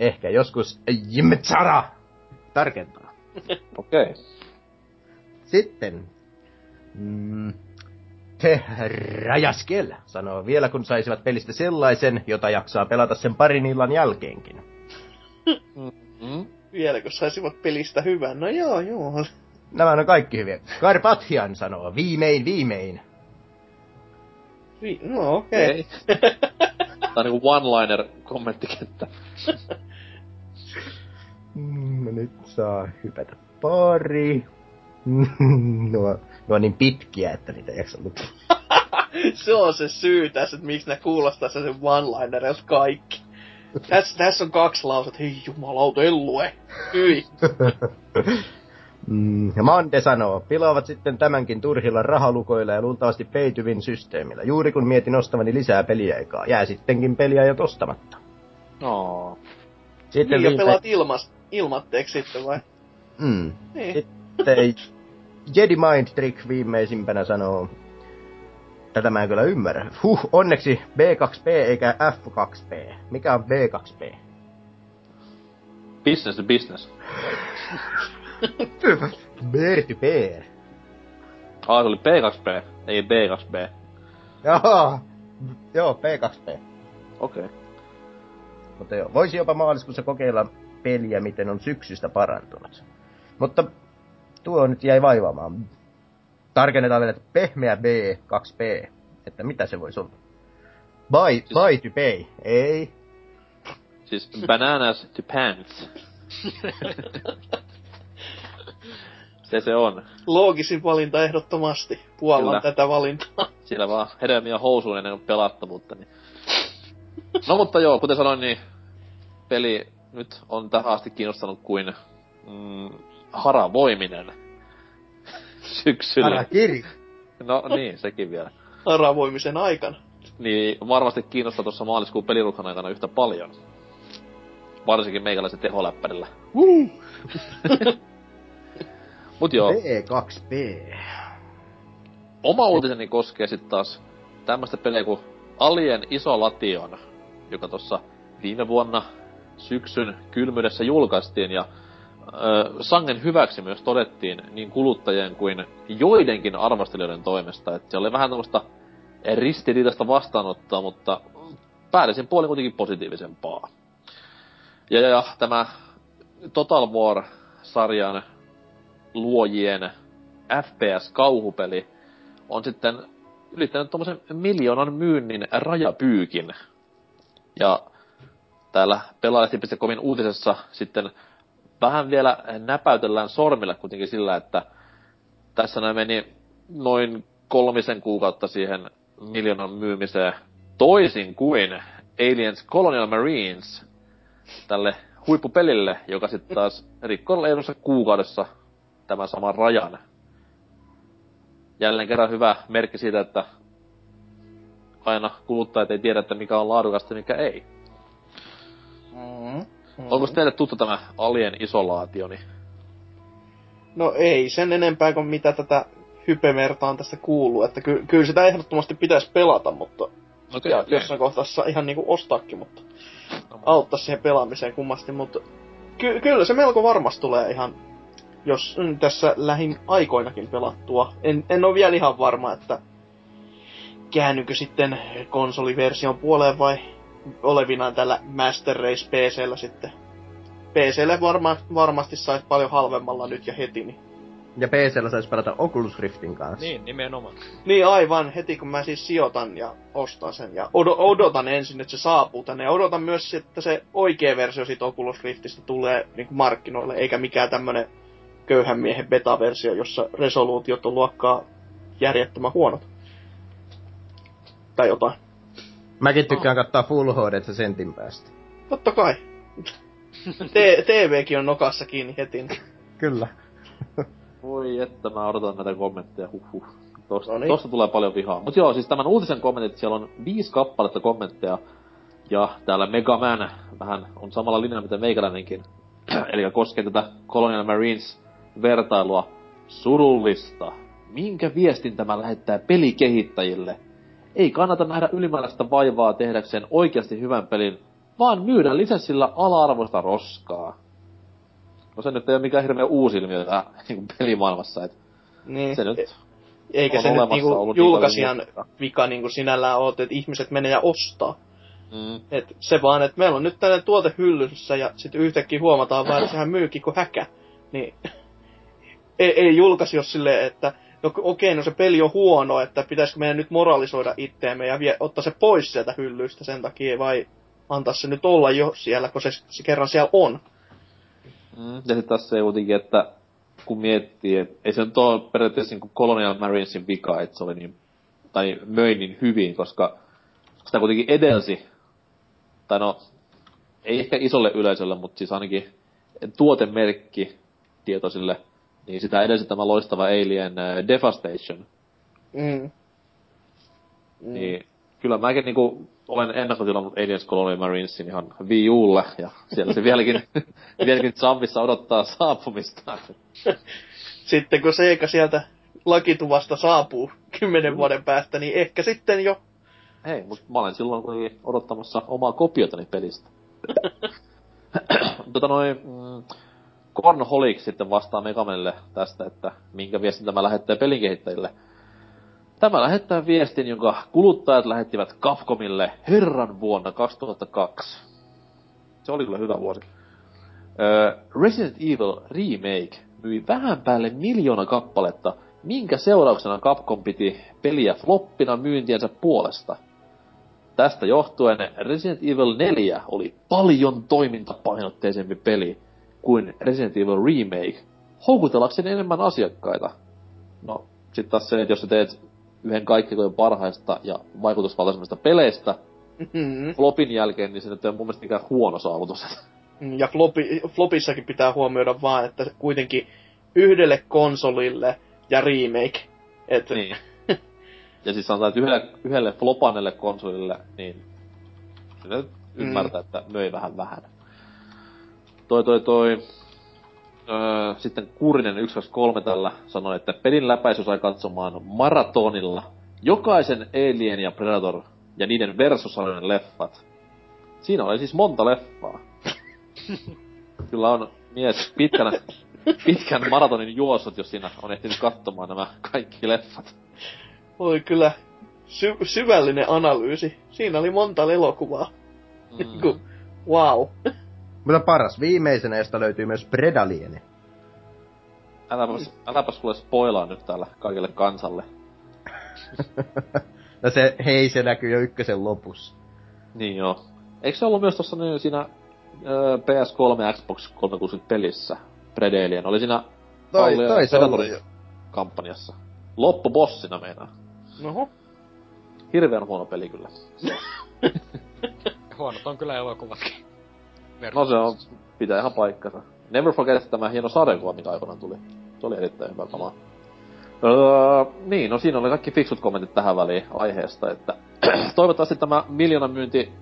ehkä joskus Jimetsara tarkentaa. <laughs> Okei. Okay. Sitten, mm, te Rajaskel sanoo, vielä kun saisivat pelistä sellaisen, jota jaksaa pelata sen parin illan jälkeenkin. Mm? Vieläkö saisivat pelistä hyvän? No joo, joo. Nämä on kaikki hyviä. Karpathian sanoo, viimein, viimein. Vi- no okei. Ei. <laughs> Tää on niinku one-liner kommenttikenttä. Mm, No nyt saa hypätä pari. <laughs> nuo, nuo on niin pitkiä, että niitä ei jaksa lukea. <laughs> se on se syy tässä, että miksi ne kuulostaa se one-linerilta kaikki. Tässä, tässä on kaksi lausetta. Hei jumalauta, en lue. Hyi. <laughs> Mm, ja Mande sanoo, pilaavat sitten tämänkin turhilla rahalukoilla ja luultavasti peityvin systeemillä. Juuri kun mietin ostavani lisää peliaikaa, jää sittenkin peliä jo ostamatta. No. Sitten Niin, ja viime- pelaat ilmas, ilmatteeksi sitten vai? Mm. Niin. Sitten Jedi Mind Trick viimeisimpänä sanoo, tätä mä en kyllä ymmärrä. Huh, onneksi B2P eikä F2P. Mikä on B2P? Business to business. <laughs> Bear to bear. Ah, se oli P2P, ei B2B. Jaha. Joo, P2P. Okei. Okay. Mutta joo, voisi jopa maaliskuussa kokeilla peliä, miten on syksystä parantunut. Mutta tuo nyt jäi vaivaamaan. Tarkennetaan vielä, että pehmeä B, 2P. Että mitä se voisi olla? Buy, buy to pay. Ei. Siis bananas to pants. <laughs> se se on. Loogisin valinta ehdottomasti. Puollan Kyllä. tätä valintaa. <laughs> Sillä vaan hedelmiä housuun ennen pelattavuutta. Niin. No mutta joo, kuten sanoin, niin peli nyt on tähän asti kiinnostanut kuin mm, haravoiminen <laughs> syksyllä. Harakiri. No niin, sekin vielä. Haravoimisen aikana. Niin varmasti kiinnostaa tuossa maaliskuun peliruuhkan aikana yhtä paljon. Varsinkin meikäläisen teholäppärillä. <laughs> Mut joo, B2P. oma uutiseni koskee sitten taas tämmöistä peliä kuin Alien Isolation, joka tuossa viime vuonna syksyn kylmyydessä julkaistiin ja ö, sangen hyväksi myös todettiin niin kuluttajien kuin joidenkin arvostelijoiden toimesta, että se oli vähän tämmöistä ristiriitaista vastaanottoa, mutta päällisin puolin kuitenkin positiivisempaa. Ja, ja, ja tämä Total War-sarjan luojien FPS-kauhupeli on sitten ylittänyt tuommoisen miljoonan myynnin rajapyykin. Ja täällä pelaajalehti.comin uutisessa sitten vähän vielä näpäytellään sormilla kuitenkin sillä, että tässä näin meni noin kolmisen kuukautta siihen miljoonan myymiseen toisin kuin Aliens Colonial Marines tälle huippupelille, joka sitten taas rikkoi kuukaudessa tämän saman rajan. Jälleen kerran hyvä merkki siitä, että aina kuluttajat ei tiedä, että mikä on laadukasta ja mikä ei. Mm-hmm. Onko teille tuttu tämä Alien isolaatio? Niin No ei sen enempää kuin mitä tätä hypemerta on tästä kuullut. Että ky- kyllä sitä ehdottomasti pitäisi pelata, mutta Okei, ja okei. jossain kohtaa ihan niinku ostaakin, mutta auttaa siihen pelaamiseen kummasti, mutta ky- kyllä se melko varmasti tulee ihan, jos mm, tässä lähin aikoinakin pelattua. En, en ole vielä ihan varma, että käännykö sitten konsoliversion puoleen vai olevinaan tällä Master Race PCllä sitten. PClle varma, varmasti saisi paljon halvemmalla nyt ja heti, niin Ja PCllä saisi pelata Oculus Riftin kanssa. Niin, nimenomaan. Niin aivan, heti kun mä siis sijoitan ja ostan sen ja od- odotan ensin, että se saapuu tänne ja odotan myös, että se oikea versio siitä Oculus Riftistä tulee niin kuin markkinoille, eikä mikään tämmönen köyhän miehen beta-versio, jossa resoluutiot on luokkaa järjettömän huonot. Tai jotain. Mäkin tykkään katsoa Full HD sentin päästä. Totta kai. T- TVkin on nokassa kiinni heti. Kyllä. Voi että mä odotan näitä kommentteja, huhhuh. Tosta, No niin. tosta tulee paljon vihaa. Mut joo, siis tämän uutisen kommentit, siellä on viisi kappaletta kommentteja. Ja täällä Mega Man vähän on samalla linjalla mitä meikäläinenkin. <clears throat> Eli koskee tätä Colonial Marines vertailua. Surullista. Minkä viestin tämä lähettää pelikehittäjille? Ei kannata nähdä ylimääräistä vaivaa tehdäkseen oikeasti hyvän pelin, vaan myydä lisenssillä ala-arvoista roskaa. No se nyt ei ole mikään hirveä uusi ilmiö tää <laughs> niin pelimaailmassa, et Niin. se nyt Eikä on se nyt niinku niin julkaisijan vika niinku sinällään ole, että ihmiset menee ja ostaa. Mm. Et se vaan, että meillä on nyt tällainen tuote hyllyssä ja sitten yhtäkkiä huomataan vaan, että sehän myykin kuin häkä. Niin <laughs> ei, ei julkaisi jos silleen, että no okei, no se peli on huono, että pitäisikö meidän nyt moralisoida itteemme ja vie, ottaa se pois sieltä hyllystä sen takia vai antaa se nyt olla jo siellä, kun se, se kerran siellä on. Mm. Ja sitten tässä se kuitenkin, että kun miettii, että ei se nyt ole periaatteessa niin Colonial Marinesin vika, että se oli niin, tai möi niin hyvin, koska sitä kuitenkin edelsi, tai no, ei ehkä isolle yleisölle, mutta siis ainakin tuotemerkki tietoisille, niin sitä edelsi tämä loistava Alien äh, Devastation. Mm. Mm. Niin kyllä mäkin niinku olen ennakkotilannut Aliens Colonial Marinesin ihan Wii Ulle, ja siellä se vieläkin, <laughs> vieläkin Zampissa odottaa saapumistaan. <laughs> Sitten kun Seika sieltä lakituvasta saapuu kymmenen vuoden päästä, niin ehkä sitten jo Hei, mut mä olen silloin kuitenkin odottamassa omaa kopiotani pelistä. <laughs> tota noin, mm, Cornholic sitten vastaa Megamanille tästä, että minkä viestin tämä lähettää pelinkehittäjille. Tämä lähettää viestin, jonka kuluttajat lähettivät Capcomille herran vuonna 2002. Se oli kyllä hyvä vuosi. Öö, Resident Evil Remake myi vähän päälle miljoona kappaletta, minkä seurauksena Capcom piti peliä floppina myyntiensä puolesta. Tästä johtuen Resident Evil 4 oli paljon toimintapainotteisempi peli kuin Resident Evil Remake, houkutellakseen enemmän asiakkaita. No, sit taas se, että jos sä teet yhden kaikkien parhaista ja vaikutusvaltaisimmista peleistä mm, flopin jälkeen, niin se nyt ei mun mielestä mikään huono saavutus. Ja flopi, flopissakin pitää huomioida vaan, että kuitenkin yhdelle konsolille ja remake. Et, niin. Ja siis sanotaan, että yhdelle, yhdelle flopanelle konsolille, niin se nyt ymmärtää, että möi vähän vähän. Toi toi toi... Öö, sitten Kurinen 123 tällä sanoi, että pelin läpäisy sai katsomaan maratonilla jokaisen Alien ja Predator ja niiden versusarjojen leffat. Siinä oli siis monta leffaa. <laughs> Kyllä on mies pitkän, pitkän maratonin juossut, jos siinä on ehtinyt katsomaan nämä kaikki leffat. Oli kyllä sy- syvällinen analyysi. Siinä oli monta elokuvaa. Mm. wow. Mutta paras viimeisenä, josta löytyy myös Predalieni. Äläpäs, äläpäs kuule spoilaa nyt täällä kaikille kansalle. <laughs> no se, hei, se näkyy jo ykkösen lopussa. Niin joo. Eikö se ollut myös tossa niin siinä ö, PS3 ja Xbox 360 pelissä? Predalien. Oli siinä Toi, toi se ollut jo. kampanjassa. Loppubossina meinaa. Noho. Hirveän huono peli kyllä. <laughs> Huonot on kyllä elokuvatkin. No se on, pitää ihan paikkansa. Never Forget tämä hieno sarjakuva, mikä aikoinaan tuli. Se oli erittäin hyvä kamaa. Öö, niin, no siinä oli kaikki fiksut kommentit tähän väliin aiheesta, että <clears throat> toivottavasti tämä miljoonan myynti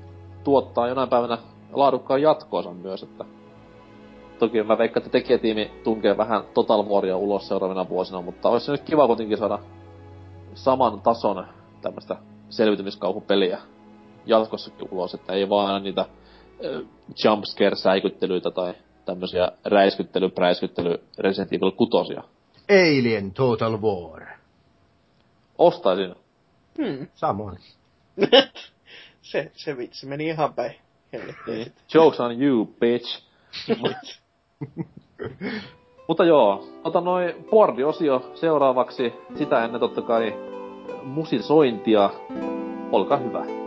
tuottaa jonain päivänä laadukkaan jatkoonsa myös, että toki mä veikkaan, että tekijätiimi tunkee vähän Total Waria ulos seuraavina vuosina, mutta olisi nyt kiva kuitenkin saada saman tason tämmöistä selviytymiskauhupeliä jatkossakin ulos, että ei vaan aina niitä jumpscare-säikyttelyitä tai tämmösiä räiskyttely, präiskyttely Resident Evil 6. Alien Total War. Ostaisin. Hmm. Samoin. <laughs> se, se vitsi meni ihan päin. Helvettiin Niin. Jokes on you, bitch. <laughs> Mutta joo, ota noin boardi-osio seuraavaksi. Sitä ennen totta kai musisointia. Olkaa hyvä.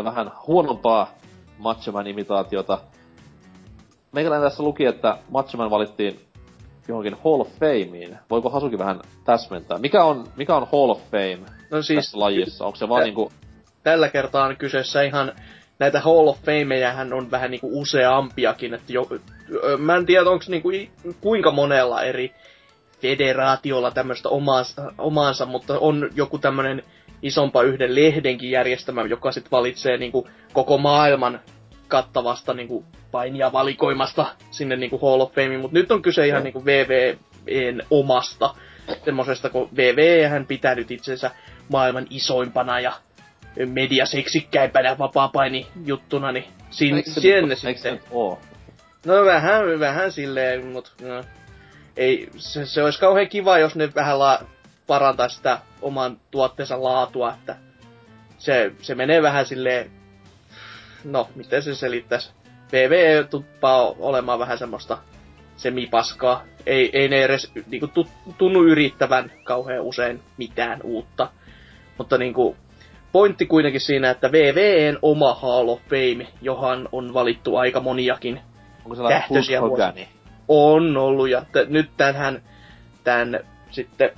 Siinä vähän huonompaa Macho Man imitaatiota. Meikäläinen tässä luki, että Macho Man valittiin johonkin Hall of Fameen. Voiko Hasuki vähän täsmentää? Mikä on, mikä on Hall of Fame No siis, tässä lajissa? Onko se vaan tä- niinku... tällä kertaa on kyseessä ihan näitä Hall of Famejähän on vähän niinku useampiakin, että jo, mä en tiedä onko niinku kuinka monella eri federaatiolla tämmöistä omaansa, omaansa, mutta on joku tämmönen isompa yhden lehdenkin järjestämä, joka sitten valitsee niinku koko maailman kattavasta niinku painijavalikoimasta sinne niinku Hall of Fameen, mutta nyt on kyse ihan Joo. niinku VVEn omasta semmosesta, kun VVE hän pitää nyt itsensä maailman isoimpana ja mediaseksikkäimpänä vapaapaini juttuna, niin sin, Eikö se, sinne eikö sitten. oo? No vähän, vähän silleen, mut no, ei, se, se olisi kauhean kiva, jos ne vähän la, parantaisi sitä oman tuotteensa laatua, että se, se menee vähän silleen, no, miten se selittäisi. PvE tuppaa olemaan vähän semmoista semipaskaa. Ei, ei ne edes niinku, tu, tunnu yrittävän kauhean usein mitään uutta. Mutta niinku, pointti kuitenkin siinä, että VVEn oma Hall of Fame, johon on valittu aika moniakin Onko Tähtöisiä vuosia. On ollut, ja t- nyt tähän, tämän sitten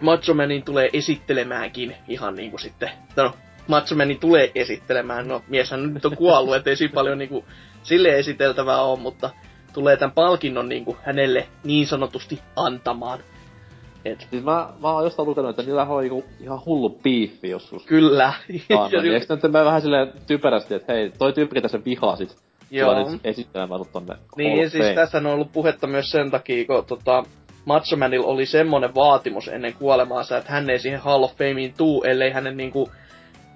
Macho Manin tulee esittelemäänkin ihan niinku sitten, no Macho Manin tulee esittelemään, no mieshän nyt on kuollut, ettei siinä paljon niinku sille esiteltävää ole, mutta tulee tämän palkinnon niinku hänelle niin sanotusti antamaan. Et, Siis mä, mä oon jostain lukenut, että niillä on joku ihan hullu piiffi joskus. kyllä. Niin <laughs> nyt- Eikö mä vähän silleen typerästi, että hei, toi tyyppi, sen vihaa sit, Joo. Nyt esittelemään sut tonne Niin, siis tässä on ollut puhetta myös sen takia, kun tota, Macho Manilla oli semmonen vaatimus ennen kuolemaansa, että hän ei siihen Hall of Fameen tuu, ellei hänen niinku,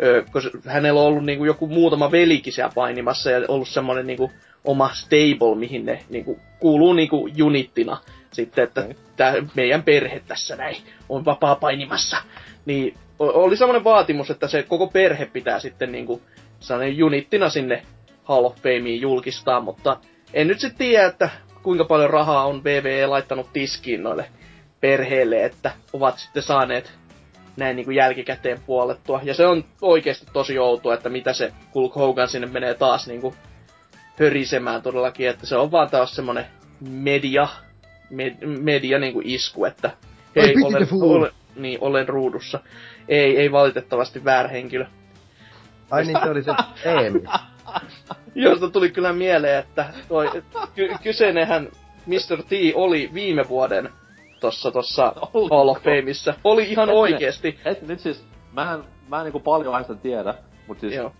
ö, hänellä on ollut niinku joku muutama velikin siellä painimassa ja ollut semmonen niinku oma stable, mihin ne niinku kuuluu niinku unittina sitten, että Okei. tää meidän perhe tässä näin on vapaa painimassa. Niin oli semmonen vaatimus, että se koko perhe pitää sitten niinku sellainen unittina sinne Hall of Fameen julkistaa, mutta en nyt sitten tiedä, että kuinka paljon rahaa on VVE laittanut tiskiin noille perheille, että ovat sitten saaneet näin niin kuin jälkikäteen puolettua. Ja se on oikeasti tosi outoa, että mitä se Hulk Hogan sinne menee taas niin kuin hörisemään todellakin, että se on vaan taas semmonen media, med, media niin kuin isku, että hei, olen, olen, niin, olen ruudussa. Ei, ei valitettavasti väärä henkilö. Ai niin, se oli se <laughs> Teemi. Josta tuli kyllä mieleen, että toi, ky- kyseinenhän Mr. T oli viime vuoden tossa, tossa Oliko? Hall of Fameissa. Oli ihan Hetkinen. oikeesti. Et nyt siis, mähän, mä en niinku paljon hänestä tiedä, mut siis Joo.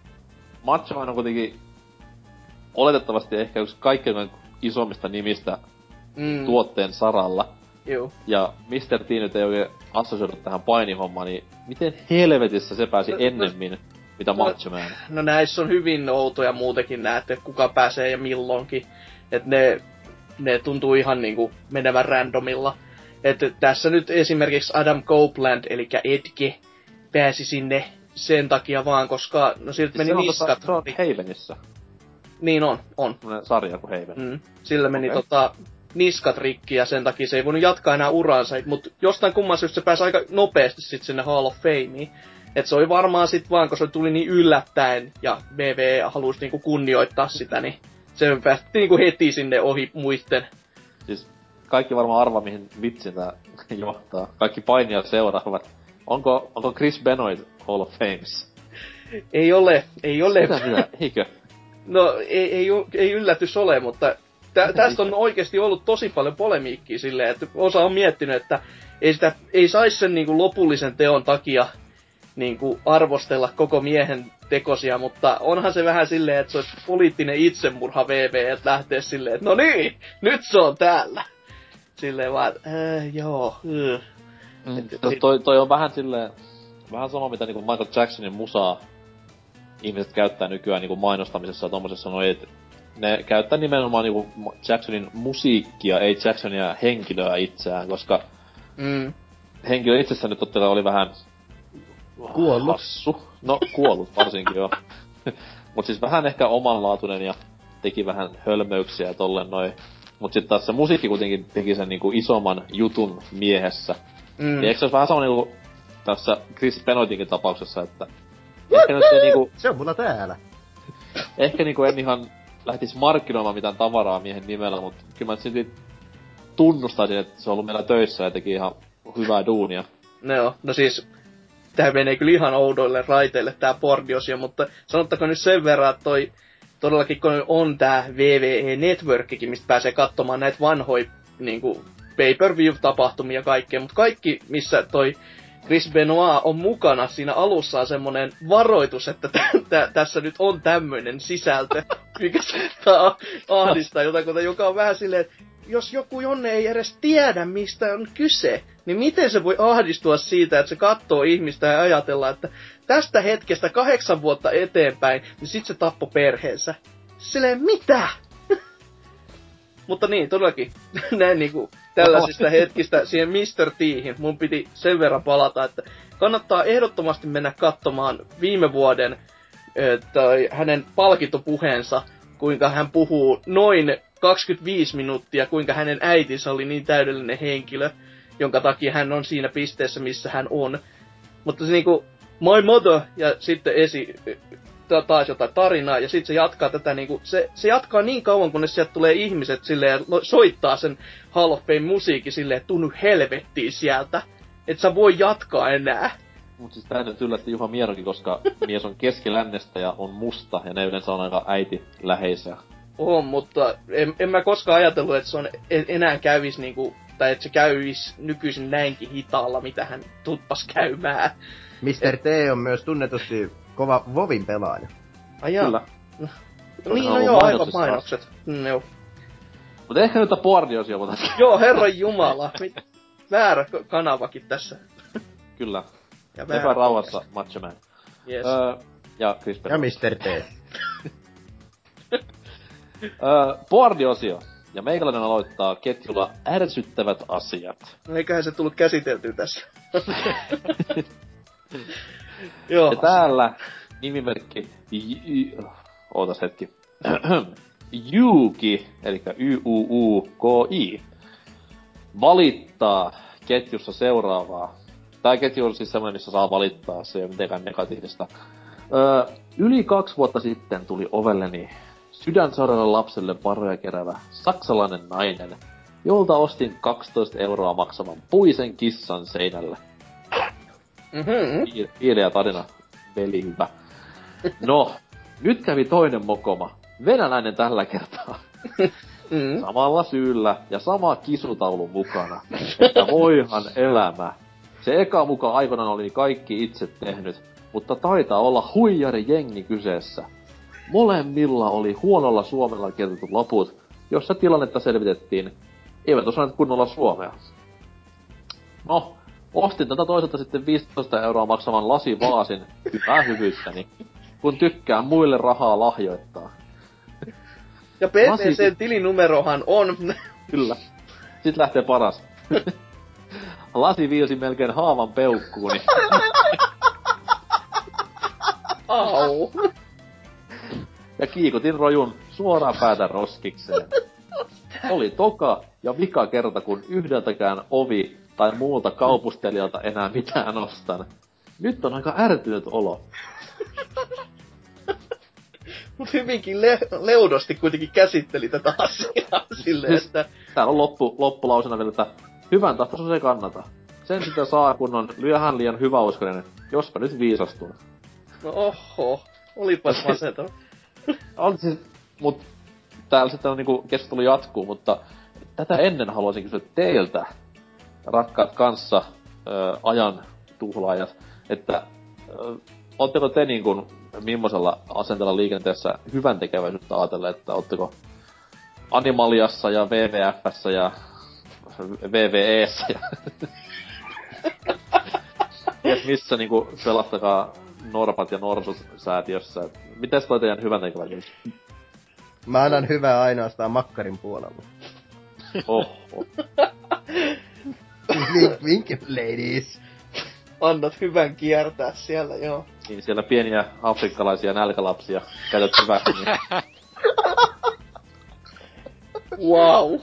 Macho on kuitenkin oletettavasti ehkä yksi kaikkein isommista nimistä Mm, tuotteen saralla. Joo. Ja Mr. T nyt ei oikein assosioidu tähän painihommaan, niin miten helvetissä se pääsi No, no- ennemmin, mitä no- Macho Man? No näissä on hyvin outoja muutenkin näette, kuka pääsee ja milloinkin. Et ne, ne tuntuu ihan niinku menevän randomilla. Et tässä nyt esimerkiksi Adam Copeland, eli Edge, pääsi sinne sen takia vaan, koska no siltä Siis meni se on, niskat. tota, se on Havenissä, Niin on, on. semmonen sarja kuin Haven. Mm. Sillä meni okay. tota, niskat rikki ja sen takia se ei voinut jatkaa enää uraansa, mutta jostain kumman syystä se pääsi aika nopeasti sit sinne Hall of Fameen. Et se oli varmaan sit vaan, kun se tuli niin yllättäen ja VV halusi niinku kunnioittaa sitä, niin se päästi niinku heti sinne ohi muitten. Siis kaikki varmaan arvaa, mihin vitsin tää <laughs> johtaa. Kaikki painijat seuraavat. Onko, onko Chris Benoit Hall of Fames? Ei ole, ei ole. Mitä, mitä? Eikö? <laughs> No ei, ei, ei yllätys ole, mutta tä, tästä on oikeasti ollut tosi paljon polemiikkiä silleen, että osa on miettinyt, että ei, sitä, ei saisi sen niin kuin lopullisen teon takia niin kuin arvostella koko miehen tekosia, mutta onhan se vähän silleen, että se olisi poliittinen itsemurha VV, että lähtee silleen, että no niin, nyt se on täällä. Silleen vaan, äh, joo, äh. Mm. Et- Tos toi, toi on vähän silleen, vähän sama mitä niinku Michael Jacksonin musaa ihmiset käyttää nykyään niinku mainostamisessa ja tommosessa noin, et ne käyttää nimenomaan niinku Jacksonin musiikkia, ei Jacksonia henkilöä itseään, koska Mm. henkilö itsessään nyt totta oli vähän Kuollut. hassu. No, kuollut varsinkin joo. Mut siis vähän ehkä omanlaatuinen ja teki vähän hölmöyksiä ja tolleen noin. Mut sit taas se musiikki kuitenkin teki sen niinku isomman jutun miehessä. Mm. Niin eikö se olisi vähän sama niinku tässä Chris Benoitinkin tapauksessa, että ehkä nyt ei niinku, Se on mulla täällä. ehkä niinku en ihan lähtis markkinoimaan mitään tavaraa miehen nimellä, mutta kyllä mä silti tunnustaisin, että se on ollut meillä töissä ja teki ihan hyvää duunia. No, no siis, tää menee kyllä ihan oudoille raiteille tää bordiosio, mutta sanottakoon nyt sen verran, että toi todellakin kun on tää VVE Networkikin, mistä pääsee katsomaan näitä vanhoja niinku pay-per-view-tapahtumia ja kaikkea, mutta kaikki, missä toi Chris Benoit on mukana siinä alussa on semmonen varoitus, että t- t- tässä nyt on tämmöinen sisältö, mikä saattaa ahdistaa jotakuta, joka on vähän silleen, että jos joku jonne ei edes tiedä, mistä on kyse, niin miten se voi ahdistua siitä, että se katsoo ihmistä ja ajatella, että tästä hetkestä kahdeksan vuotta eteenpäin, niin sit se tappo perheensä. Silleen, mitä? <laughs> Mutta niin, todellakin, <laughs> näin niinku tällaisista hetkistä siihen Mr. Tiihin mun piti sen verran palata, että kannattaa ehdottomasti mennä katsomaan viime vuoden tai hänen palkintopuheensa, kuinka hän puhuu noin 25 minuuttia, kuinka hänen äitinsä oli niin täydellinen henkilö, jonka takia hän on siinä pisteessä, missä hän on. Mutta se niinku, my mother, ja sitten esi, ta- taas jotain tarinaa, ja sitten se jatkaa tätä niinku, se, se jatkaa niin kauan, kunnes sieltä tulee ihmiset silleen, soittaa sen Hall of Fame musiikin silleen, että tunnu helvettiin sieltä, et sä voi jatkaa enää. Mut siis tää nyt yllätti Juha Mierokin, koska mies on keskilännestä ja on musta, ja ne yleensä on aika äiti läheisiä. On, mutta en, en mä koskaan ajatellut, että se on en, enää kävis niinku, tai että se kävis nykyisin näinkin hitaalla, mitä hän tuppas käymään. Mr. T on myös tunnetusti kova Vovin pelaaja. Ai jaa. Kyllä. On Niin, no joo, aivan mainokset. Mm, joo. Mutta ehkä nyt voitaisiin. joo, herran jumala. Mit, väärä kanavakin tässä. Kyllä. Ja Lepää rauhassa, Macho Man. Yes. Öö, ja Chris Ja. Mr. T. <laughs> Öö, boardiosio. Ja meikäläinen aloittaa ketjulla ärsyttävät asiat. No eiköhän se tullut käsiteltyä tässä. <laughs> joo. Ja täällä nimimerkki... J- y- Ootas hetki. <clears throat> Juuki, eli Y-U-U-K-I, valittaa ketjussa seuraavaa. Tää ketju on siis semmonen, missä saa valittaa, se ei ole mitenkään negatiivista. Öö, yli kaksi vuotta sitten tuli ovelleni sydänsairaalla lapselle varoja kerävä saksalainen nainen, jolta ostin 12 euroa maksavan puisen kissan seinälle. Mhm. Piil- Piileä tarina, veli hyvä. No, nyt kävi toinen mokoma. Venäläinen tällä kertaa. Mm. Samalla syyllä ja sama kisutaulu mukana. Että voihan elämä. Se eka muka aikoinaan oli kaikki itse tehnyt, mutta taitaa olla huijari jengi kyseessä. Molemmilla oli huonolla suomella kirjoitetut loput, jossa tilannetta selvitettiin. Eivät osanneet kunnolla suomea. No, ostin tätä toisaalta sitten 15 euroa maksavan lasivaasin hyvää hyvyyttäni, kun tykkään muille rahaa lahjoittaa. Ja Lasi- PPC-tilinumerohan on... Kyllä. Sitten lähtee paras. Lasi viilsi melkein haavan peukkuuni. Au. Ja kiikutin rojun suoraan päätä roskikseen. <laughs> Oli toka ja vika kerta, kun yhdeltäkään ovi tai muulta kaupustelijalta enää mitään ostan. Nyt on aika ärtynyt olo. Mut hyvinkin le- leudosti kuitenkin käsitteli tätä asiaa silleen, että... Täällä on loppu, loppulausena vielä, että hyvän tahtoisuus ei kannata. Sen sitä saa, kun on lyöhän liian hyväuskoinen, jospa nyt viisastuu. No oho, olipas masentava. On siis, mut täällä sitten on niinku keskustelu jatkuu, mutta tätä ennen haluaisin kysyä teiltä, rakkaat kanssa ö, ajan tuhlaajat, että ö, ootteko te niinku millaisella asenteella liikenteessä hyvän tekeväisyyttä ajatellen, että ootteko Animaliassa ja WWFssä ja VVEssä ja <laughs> ties missä niinku pelastakaa Norpat ja Norsut säätiössä. Mites toi teidän hyvän tekeväisyys? Mä annan hyvää ainoastaan makkarin puolella. Oho. Vink, vink, ladies. Annat hyvän kiertää siellä, joo. Niin siellä pieniä afrikkalaisia nälkälapsia käytät hyväksi. Niin. Wow.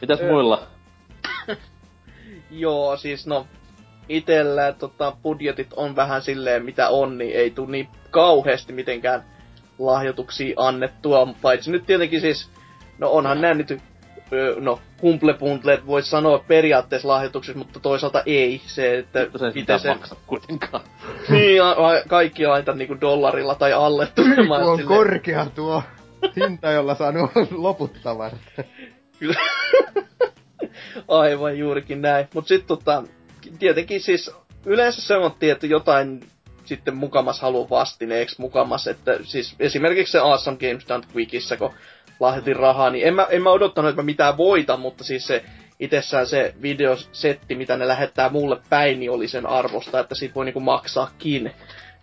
Mitäs muilla? Joo, siis no... itellä tota, budjetit on vähän silleen mitä on, niin ei tule niin kauheasti mitenkään lahjoituksia annettua, paitsi nyt tietenkin siis, no onhan nämä nyt, no Humble Bundle voi sanoa periaatteessa lahjoituksessa, mutta toisaalta ei. Se, että Mutta se miten sitä maksa kuitenkaan. niin, a, a, kaikki laita niinku dollarilla tai alle Tuo tulemaan. on silleen. korkea tuo hinta, jolla saanut loput tavarat. Kyllä. Aivan juurikin näin. Mut sit tota, tietenkin siis yleensä sanottiin, että jotain sitten mukamas haluaa vastineeksi mukamas, että siis esimerkiksi se Awesome Games Done Quickissä, kun lahjoitin rahaa, niin en mä, en mä odottanut, että mä mitään voitan, mutta siis se itsessään se videosetti, mitä ne lähettää mulle päin, niin oli sen arvosta, että siitä voi niinku maksaakin.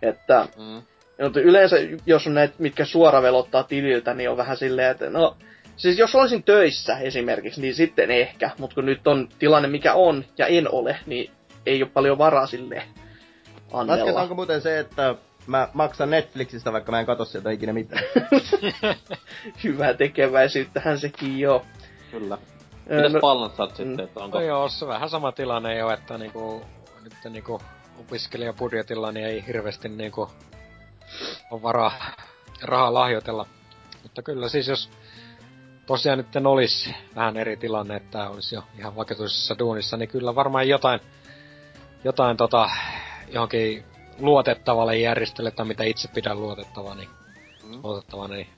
Että Mm. mutta yleensä, jos on näitä, mitkä suoravelottaa tililtä, niin on vähän silleen, että no, siis jos olisin töissä esimerkiksi, niin sitten ehkä, mutta kun nyt on tilanne mikä on, ja en ole, niin ei ole paljon varaa sille annella. Lasketaanko muuten se, että mä maksan Netflixistä, vaikka mä en katso sieltä ikinä mitään? <laughs> Hyvää tekeväisyyttähän sekin joo. Kyllä. Mitäs no, balanssaat sitten, mm. että onko... No joo, se vähän sama tilanne jo, että niinku, nyt niinku opiskelijabudjetilla niin ei hirveästi niinku on varaa rahaa lahjoitella. Mutta kyllä siis jos tosiaan nyt olisi vähän eri tilanne, että olisi jo ihan vakituisessa duunissa, niin kyllä varmaan jotain, jotain tota, johonkin luotettavalle järjestölle, tai mitä itse pidän luotettavaa, niin, Mm. luotettavaa, niin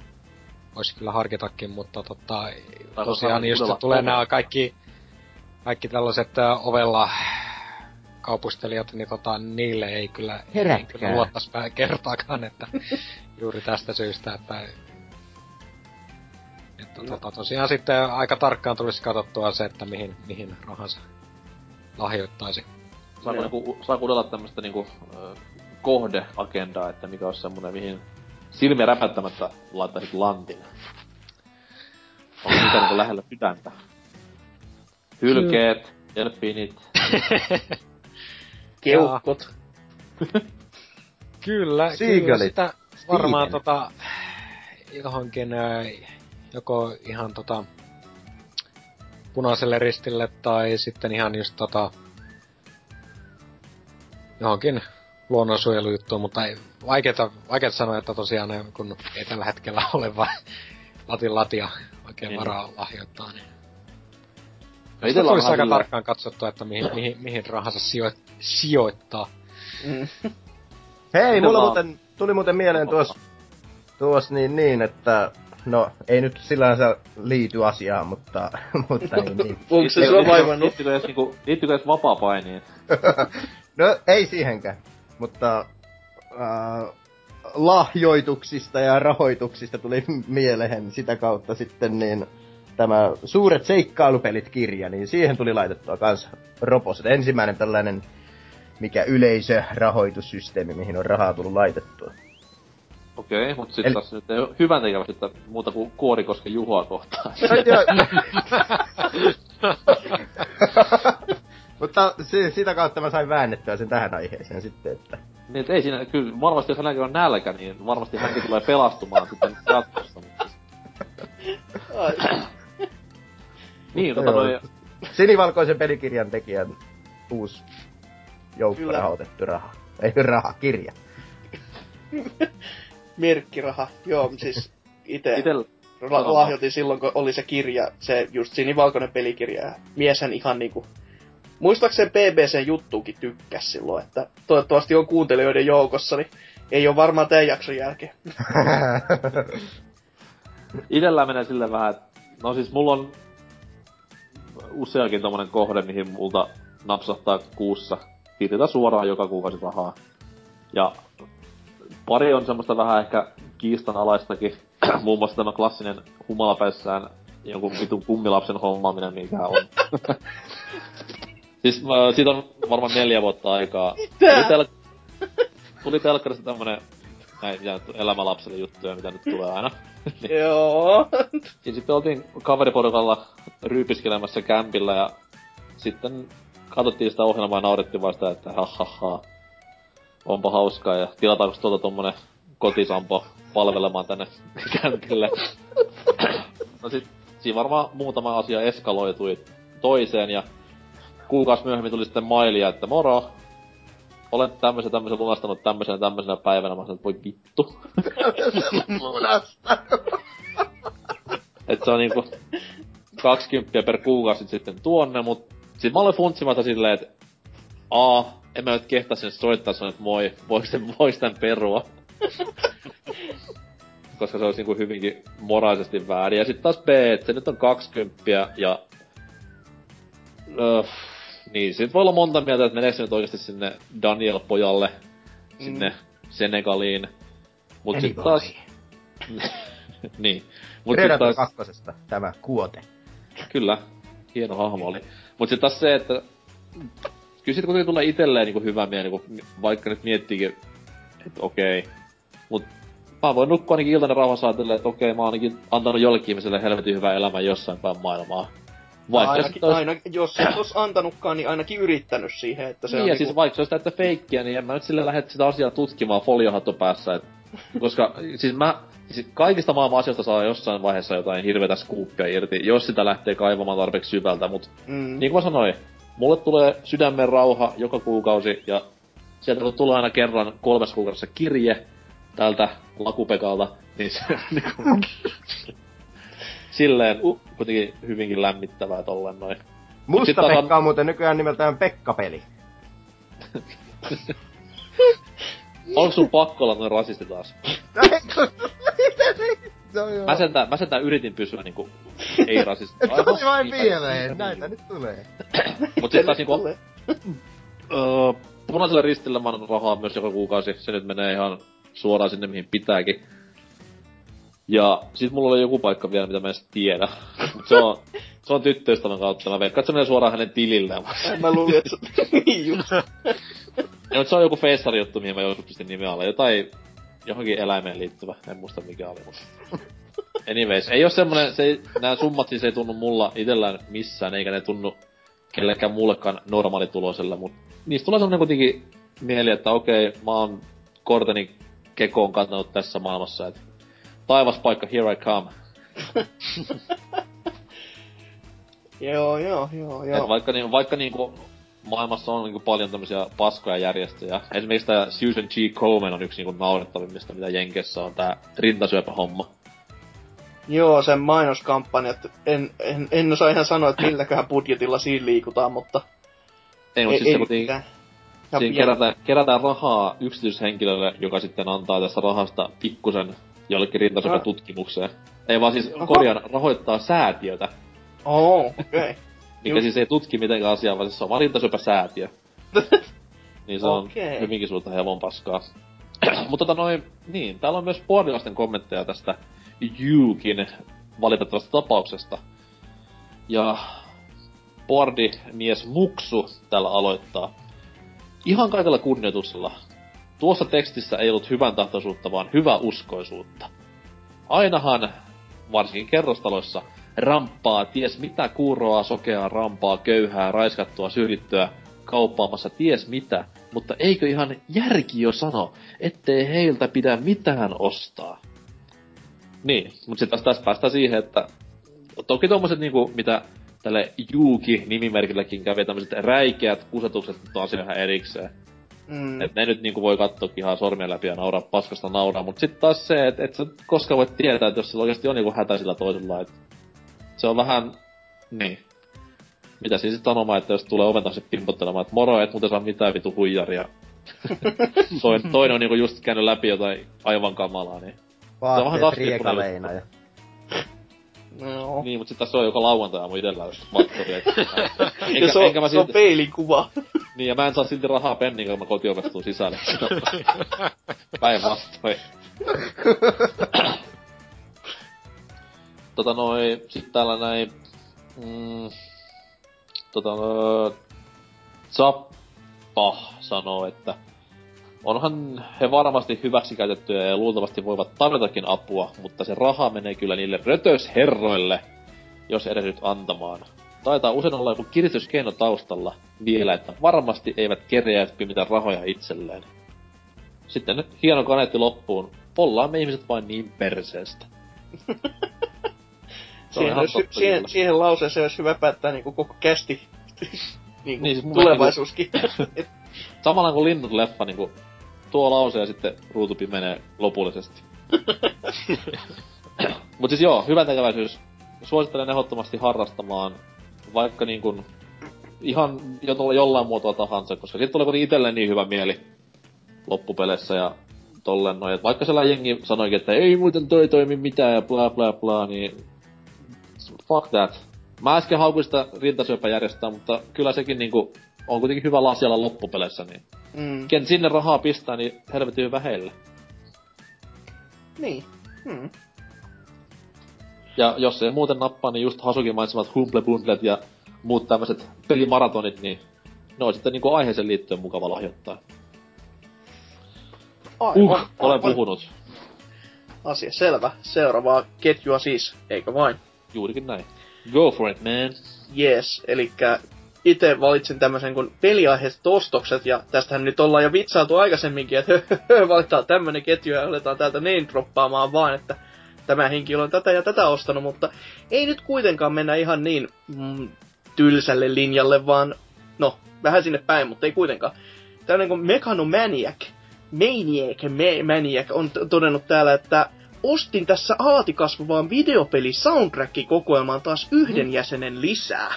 voisi kyllä harkitakin, mutta tota, tosiaan just todella tulee nämä kaikki, kaikki tällaiset ä, ovella kaupustelijat, niin tota, niille ei kyllä, ei kyllä luottaisi <laughs> kertaakaan, että juuri tästä syystä, että että tota, tosiaan sitten aika tarkkaan tulisi katsottua se, että mihin, mihin rahansa lahjoittaisi. Saako, niinku, saako udella tämmöstä niinku, kohdeagendaa, että mikä olisi semmonen, mihin silmiä räpättämättä laittaisit lantin? Onko mikä niinku lähellä sydäntä? Hylkeet, delfiinit, <laughs> Keuhkot. <laughs> Kyllä, kyllä sitä varmaan tota, johonkin joko ihan tota punaiselle ristille tai sitten ihan just tota johonkin luonnonsuojelujuttuun, mutta ei, vaikeeta, vaikeeta sanoa, että tosiaan ne, kun ei tällä hetkellä <laughs> ole vain latin latia oikein Niin. varaa lahjoittaa, niin No Sitä tulisi aika tarkkaan katsottua, että mihin, <laughs> mihin, mihin rahansa sijo, sijoittaa. Mm. Hei, Miten mulla muuten, tuli muuten mieleen tuossa tuos niin, niin, että no ei nyt sillä se liity asiaan, mutta, <laughs> mutta niin, niin. Onko se sua vaivannut? Liittyykö edes, niinku, liittyykö edes vapaa-painiin? No ei siihenkään, mutta äh, lahjoituksista ja rahoituksista tuli mieleen sitä kautta sitten niin tämä Suuret seikkailupelit kirja, niin siihen tuli laitettua kans roposet. Ensimmäinen tällainen mikä yleisörahoitussysteemi, mihin on rahaa tullut laitettua. Okei, mut sit Eli- taas nyt ei oo hyvän tekeväisyyttä muuta kuin Kuorikosken Juhoa kohtaan. <laughs> <laughs> Mutta si- sitä kautta mä sain väännettyä sen tähän aiheeseen sitten, että... niin et ei siinä, kyllä varmasti jos hänelläkin on nälkä, niin varmasti hänkin tulee pelastumaan sitten jatkossa. Mutta... Ai. Niin, tota noin, Sinivalkoisen pelikirjan tekijän uusi joukko Kyllä. rahoitettu raha. Ei raha, kirja. Merkkiraha. Joo, siis ite itel, la- lahjoitin silloin, kun oli se kirja, se just sinivalkoinen pelikirja. Ja mieshän ihan niinku... Muistaakseni BBC juttuukin tykkäs silloin, että toivottavasti on kuuntelijoiden joukossa, niin ei ole varmaan tämän jakson jälkeen. <laughs> itellä menee silleen vähän, että no siis mulla on useakin tommonen kohde, mihin multa napsahtaa kuussa tililtä suoraan joka kuukausi rahaa. Ja pari on semmoista vähän ehkä kiistanalaistakin. <clears throat> Muun muassa tämä klassinen humalapäissään jonkun vitun kummilapsen hommaaminen, mikä on. <laughs> siis äh, siitä on varmaan neljä vuotta aikaa. Tuli, tel- tuli telkkarista tämmönen näin mitä nyt elämälapselle juttuja, mitä nyt tulee aina. <laughs> Joo. Ja sitten oltiin kaveriporukalla ryypiskelemässä kämpillä ja sitten katsottiin sitä ohjelmaa ja naurettiin vaan sitä, että ha ha ha. Onpa hauskaa ja tilataanko tuolta tommonen kotisampo palvelemaan tänne <laughs> kämpille. <clears throat> no sit siinä varmaan muutama asia eskaloitui toiseen ja kuukausi myöhemmin tuli sitten mailia, että moro, olen tämmöisen tämmöisen lunastanut tämmöisenä tämmöisenä päivänä. Mä sanoin, että voi vittu. Lunastanut. että se on niinku 20 per kuukausi sitten tuonne, mut sit mä olen funtsimassa silleen, että A, en mä nyt kehtaisi soittaa sanoa, että moi, voiko sen, voiko tän perua? Koska se olisi niinku hyvinkin moraalisesti väärin. Ja sitten taas B, että se nyt on 20 ja... Öö, niin, sit voi olla monta mieltä, että meneekö se nyt oikeasti sinne Daniel-pojalle, sinne Senegaliin. Mut sit taas... <laughs> niin. Mut sit taas... kakkosesta tämä kuote. Kyllä, hieno hahmo oli. Mut sit taas se, että kyllä sit kuitenkin tulee itelleen niinku hyvä mieli, niinku, vaikka nyt miettiikin, että okei. Mut mä voin nukkua ainakin iltainen rauhassa ajatellen, että okei, mä oon ainakin antanut jollekin ihmiselle helvetin hyvää elämää jossain päin maailmaa. Vaikka ainakin, ois- aina, jos et ois antanutkaan, niin ainakin yrittänyt siihen, että se niin, on ja niinku, siis vaikka se olisi täyttä feikkiä, niin en mä nyt sille lähde sitä asiaa tutkimaan foliohatto päässä. Et, <laughs> koska siis mä, siis kaikista maailman asioista saa jossain vaiheessa jotain hirveätä skuuppia irti, jos sitä lähtee kaivamaan tarpeeksi syvältä, mut mm, niin kuin mä sanoin, mulle tulee sydämen rauha joka kuukausi ja sieltä kun tulee aina kerran kolmes kuukaudessa kirje tältä Lakupekalta, niin se <laughs> silleen kuitenkin hyvinkin lämmittävää tolleen noin. Musta taas on- Pekka on muuten nykyään nimeltään Pekka-peli. <laughs> Onko sun pakko olla noin rasisti taas? <laughs> Joo. Mä sentään, mä sentään yritin pysyä niinku <laughs> ei rasisti. Tuli vain mieleen, näitä nyt tulee. <clears throat> Mut sit taas niinku, öö, punaiselle ristillä mä annan rahaa myös joka kuukausi. Se nyt menee ihan suoraan sinne, mihin pitääkin. Ja sit mulla oli joku paikka vielä, mitä mä en tiedä. <laughs> Se on, se on tyttöystävän kautta. Mä veikkaan, että se menee suoraan hänen tililleen. Mä luulin, että se... niin just. <laughs> Ja se on joku feissari juttu, mihin mä joskus pistin nimen alle. Jotain, johonkin eläimeen liittyvä. En muista mikä oli, mutta... Anyways, ei oo semmonen, se ei, nää summat siis ei tunnu mulla itellään missään, eikä ne tunnu kellekään muullekaan normaalituloiselle, mut niistä tulee semmonen kuitenkin mieli, että okei, mä oon korteni kekoon kantanut tässä maailmassa, et taivaspaikka, here I come. <laughs> joo, joo, joo, Et joo. vaikka, niin, vaikka niinku maailmassa on niinku paljon tämmöisiä paskoja järjestöjä. Esimerkiksi tää Susan G. Komen on yksi niinku naurettavimmista, mitä Jenkessä on tää rintasyöpähomma. Joo, sen mainoskampanjat, en, en, en osaa ihan sanoa, että milläköhän budjetilla siinä liikutaan, mutta Ei, mutta siis se kuitenkin, mitään. Ja siinä kerätään, kerätään rahaa yksityishenkilölle, joka sitten antaa tästä rahasta pikkusen jollekin rintasyöpätutkimukseen. Ei vaan siis Aha. korjaan rahoittaa säätiötä, Oo, okei. Okay. <laughs> mikä Just. siis ei tutki mitenkään asiaa, vaan siis se on vaan rintasyöpäsäätiö. <laughs> niin se on Okei. hyvinkin suurta hevon paskaa. <clears throat> Mutta tota noin, niin, täällä on myös puolilaisten kommentteja tästä Juukin valitettavasta tapauksesta. Ja Boardi mies Muksu täällä aloittaa. Ihan kaikella kunnioituksella. Tuossa tekstissä ei ollut hyvän tahtoisuutta, vaan hyvä uskoisuutta. Ainahan, varsinkin kerrostaloissa, ramppaa ties mitä kuuroa, sokeaa, rampaa, köyhää, raiskattua, syrjittyä, kauppaamassa ties mitä, mutta eikö ihan järki jo sano, ettei heiltä pidä mitään ostaa? Niin, mutta sitten tässä päästään siihen, että toki tommoset niinku, mitä tälle Juuki-nimimerkilläkin kävi tämmöiset räikeät kusetukset nyt on ihan erikseen. Mm. Et ne nyt niinku voi katsoa ihan sormien läpi ja nauraa paskasta nauraa, mutta sitten taas se, että et sä koskaan voi tietää, että jos sillä oikeasti on niinku hätä sillä toisella, et se on vähän, niin. Mitä siinä sitten sanomaan, että jos tulee oven taakse pimpottelemaan, että moro, et muuten saa mitään vitu huijaria. <laughs> toinen, toinen on niinku just käynyt läpi jotain aivan kamalaa, niin. vähän Vaatteet riekaleina ja... No. Niin, mutta sitten tässä on joka lauantai aamu itellä vattori, et, <laughs> ja enkä, se on, enkä mä se on silti, peilikuva. <laughs> niin ja mä en saa silti rahaa penniin, kun mä kotiovestun sisälle. <laughs> Päinvastoin. tota noin, sit täällä näin, mm, tota no, Zappa sanoo, että onhan he varmasti hyväksikäytettyjä ja luultavasti voivat tarjotakin apua, mutta se raha menee kyllä niille rötösherroille, jos edes nyt antamaan. Taitaa usein olla joku kiristyskeino taustalla vielä, että varmasti eivät kerjäät pimitä rahoja itselleen. Sitten hieno kaneetti loppuun. Ollaan me ihmiset vain niin perseestä. <laughs> Siihen, totta siihen, siihen lauseeseen olisi hyvä päättää niinku koko kästi. <laughs> niinku Niin, siis mun tulevaisuuskin. <laughs> Samalla kuin linnut leffa niinku tuo lause ja sitten ruutu pimenee lopullisesti. <laughs> Mut siis joo, hyvä tekeväisyys. Suosittelen ehdottomasti harrastamaan, vaikka niin kuin ihan jo jollain muotoa tahansa, koska sitten tulee kuitenkin itselleen niin hyvä mieli loppupeleissä ja tolleen noin. Et vaikka siellä jengi sanoikin, että ei muuten toi toimi mitään ja bla bla bla, niin fuck that. Mä äsken haukuin sitä mutta kyllä sekin niinku on kuitenkin hyvä lasialla loppupeleissä, niin Mm. ken sinne rahaa pistää, niin helvetin hyvä heille. Niin. Mm. Ja jos ei muuten nappaa, niin just Hasukin mainitsemat Humble Bundlet ja muut tämmöiset pelimaratonit, niin ne on sitten niinku aiheeseen liittyen mukava lahjoittaa. Aivan. Uh, olen aivan. puhunut. Asia selvä. Seuraavaa ketjua siis, eikö vain? Juurikin näin. Go for it, man. Yes, eli itse valitsin tämmöisen kuin peliaiheiset ostokset, ja tästähän nyt ollaan jo vitsailtu aikaisemminkin, että <laughs> valitaan tämmönen ketju ja aletaan täältä name droppaamaan vaan, että tämä henkilö on tätä ja tätä ostanut, mutta ei nyt kuitenkaan mennä ihan niin mm, tylsälle linjalle, vaan no, vähän sinne päin, mutta ei kuitenkaan. Tämmönen kuin Mechanomaniac, Maniac, Ma- Maniac on todennut täällä, että ostin tässä alati kasvavaan videopeli soundtracki kokoelmaan taas yhden jäsenen lisää.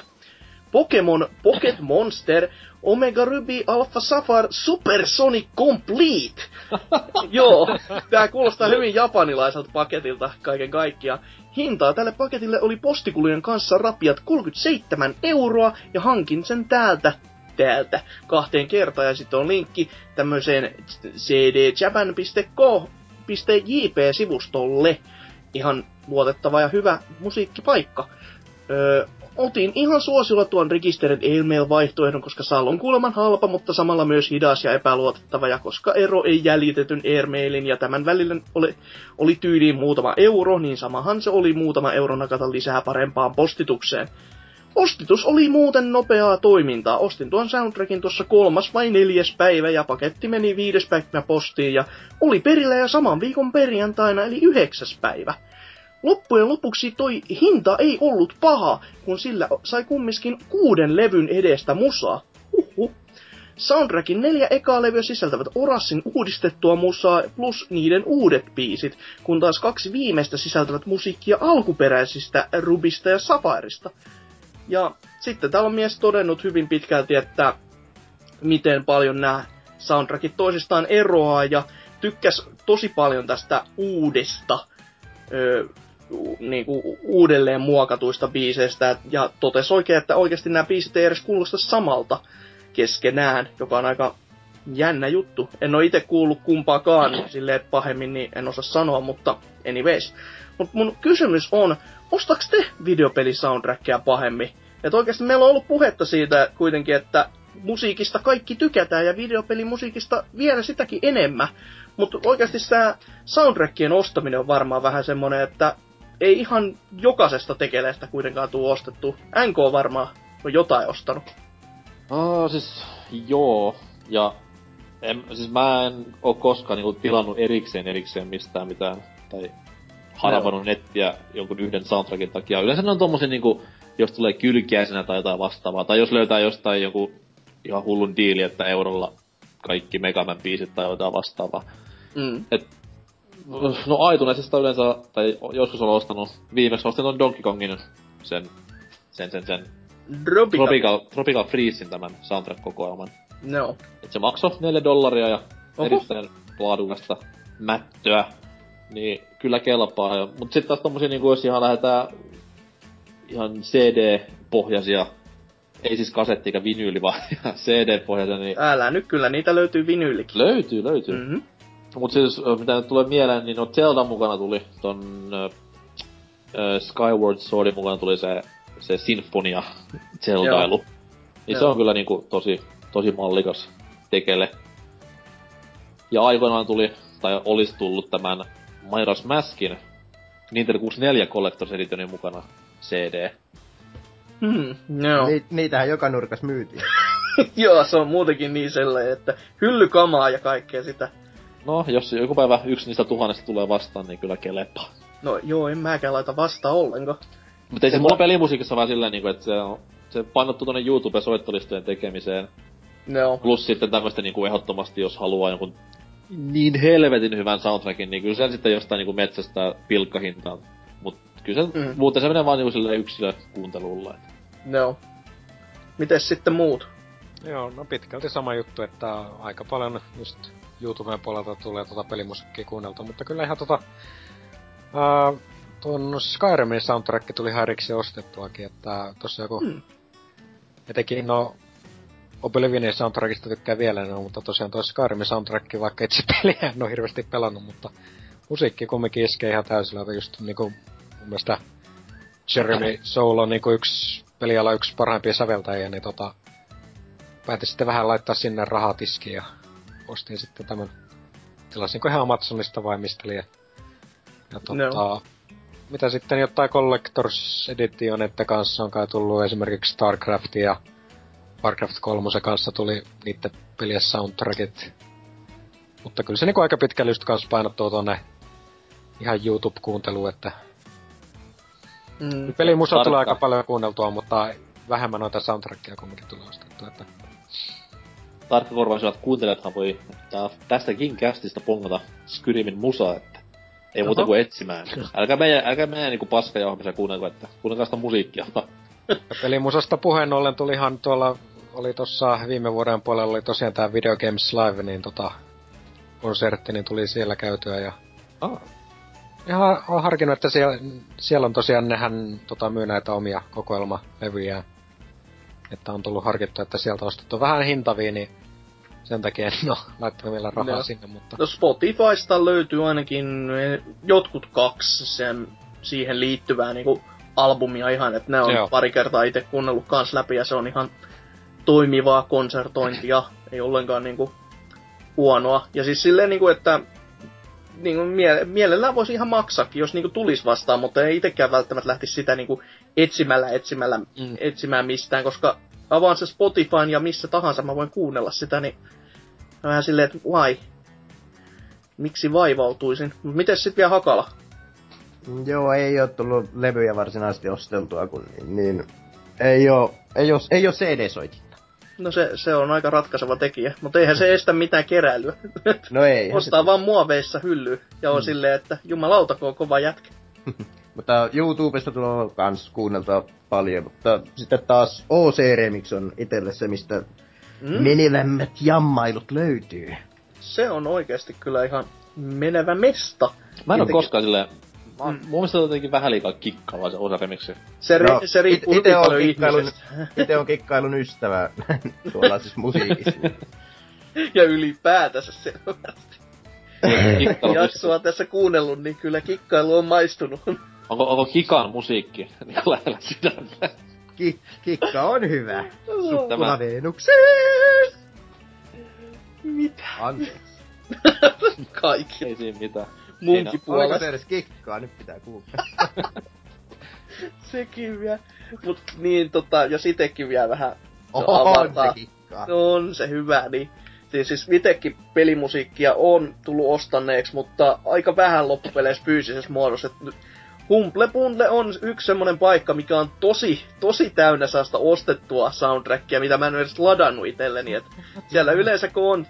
Pokemon Pocket Monster Omega Ruby Alpha Sapphire Supersonic Complete. <laughs> Joo, tää kuulostaa hyvin japanilaiselta paketilta kaiken kaikkiaan. Hintaa tälle paketille oli postikulujen kanssa rapiat 37 euroa ja hankin sen täältä täältä kahteen kertaan ja sitten on linkki tämmöiseen cdjapan.co.jp-sivustolle. Ihan luotettava ja hyvä musiikkipaikka. Öö, otin ihan suosilla tuon Registered Airmail-vaihtoehdon, koska Sal on kuuleman halpa, mutta samalla myös hidas ja epäluotettava, ja koska ero ei jäljitetyn Airmailin ja tämän välillä oli, oli tyyliin muutama euro, niin samahan se oli muutama euro nakata lisää parempaan postitukseen. Ostitus oli muuten nopeaa toimintaa. Ostin tuon soundtrackin tuossa kolmas vai neljäs päivä ja paketti meni viides päivänä postiin ja oli perillä jo saman viikon perjantaina eli yhdeksäs päivä. Loppujen lopuksi toi hinta ei ollut paha, kun sillä sai kumminkin kuuden levyn edestä musaa. Huhhuh. Soundtrackin neljä ekaa levyä sisältävät Orassin uudistettua musaa plus niiden uudet biisit, kun taas kaksi viimeistä sisältävät musiikkia alkuperäisistä Rubista ja Safairista. Ja sitten täällä on mies todennut hyvin pitkälti, että miten paljon nämä soundtrackit toisistaan eroaa ja tykkäs tosi paljon tästä uudesta ö, u- niinku uudelleen muokatuista biiseistä ja totesi oikein, että oikeasti nämä biisit ei edes kuulosta samalta keskenään, joka on aika jännä juttu. En ole itse kuullut kumpaakaan silleen pahemmin, niin en osaa sanoa, mutta anyways. Mutta mun kysymys on, ostaks te videopelisoundtrackia pahemmin? Et oikeasti meillä on ollut puhetta siitä kuitenkin, että musiikista kaikki tykätään ja videopelimusiikista vielä sitäkin enemmän. Mutta oikeasti tämä soundtrackien ostaminen on varmaan vähän semmonen, että ei ihan jokaisesta tekeleestä kuitenkaan tuu ostettu. NK varmaan on jotain ostanut. Ah, siis joo. Ja en, siis mä en oo koskaan niinku tilannut erikseen erikseen mistään mitään. Tai haravannut nettiä jonkun yhden soundtrackin takia. Yleensä ne on tommosia niinku, jos tulee kylkiäisenä tai jotain vastaavaa. Tai jos löytää jostain joku ihan hullun diili, että eurolla kaikki Megaman biisit tai jotain vastaavaa. Mm. No iTunesista yleensä, tai joskus olen ostanut, viimeksi ostin ton Donkey Kongin sen, sen, sen, sen Tropical. Tropical, Tropical Freezein tämän soundtrack-kokoelman. No. Et se maksoi 4 dollaria ja Oho. erittäin laadukasta mättöä. Niin kyllä kelpaa jo. Mut sit taas tommosia niinku jos ihan lähdetään ihan CD-pohjaisia, ei siis kasetti eikä vinyyli, vaan <laughs> CD-pohjaisia, niin Älä nyt kyllä, niitä löytyy vinyylikin. löytyy, löytyy. Mm. Mm-hmm. Mut siis, mitä nyt tulee mieleen, niin no Zelda mukana tuli ton ö, Skyward Swordin mukana tuli se, se Sinfonia <laughs> Zeldailu. Niin se on kyllä niinku tosi, tosi mallikas tekele. Ja aikoinaan tuli, tai olisi tullut tämän Majora's Maskin Nintendo 64 Collector's Editionin mukana CD. Mm, joo. Ni, niitähän joka nurkas myytiin. <laughs> joo, se on muutenkin niin sellainen, että hyllykamaa ja kaikkea sitä. No, jos joku päivä yksi niistä tuhannesta tulee vastaan, niin kyllä kelepaa. No joo, en mäkään laita vastaan ollenkaan. Mutta ei se mulla pelimusiikissa vaan silleen, niinku, että se, on, se painottuu tonne YouTube-soittolistojen tekemiseen. No. Plus sitten tämmöistä niinku ehdottomasti, jos haluaa jonkun niin helvetin hyvän soundtrackin, niin kyllä sen sitten jostain niinku metsästä pilkkahintaan. Mut kyllä se, mm. muuten se menee vaan niinku silleen yksilökuuntelulla. Et. No. Mites sitten muut? Joo, no pitkälti sama juttu, että aika paljon just YouTuben puolelta tulee tota pelimusiikkia kuunneltua, mutta kyllä ihan tota... Ää, tuon Skyrimin soundtrack tuli ihan erikseen ostettuakin, että tossa joku... Mm. Etenkin no Oblivionin soundtrackista tykkää vielä, no, mutta tosiaan toi Skyrimin soundtrack, vaikka itse peliä en ole hirveästi pelannut, mutta musiikki kumminkin iskee ihan täysillä, just niinku mun mielestä Jeremy Soul on niinku yksi peliala yksi parhaimpia säveltäjiä, niin tota, päätin sitten vähän laittaa sinne rahatiskiin ja ostin sitten tämän, tilasinko ihan Amazonista vai mistä liian. Ja tota, no. mitä sitten jotain Collectors Editionette kanssa on kai tullut esimerkiksi StarCraft ja Warcraft 3 kanssa tuli niiden pelien soundtrackit. Mutta kyllä se niinku aika pitkälle just kanssa painottuu tonne ihan YouTube-kuunteluun, että Mm. Pelimusa tulee aika paljon kuunneltua, mutta vähemmän noita soundtrackia kumminkin tulee ostettua, että... Tarkkakorvaisivat kuuntelijathan voi tästäkin kästistä pongata Skyrimin musaa, että ei Oho. muuta kuin etsimään. Älkää meidän, älkää meidän niinku paskajauhamisen kuunnelko, että kuunnelkaa sitä musiikkia. <laughs> Pelimusasta puheen ollen tulihan tuolla, oli tossa viime vuoden puolella oli tosiaan tää Video Games Live, niin tota, konsertti, niin tuli siellä käytyä ja... Ah ihan on harkinnut, että siellä, siellä on tosiaan nehän tota, myy näitä omia kokoelmalevyjä. Että on tullut harkittu, että sieltä ostettu vähän hintavia, niin sen takia en ole laittanut vielä rahaa no. sinne, mutta... No Spotifysta löytyy ainakin jotkut kaksi sen, siihen liittyvää niinku albumia ihan, että ne on Joo. pari kertaa itse kuunnellut kans läpi ja se on ihan toimivaa konsertointia, ei ollenkaan niinku huonoa. Ja siis silleen niinku, että niin kuin mie- mielellään voisi ihan maksaakin, jos niin kuin tulisi vastaan, mutta ei itsekään välttämättä lähtisi sitä niin kuin etsimällä, etsimällä, mm. etsimään mistään, koska avaan se Spotifyn ja missä tahansa mä voin kuunnella sitä, niin vähän silleen, että why? Miksi vaivautuisin? Miten sitten vielä Hakala? Joo, ei ole tullut levyjä varsinaisesti osteltua, kun niin, niin ei ole, ei ole, ei ole CD-soitin. No se, se on aika ratkaiseva tekijä, mutta eihän se estä mitään keräilyä. <laughs> No ei. Ostaa vaan muoveissa hylly ja on hmm. silleen, että jumalauta, kun on kova jätkä. <laughs> mutta YouTubesta tulee kans kuunnelta paljon, mutta sitten taas OC Remix on itelle se, mistä mm. menevämmät jammailut löytyy. Se on oikeasti kyllä ihan menevä mesta. Mä en ole koskaan silleen Mä, mm. Mun mielestä on jotenkin vähän liikaa kikkailua se osa remiksi. Se, ri, no, se riippuu ite, on kikkailun, ite on kikkailun ystävä <laughs> tuolla siis musiikissa. <laughs> ja ylipäätänsä selvästi. Jaksoa tässä kuunnellut, niin kyllä kikkailu on maistunut. Onko, onko Kikan musiikki <laughs> niin lähellä sydäntä? Ki, kikka on hyvä. Sukkula Mitä? Anteeksi. <laughs> Kaikki. Ei siinä mitään munkin puolesta. Oliko se edes kikkaa? Nyt pitää kuulla. <laughs> Sekin vielä. Mut niin tota, jos itekin vielä vähän on se kikkaa. On se hyvä, niin siis, siis itekin pelimusiikkia on tullut ostaneeksi, mutta aika vähän loppupeleissä fyysisessä muodossa. Et Humble Bundle on yksi semmonen paikka, mikä on tosi, tosi täynnä saasta ostettua soundtrackia, mitä mä en edes ladannut itselleni. Et siellä yleensä kun on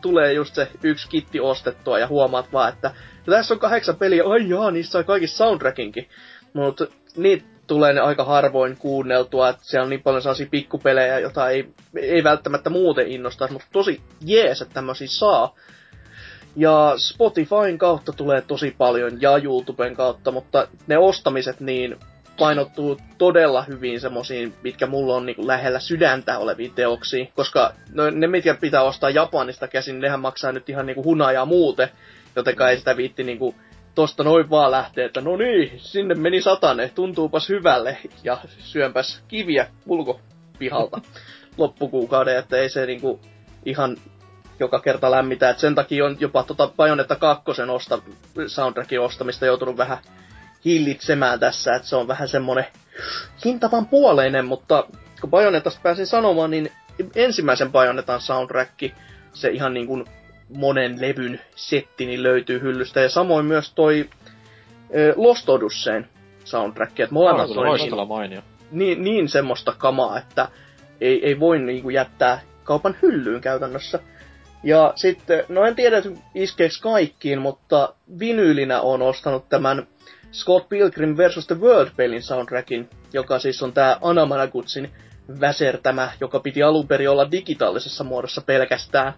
tulee just se yksi kitti ostettua ja huomaat vaan, että tässä on kahdeksan peliä, ai jaa, niissä on kaikki soundtrackinkin. Mutta niitä tulee ne aika harvoin kuunneltua, että siellä on niin paljon sellaisia pikkupelejä, joita ei, ei välttämättä muuten innostaisi, mutta tosi jees, että tämmöisiä saa. Ja Spotifyn kautta tulee tosi paljon ja YouTuben kautta, mutta ne ostamiset niin painottuu todella hyvin semmoisiin, mitkä mulla on niinku lähellä sydäntä oleviin teoksia, koska no, ne, mitkä pitää ostaa Japanista käsin, nehän maksaa nyt ihan niinku hunajaa muuten, jotenka ei sitä viitti niinku tosta noin vaan lähteä, että no niin, sinne meni satane, tuntuupas hyvälle, ja syönpäs kiviä ulkopihalta <laughs> loppukuukauden, että ei se niinku ihan joka kerta lämmitä, että sen takia on jopa tota Bajonetta 2 osta, soundtrackin ostamista joutunut vähän hillitsemään tässä, että se on vähän semmonen hintavan puoleinen, mutta kun Bajonetasta pääsin sanomaan, niin ensimmäisen Bajonetan soundtrack, se ihan niin kuin monen levyn setti, niin löytyy hyllystä. Ja samoin myös toi Lost Odysseen soundtrack, että molemmat on niin. Niin, niin semmoista kamaa, että ei, ei voi niinku jättää kaupan hyllyyn käytännössä. Ja sitten, no en tiedä iskeeks kaikkiin, mutta vinyylinä on ostanut tämän Scott Pilgrim vs. The World-pelin soundtrackin, joka siis on tää Anamanagutsin väsertämä, joka piti alun perin olla digitaalisessa muodossa pelkästään,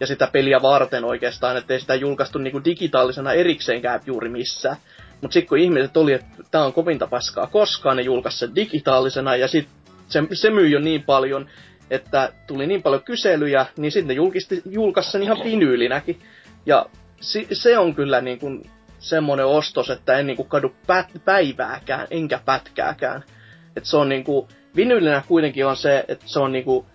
ja sitä peliä varten oikeastaan, ettei sitä julkaistu niinku digitaalisena erikseenkään juuri missään. Mutta sitten kun ihmiset oli, että tämä on kovinta paskaa koskaan, ne julkaisi sen digitaalisena, ja sitten se, se myi jo niin paljon, että tuli niin paljon kyselyjä, niin sitten julkisti, julkaisi sen ihan vinyylinäkin. Ja si, se on kyllä niin kuin semmoinen ostos, että en niin kuin kadu pät, päivääkään, enkä pätkääkään. että se on niin kuin, vinyylinä kuitenkin on se, että se on niin kuin,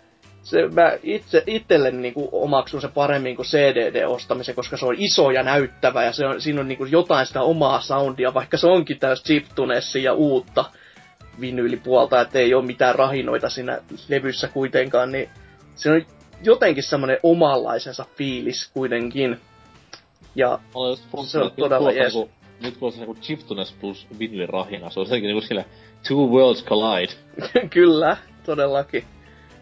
se, mä itse, itselleni niin kuin omaksun se paremmin kuin CDD-ostamisen, koska se on iso ja näyttävä ja se on, siinä on niin kuin jotain sitä omaa soundia, vaikka se onkin täys chiptunessi ja uutta vinyylipuolta, että ei ole mitään rahinoita siinä levyssä kuitenkaan, niin se on jotenkin semmoinen omanlaisensa fiilis kuitenkin. Ja se on todella jees. Niinku, nyt kun on se niinku chiptunes plus rahina, se on jotenkin niinku sille two worlds collide. <laughs> Kyllä, todellakin.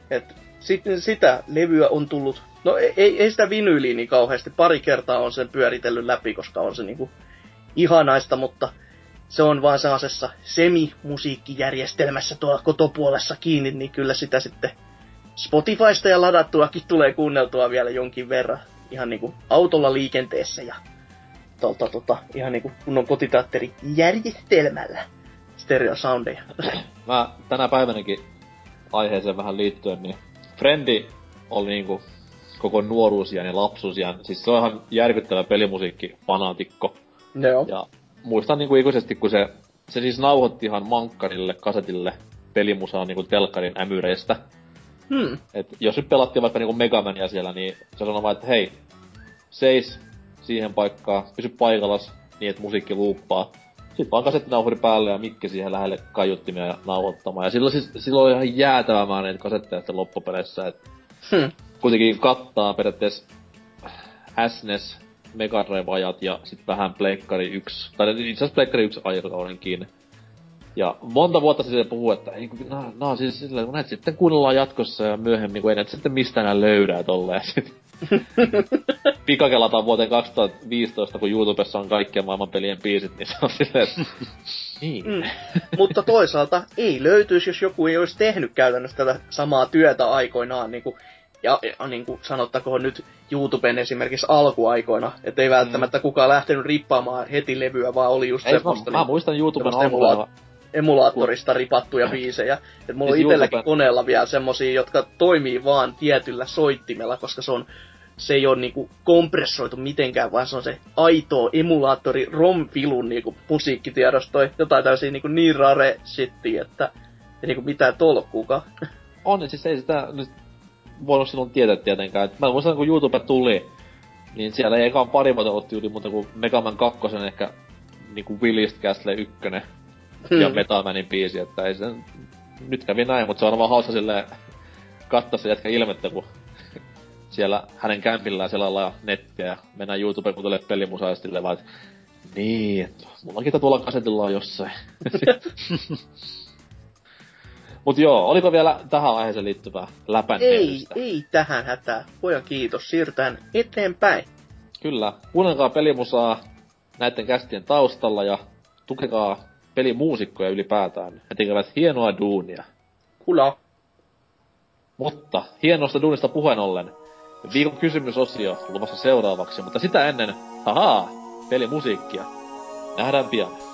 Et sitten sitä levyä on tullut, no ei, ei sitä vinyyliä niin kauheasti, pari kertaa on sen pyöritellyt läpi, koska on se niinku ihanaista, mutta se on vaan sellaisessa semi-musiikkijärjestelmässä tuolla kotopuolessa kiinni, niin kyllä sitä sitten Spotifysta ja ladattuakin tulee kuunneltua vielä jonkin verran. Ihan niinku autolla liikenteessä ja tolta, tota, ihan niinku kunnon kotiteatterijärjestelmällä stereosoundeja. <clears throat> Mä tänä päivänäkin aiheeseen vähän liittyen, niin Frendi oli niinku koko nuoruusian ja lapsuusian. Siis se on ihan järkyttävä pelimusiikki fanaatikko. Joo. Ja muistan niinku ikuisesti, kun se, se siis nauhoitti ihan mankkarille, kasetille pelimusaa niinku telkkarin ämyreistä. Hmm. Et jos nyt pelattiin vaikka niinku Megamania siellä, niin se sanoi vaan, että hei, seis siihen paikkaan, pysy paikallas niin, että musiikki luuppaa. Sitten vaan kasettinauhuri päälle ja mikki siihen lähelle kaiuttimia ja nauhoittamaan. Ja silloin, siis, silloin oli ihan jäätävä määrä niitä kasetteja sitten loppupeleissä. Et hmm. Kuitenkin kattaa periaatteessa SNES, Mega Drive-ajat ja sitten vähän Pleikkari 1, tai itse asiassa Pleikkari 1 aikakauden kiinni. Ja monta vuotta sitten puhuu, että ei, nää, nää siis silleen, kun näitä sitten kuunnellaan jatkossa ja myöhemmin, kun ei näitä sitten mistään enää löydä tolleen. <laughs> Pikakelataan vuoteen 2015, kun YouTubessa on kaikkien maailman pelien biisit, niin se on silleen, että... <laughs> niin. Mm. <laughs> Mutta toisaalta ei löytyisi, jos joku ei olisi tehnyt käytännössä tätä samaa työtä aikoinaan, niin kuin ja, ja niin kuin sanottakoon nyt YouTuben esimerkiksi alkuaikoina, että ei välttämättä mm. kukaan lähtenyt rippaamaan heti levyä, vaan oli just ei, semmoista... Mä, niin, mä muistan YouTuben alkuaikoina emulaattorista ripattuja biisejä. Et mulla siis on itselläkin YouTube... koneella vielä semmosia, jotka toimii vaan tietyllä soittimella, koska se on se ei ole niinku kompressoitu mitenkään, vaan se on se aito emulaattori ROM-filun niinku musiikkitiedosto, jotain täysin niinku niin rare shittiä, että ei niinku mitään tolkkuukaan. On, siis ei sitä nyt voinut silloin tietää tietenkään. Et mä muistan, kun YouTube tuli, niin siellä ei ekaan pari vuotta otti yli muuta kuin Mega Man 2, ehkä niinku Willist Castle 1 hmm. ja Metamanin biisi, että ei se nyt kävi näin, mutta se on vaan hauska silleen katsoa se jätkä ilmettä, kun siellä hänen kämpillään selalla nettiä ja mennään YouTubeen kuuntelee pelimusaa ja sitten vaan, että niin, että mullakin tuolla kasetilla on jossain. <laughs> Mut joo, oliko vielä tähän aiheeseen liittyvää läpän Ei, ei tähän hätää. Poja kiitos, siirrytään eteenpäin. Kyllä, kuunnelkaa pelimusaa näiden kästien taustalla ja tukekaa pelimuusikkoja ylipäätään. He tekevät hienoa duunia. Kula. Mutta hienosta duunista puheen ollen, viikon kysymysosio luvassa seuraavaksi, mutta sitä ennen, hahaa, pelimusiikkia. Nähdään pian.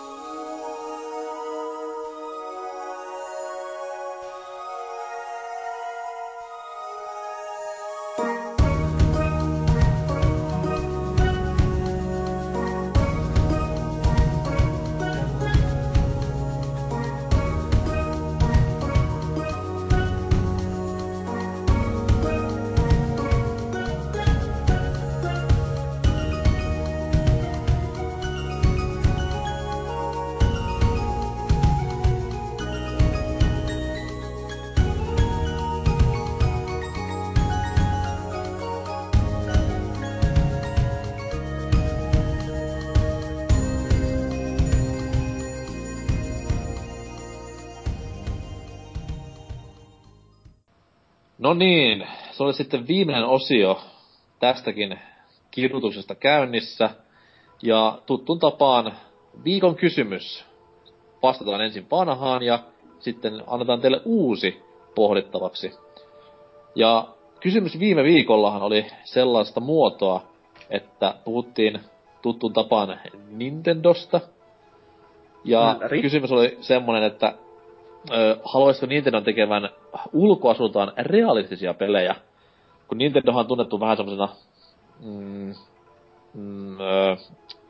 Se oli sitten viimeinen osio tästäkin kirjoituksesta käynnissä. Ja tuttun tapaan viikon kysymys. Vastataan ensin vanhaan ja sitten annetaan teille uusi pohdittavaksi. Ja kysymys viime viikollahan oli sellaista muotoa, että puhuttiin tuttun tapaan Nintendosta. Ja Ylläri. kysymys oli semmonen, että ö, haluaisiko Nintendo tekevän ulkoasultaan realistisia pelejä? Kun Nintendohan on tunnettu vähän semmosena, mm, mm, ö,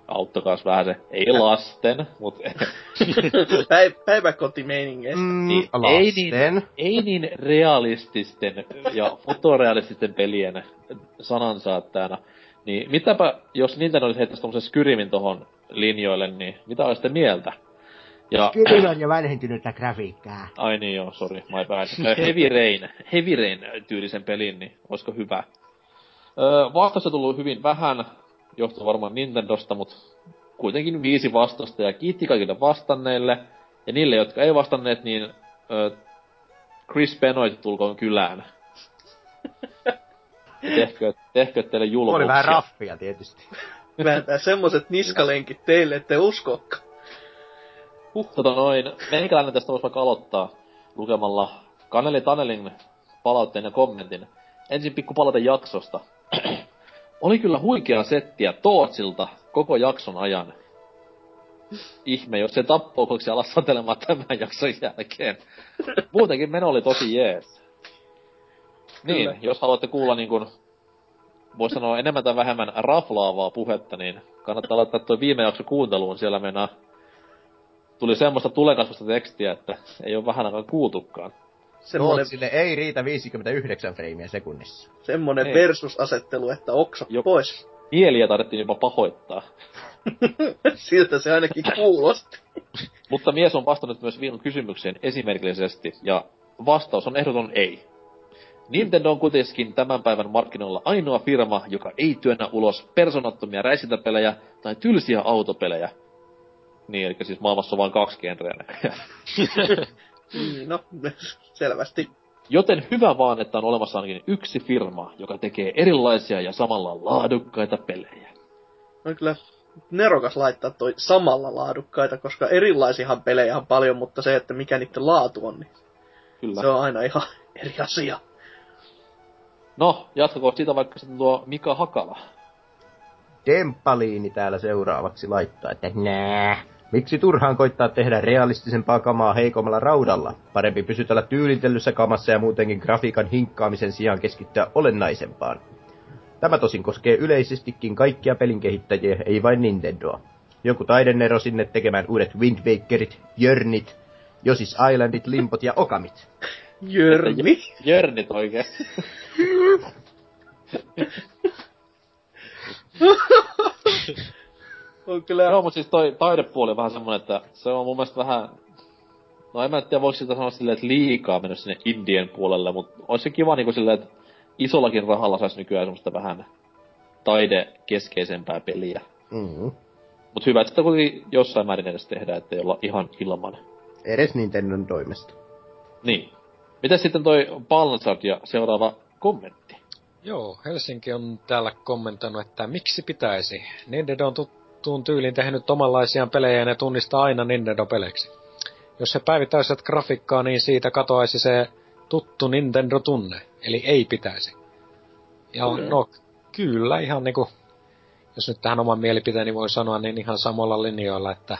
auttakaa vähän se, ei lasten, mut <laughs> Päi- päiväkotimeiningeissä. Mm, Niin, ei lasten. ei niin realististen ja fotorealististen pelien sanansaattajana. Niin mitäpä, jos Nintendo olisi heittäisi tommosen Skyrimin tohon linjoille, niin mitä olisitte mieltä? Ja, Kyllä on jo vanhentynyttä grafiikkaa. ai niin joo, sorry, my bad. Ö, Heavy Rain, Heavy Rain tyylisen pelin, niin olisiko hyvä? Öö, vastausta tullut hyvin vähän, johtuu varmaan Nintendosta, mutta kuitenkin viisi vastausta ja kiitti kaikille vastanneille. Ja niille, jotka ei vastanneet, niin ö, Chris Benoit tulkoon kylään. <laughs> Tehkö, tehkö teille julmuuksia. Oli vähän raffia tietysti. Vääntää semmoset niskalenkit teille, ette uskokaan. Tota noin, meikäläinen tästä voisi vaikka aloittaa lukemalla Kaneli Tanelin palautteen ja kommentin. Ensin pikku palaute jaksosta. <clears throat> Oli kyllä huikea settiä Tootsilta koko jakson ajan. Ihme, jos se tappoukoksi alas satelemaan tämän jakson jälkeen. <clears throat> Muutenkin meno oli tosi jees. Niin, Kyllä. jos haluatte kuulla niin kuin, voisi sanoa enemmän tai vähemmän raflaavaa puhetta, niin kannattaa laittaa tuo viime jakso kuunteluun. Siellä mennään tuli semmoista tulenkasvusta tekstiä, että ei ole vähän aikaa kuultukaan. Semmonen, Tootsille ei riitä 59 freimiä sekunnissa. semmonen Ei. versusasettelu, että oksa Jo. pois. Mieliä tarvittiin jopa pahoittaa. <laughs> Siltä se ainakin kuulosti. <laughs> Mutta mies on vastannut myös viikon kysymykseen esimerkillisesti, ja vastaus on ehdoton ei. Nintendo on kuitenkin tämän päivän markkinoilla ainoa firma, joka ei työnnä ulos personattomia räisintäpelejä tai tylsiä autopelejä. Niin, eli siis maailmassa on vain kaksi genreä näköjään. Niin, no, selvästi. Joten hyvä vaan, että on olemassa ainakin yksi firma, joka tekee erilaisia ja samalla laadukkaita pelejä. On kyllä nerokas laittaa toi samalla laadukkaita, koska erilaisiahan pelejä on paljon, mutta se, että mikä niiden laatu on, niin Kyllä. se on aina ihan <laughs> eri asia. No, jatkako siitä vaikka sitten tuo Mika Hakala. Demppaliini täällä seuraavaksi laittaa, että nää. Miksi turhaan koittaa tehdä realistisempaa kamaa heikommalla raudalla? Parempi pysytellä tyylitellyssä kamassa ja muutenkin grafiikan hinkkaamisen sijaan keskittyä olennaisempaan. Tämä tosin koskee yleisestikin kaikkia pelin kehittäjiä, ei vain Nintendoa. Joku taidenero sinne tekemään uudet Wind Wakerit, Jörnit, Josis Islandit, Limpot ja Okamit. <laughs> Jörni. <laughs> Jörnit oikein. <laughs> On kyllä... Joo, mutta siis toi taidepuoli on vähän semmonen, että se on mun mielestä vähän... No en mä tiedä, voiko sitä sanoa silleen, että liikaa mennyt sinne Indien puolelle, mutta olisi se kiva niinku silleen, että isollakin rahalla saisi nykyään semmoista vähän taidekeskeisempää peliä. Mm. Mut hyvä, että sitä kuitenkin jossain määrin edes tehdään, ettei olla ihan ilman. Edes Nintendon toimesta. Niin. Miten sitten toi Balnazard ja seuraava kommentti? Joo, Helsinki on täällä kommentoinut, että miksi pitäisi. Nintendo on tuttuun tyyliin tehnyt omanlaisiaan pelejä ja ne tunnistaa aina Nintendo-peleiksi. Jos he päivittäisivät grafiikkaa, niin siitä katoaisi se tuttu Nintendo-tunne. Eli ei pitäisi. Ja Kyllä. no, kyllä ihan niinku, jos nyt tähän oman mielipiteeni voi sanoa, niin ihan samalla linjoilla, että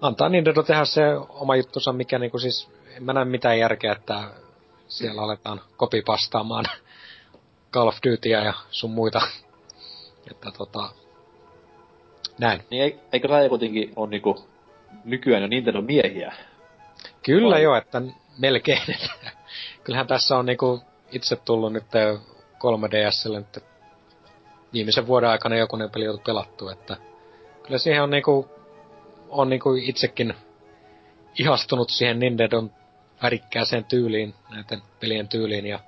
antaa Nintendo tehdä se oma juttunsa, mikä niinku siis, en mä näe mitään järkeä, että siellä aletaan kopipastaamaan Call of Dutyä ja sun muita. <laughs> Että tota, näin. Niin ei- eikö Raija kuitenkin on niinku nykyään jo Nintendo miehiä? Kyllä Vai? jo, että melkein. <laughs> Kyllähän tässä on niinku itse tullut nyt 3DSlle nyt viimeisen vuoden aikana jokunen peli on pelattu, että kyllä siihen on niinku, on niinku itsekin ihastunut siihen Nintendon värikkääseen tyyliin, näiden pelien tyyliin ja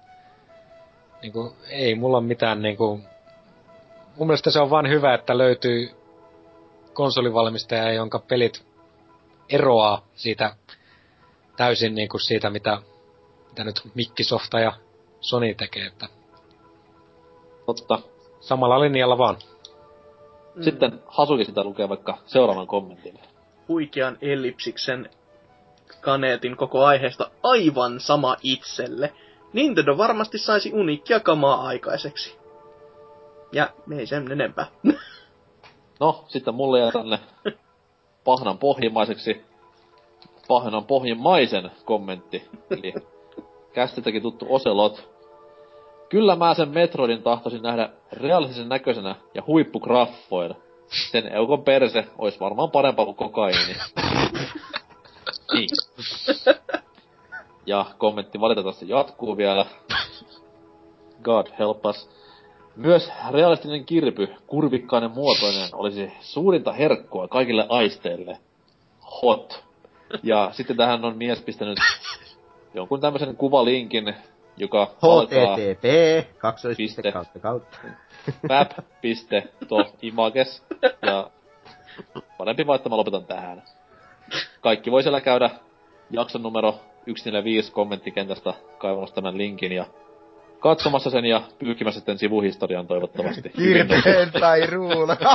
niinku, ei mulla mitään niinku, mun mielestä se on vain hyvä, että löytyy konsolivalmistaja, jonka pelit eroaa siitä täysin niinku siitä, mitä, mitä nyt Mikkisofta ja Sony tekee, että Totta. samalla linjalla vaan. Mm. Sitten Hasuki sitä lukee vaikka seuraavan kommentin. huikean ellipsiksen kaneetin koko aiheesta aivan sama itselle. Nintendo varmasti saisi uniikkia kamaa aikaiseksi. Ja me ei sen enempää. <laughs> No, sitten mulle jää tänne pahnan pohjimmaiseksi pahnan pohjimmaisen kommentti. Eli kästitäkin tuttu Ocelot. Kyllä mä sen Metroidin tahtoisin nähdä realistisen näköisenä ja huippugraffoilla. Sen eukon perse olisi varmaan parempaa kuin kokaiini. niin. Ja kommentti valitettavasti jatkuu vielä. God help us. Myös realistinen kirpy, kurvikkainen muotoinen, olisi suurinta herkkua kaikille aisteille. Hot. Ja sitten tähän on mies pistänyt jonkun tämmöisen kuvalinkin, joka HTTP, kaksoispiste Piste. kautta kautta. fab.to.images. Ja parempi vaan, että mä lopetan tähän. Kaikki voi siellä käydä jakson numero 145 kommenttikentästä kaivamassa tämän linkin ja katsomassa sen ja pyykimässä sitten sivuhistorian toivottavasti. <laughs> Kirpeen tai ruuna. <laughs>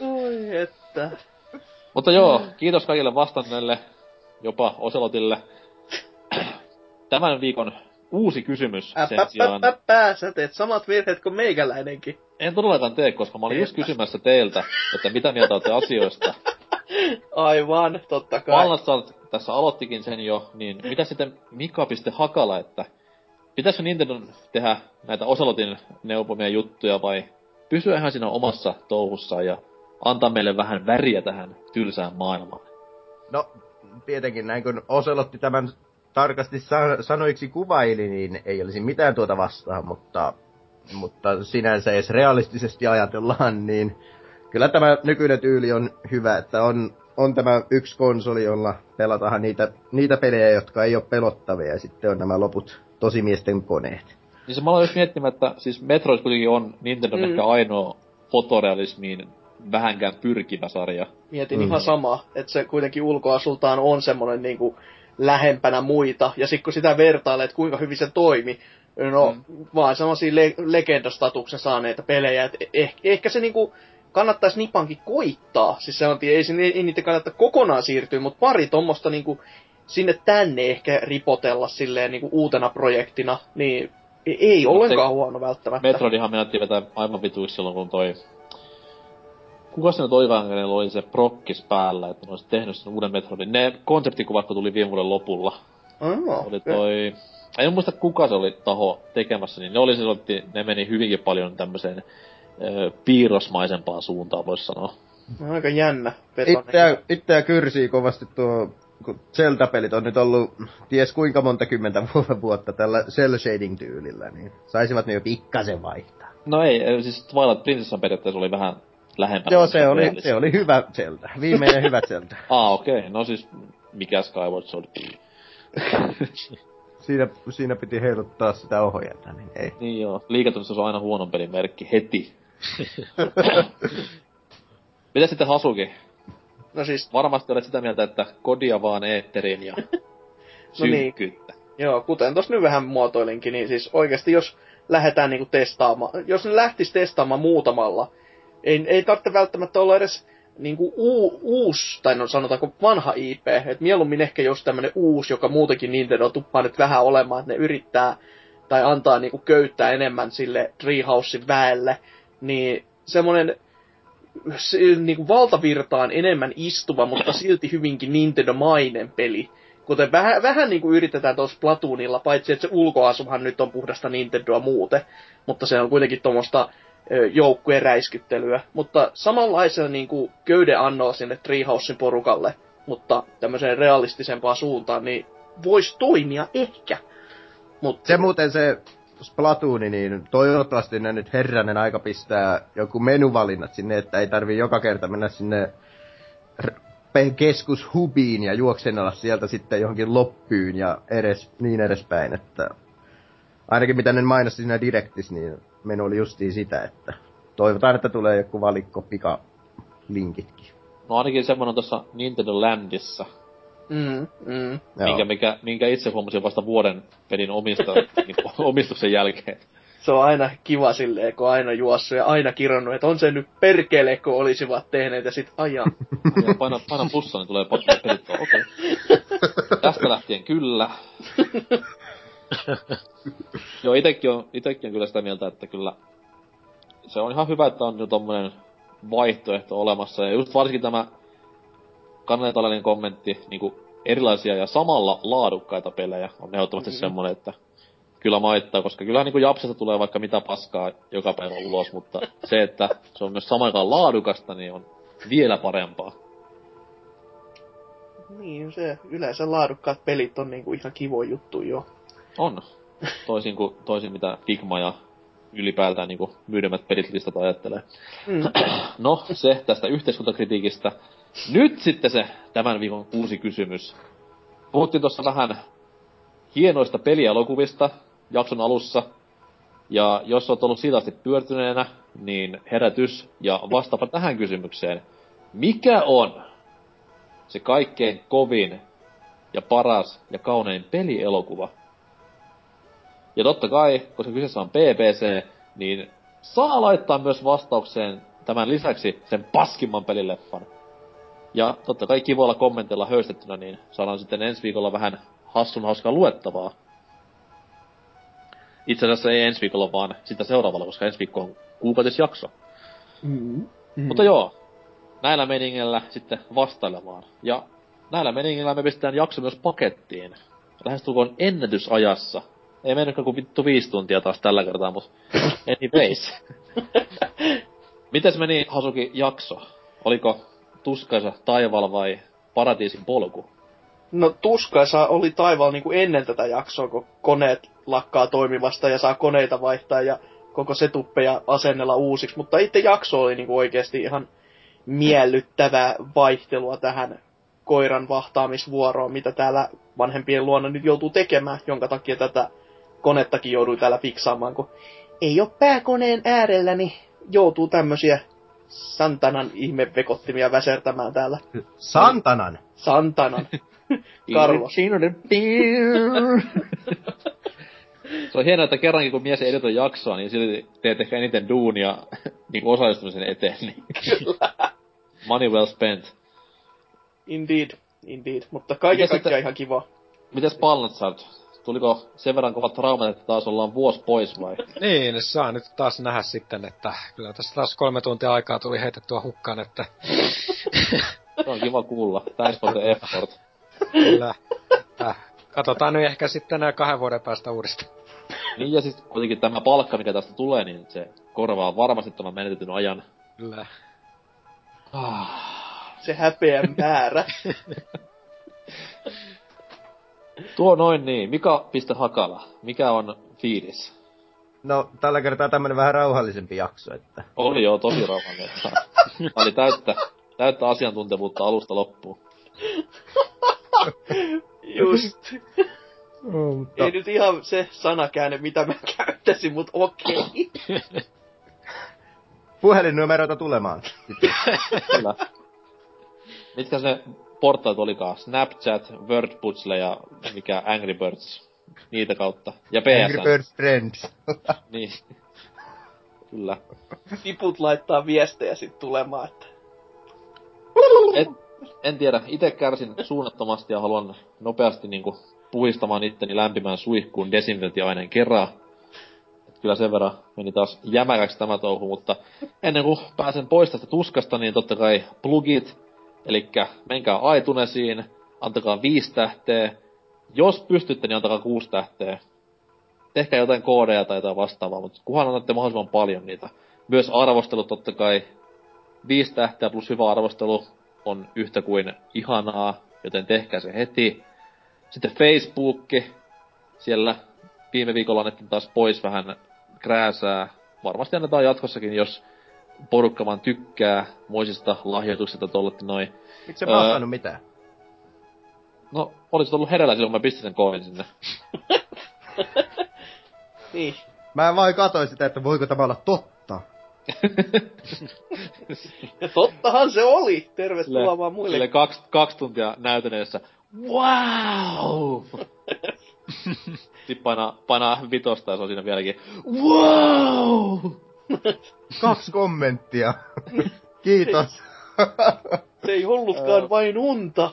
Oi että. Mutta joo, kiitos kaikille vastanneille, jopa Oselotille. Tämän viikon uusi kysymys sen sijaan. Äppäppäppäpää, sä teet samat virheet kuin meikäläinenkin. En todellakaan tee, koska mä olin just kysymässä teiltä, että mitä mieltä olette asioista. <laughs> Aivan, totta kai. Valnassaat tässä aloittikin sen jo, niin mitä sitten Mika.hakala, että pitäisikö Nintendo tehdä näitä Oselotin neuvomia juttuja vai pysyä ihan siinä omassa touhussaan ja antaa meille vähän väriä tähän tylsään maailmaan? No, tietenkin näin kun Oselotti tämän tarkasti sa- sanoiksi kuvaili, niin ei olisi mitään tuota vastaan, mutta, mutta sinänsä edes realistisesti ajatellaan, niin kyllä tämä nykyinen tyyli on hyvä, että on, on tämä yksi konsoli, jolla pelataan niitä, niitä pelejä, jotka ei ole pelottavia, ja sitten on nämä loput tosimiesten koneet. Niin se mä aloin just miettimään, että siis Metroid kuitenkin on Nintendo Mm. mm. ehkä ainoa fotorealismiin vähänkään pyrkivä sarja. Mietin Mm. ihan samaa, että se kuitenkin ulkoasultaan on semmoinen niinku lähempänä muita, ja sitten kun sitä vertailee, että kuinka hyvin se toimi, no mm. vaan semmoisia le- legendastatuksen saaneita pelejä, että eh- ehkä se niinku kannattaisi Nipankin koittaa, siis se on, ei, sinne- ei niitä kannata kokonaan siirtyä, mutta pari tommosta niinku sinne tänne ehkä ripotella silleen niinku uutena projektina, niin ei- ei Mut ollenkaan se- huono välttämättä. Metroidihan menettiin vetää aivan vituiksi silloin, kun toi... Kuka se nyt olikaan, kenellä oli se prokkis päällä, että ne olisi tehnyt sen uuden Metroidin. Ne konseptikuvat, kun tuli viime vuoden lopulla, Oh, oli toi... En muista kuka se oli taho tekemässä, niin ne oli silloin, ne meni hyvinkin paljon tämmöiseen ö, piirrosmaisempaan suuntaan, voisi sanoa. Aika jännä. Itseä, itseä kyrsii kovasti tuo, kun Zelda-pelit on nyt ollut ties kuinka monta kymmentä vu- vuotta tällä cell shading tyylillä, niin saisivat ne jo pikkasen vaihtaa. No ei, siis Twilight Princessan periaatteessa oli vähän lähempänä. Joo, se oli, se oli hyvä Zelda. Viimeinen hyvä <laughs> Zelda. Ah, okei. Okay. No siis, mikä Skyward Sword? <laughs> Siinä, siinä piti heiluttaa sitä ohjata, niin ei. niin joo. Liiketoimistossa se on aina huonon pelin merkki heti. <laughs> Mitä sitten Hasuki? No siis Varmasti olet sitä mieltä, että kodia vaan eetteriin ja <laughs> No niin. Joo, kuten tuossa nyt vähän muotoilinkin, niin siis oikeasti jos lähdetään niinku testaamaan, jos ne lähtis testaamaan muutamalla, ei, ei tarvitse välttämättä olla edes niinku uu, uusi, tai no sanotaanko vanha IP, että mieluummin ehkä jos tämmönen uusi, joka muutenkin Nintendo tuppaa nyt vähän olemaan, että ne yrittää tai antaa niinku köyttää enemmän sille Treehousein väelle, niin semmonen se, niinku valtavirtaan enemmän istuva, mutta silti hyvinkin Nintendo-mainen peli, Kuten vähän, vähän niin kuin yritetään tuossa Platoonilla, paitsi että se ulkoasuhan nyt on puhdasta Nintendoa muuten, mutta se on kuitenkin tuommoista joukkueen räiskyttelyä. Mutta samanlaisena niin kuin köyde annoa sinne Treehousein porukalle, mutta tämmöiseen realistisempaan suuntaan, niin voisi toimia ehkä. Mutta Se muuten se Splatooni, niin toivottavasti ne nyt herranen aika pistää joku menuvalinnat sinne, että ei tarvi joka kerta mennä sinne keskushubiin ja juoksennella sieltä sitten johonkin loppyyn ja edes, niin edespäin, että ainakin mitä ne mainosti siinä Directis, niin menu oli justiin sitä, että toivotaan, että tulee joku valikko pika linkitkin. No ainakin semmonen tuossa Nintendo Landissa. Mm, mm. Minkä, mikä, minkä itse huomasin vasta vuoden pelin omista, <laughs> niin kuin, omistuksen jälkeen. Se on aina kiva silleen, kun on aina juossut ja aina kirjannut, että on se nyt perkele, kun olisivat tehneet ja sit ajaa. Ja paina, paina plussa, niin tulee pakko pelit. Okei. Okay. <laughs> Tästä lähtien kyllä. <laughs> Joo, itekin on, itekin on kyllä sitä mieltä, että kyllä se on ihan hyvä, että on jo tommonen vaihtoehto olemassa. Ja just varsinkin tämä kannatalainen kommentti, niinku erilaisia ja samalla laadukkaita pelejä on ehdottomasti mm-hmm. semmonen, että kyllä maittaa, koska kyllä niinku Japsesta tulee vaikka mitä paskaa joka päivä ulos, mutta se, että se on myös samaan aikaan laadukasta, niin on vielä parempaa. Niin, se yleensä laadukkaat pelit on niinku ihan kivo juttu jo. On. Toisin kuin toisin mitä Figma ja ylipäätään niinku myydemät pelit listat ajattelee. Mm. <clears throat> No, se tästä yhteiskuntakritiikistä. Nyt sitten se tämän viikon uusi kysymys. Puhuttiin tuossa vähän hienoista pelielokuvista jakson alussa. Ja jos olet ollut siitä asti pyörtyneenä, niin herätys ja vastaapa tähän kysymykseen. Mikä on se kaikkein kovin ja paras ja kaunein pelielokuva? Ja totta kai, koska kyseessä on BBC, niin saa laittaa myös vastaukseen tämän lisäksi sen paskimman pelileffan. Ja totta kai kivoilla kommenteilla höystettynä, niin saadaan sitten ensi viikolla vähän hassun hauskaa luettavaa. Itse asiassa ei ensi viikolla, vaan sitä seuraavalla, koska ensi viikko on kuukautisjakso. Mm. Mm. Mutta joo, näillä meningellä sitten vastailemaan. Ja näillä meningellä me pistetään jakso myös pakettiin. Lähestulkoon ennätysajassa. Ei mennytkään kuin vittu viisi tuntia taas tällä kertaa, mutta anyways. <laughs> Mites meni Hasuki jakso? Oliko tuskaisa taivaalla vai paratiisin polku? No tuskaisa oli taivaalla niinku ennen tätä jaksoa, kun koneet lakkaa toimivasta ja saa koneita vaihtaa ja koko setuppeja asennella uusiksi, mutta itse jakso oli niinku oikeasti ihan miellyttävää vaihtelua tähän koiran vahtaamisvuoroon, mitä täällä vanhempien luona nyt joutuu tekemään, jonka takia tätä konettakin joudui täällä fiksaamaan, kun ei ole pääkoneen äärellä, niin joutuu tämmösiä Santanan ihmevekottimia väsertämään täällä. Santanan. Santanan. <laughs> Carlos. <laughs> Se on hienoa, että kerrankin kun mies ei editoi jaksoa, niin silti teet ehkä eniten duunia <laughs> niin osallistumisen eteen. Niin. Money well spent. Indeed, indeed. Mutta kaiken kaikkiaan ihan kiva. Mites Palnatsart? Tuliko sen verran kovat traumat, että taas ollaan vuosi pois vai? Niin, saa nyt taas nähdä sitten, että kyllä tässä taas kolme tuntia aikaa tuli heitettyä hukkaan, että Se on kiva kuulla. Thanks for the effort. kyllä. Katsotaan nyt ehkä sitten nämä kahden vuoden päästä uudestaan. Niin ja siis kuitenkin tämä palkka, mikä tästä tulee, niin se korvaa varmasti tämän menetetyn ajan. Kyllä. Se häpeän määrä. <laughs> Tuo noin niin. Mika piste Hakala. Mikä on fiilis? No, tällä kertaa tämmönen vähän rauhallisempi jakso, että... Oli joo tosi rauhallinen. Oli täyttä, täyttä asiantuntevuutta alusta loppuun. Just. Mm, mutta Ei nyt ihan se sanakäänne, mitä mä käyttäisin, mut okei. puhelinnumeroita tulemaan. Kyllä. Mitkä se portaat olikaan? Snapchat, Wordpuzzle ja mikä Angry Birds. Niitä kautta. Ja Angry PSN. Birds Friends. <laughs> Niin. Kyllä. Tiput laittaa viestejä sit tulemaan, että Et, en tiedä, itse kärsin suunnattomasti ja haluan nopeasti niinku puhistamaan itteni lämpimään suihkuun desinfiointiaineen kerran. Et kyllä sen verran meni taas jämäkäksi tämä touhu, mutta ennen kuin pääsen pois tästä tuskasta, niin totta kai plugit, eli menkää iTunesiin, antakaa viisi tähteä. Jos pystytte, niin antakaa kuusi tähteä. Tehkää jotain koodeja tai jotain vastaavaa, mutta kunhan annatte mahdollisimman paljon niitä. Myös arvostelut totta kai. Viisi tähteä plus hyvä arvostelu on yhtä kuin ihanaa, joten tehkää se heti. Sitten Facebookki. Siellä viime viikolla annettiin taas pois vähän krääsää. Varmasti annetaan jatkossakin, jos porukka vaan tykkää moisista lahjoituksista tolletti noin. Miksi se Öö. vastannut mitään? No, olisit ollut hereillä silloin, kun mä pistin sen koodin sinne. <laughs> niin. Mä vain katsoin sitä, että voiko tämä olla totta. <laughs> Ja tottahan se oli! Tervetuloa Sille- vaan muille. Sille kaksi, kaksi tuntia näytön edessä. wow! <laughs> Sitten painaa, painaa vitosta ja se on siinä vieläkin, wow! <laughs> Kaksi kommenttia. <laughs> Kiitos. Se ei ollutkaan vain unta.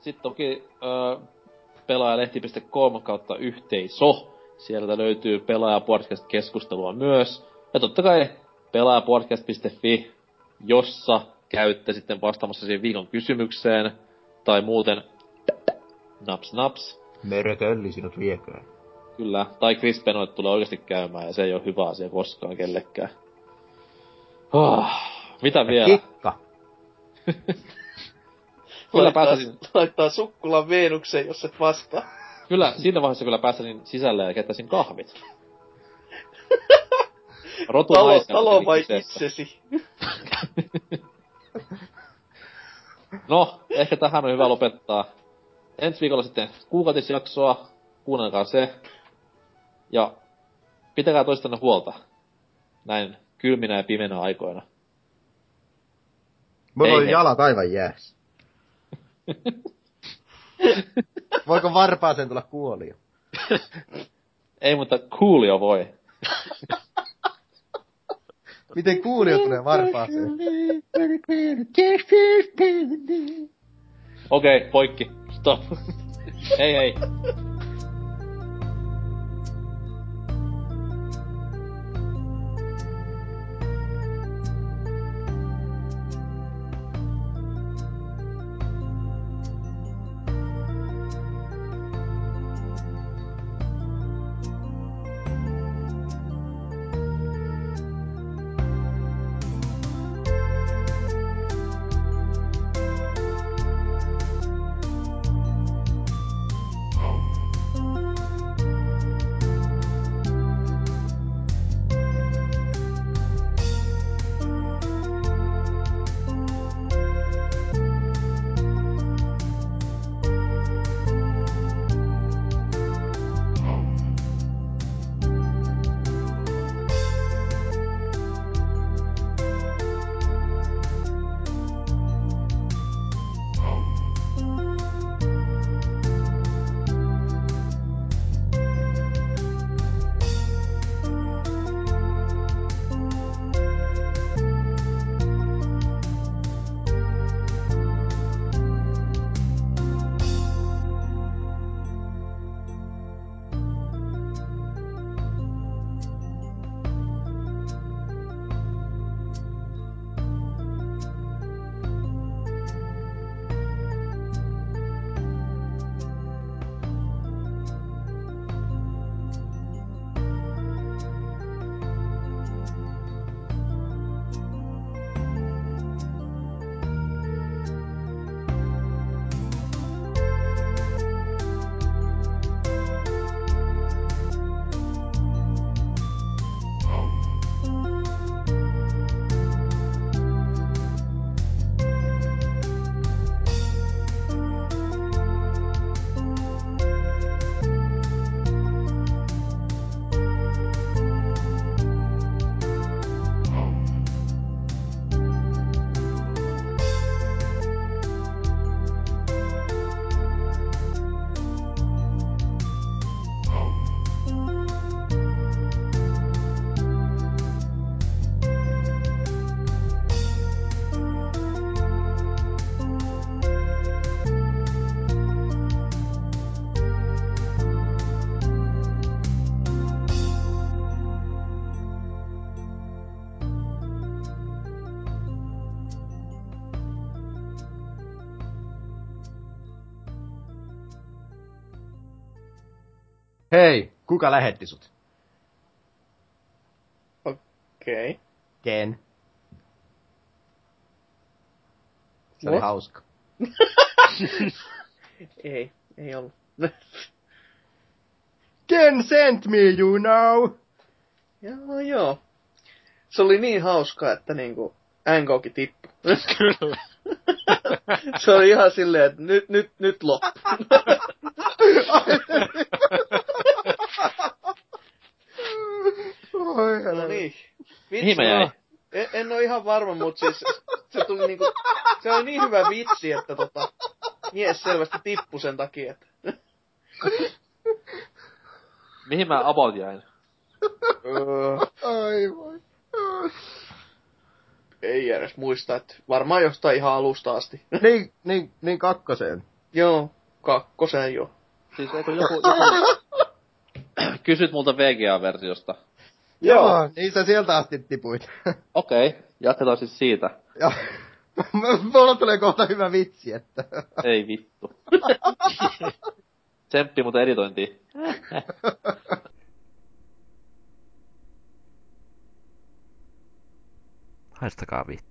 Sitten toki äh, pelaajalehti.com kautta yhteisö. Sieltä löytyy pelaajapodcast-keskustelua myös. Ja totta kai pelaajapodcast.fi, jossa käytte sitten vastaamassa siihen viikon kysymykseen. Tai muuten naps naps. Merkölli sinut vieköön. Kyllä. Tai Chris Benoit tulee oikeasti käymään ja se ei ole hyvä asia koskaan kellekään. Oh, mitä vielä? Kikka. <laughs> Kyllä laittaa, päästäisin, laittaa sukkulan Veenukseen, jos et vastaa. kyllä siinä vaiheessa kyllä päästäisin sisälle ja kettäisin kahvit. <laughs> Rotu Talo, talo vai itsesi? <laughs> No, ehkä tähän on hyvä lopettaa. Ensi viikolla sitten kuukautisjaksoa, kuunnelkaa se. Ja pitäkää toistanne huolta. Näin kylminä ja pimenä aikoina. Mulla he. jalat aivan jäässä. <laughs> Voiko varpaaseen tulla kuolio? <laughs> Ei, mutta kuulio voi. <laughs> Miten kuulio tulee varpaaseen? Okei, okay, poikki. Stop. hei hei. Kuka lähetti sut? Okei. Okay. Ken. Se oli What? hauska. <laughs> Ei, ei ollut. <laughs> Ken sent me, you know. joo, joo. Se oli niin hauska, että niinku Ankokin tippui. Kyllä. <laughs> Se oli ihan silleen, että nyt, nyt, nyt loppu. Oi, no niin. Mihin mä jäin? En, en ole ihan varma, mutta siis se tuli niinku, se oli niin hyvä vitsi, että tota, mies selvästi tippu sen takia, että... Mihin mä about jäin? Öö, Aivan. ei edes muista, että varmaan jostain ihan alusta asti. niin, niin, niin kakkoseen. Joo, kakkoseen jo. Siis eikö joku, joku... Kysyt multa VGA-versiosta. Joo, niin sä sieltä asti tipuit. <laughs> Okei, okay, jatketaan siis siitä. <laughs> mulla tulee kohta hyvä vitsi, että... <laughs> Ei vittu. Tsemppi mutta editointiin. Haistakaa vittu.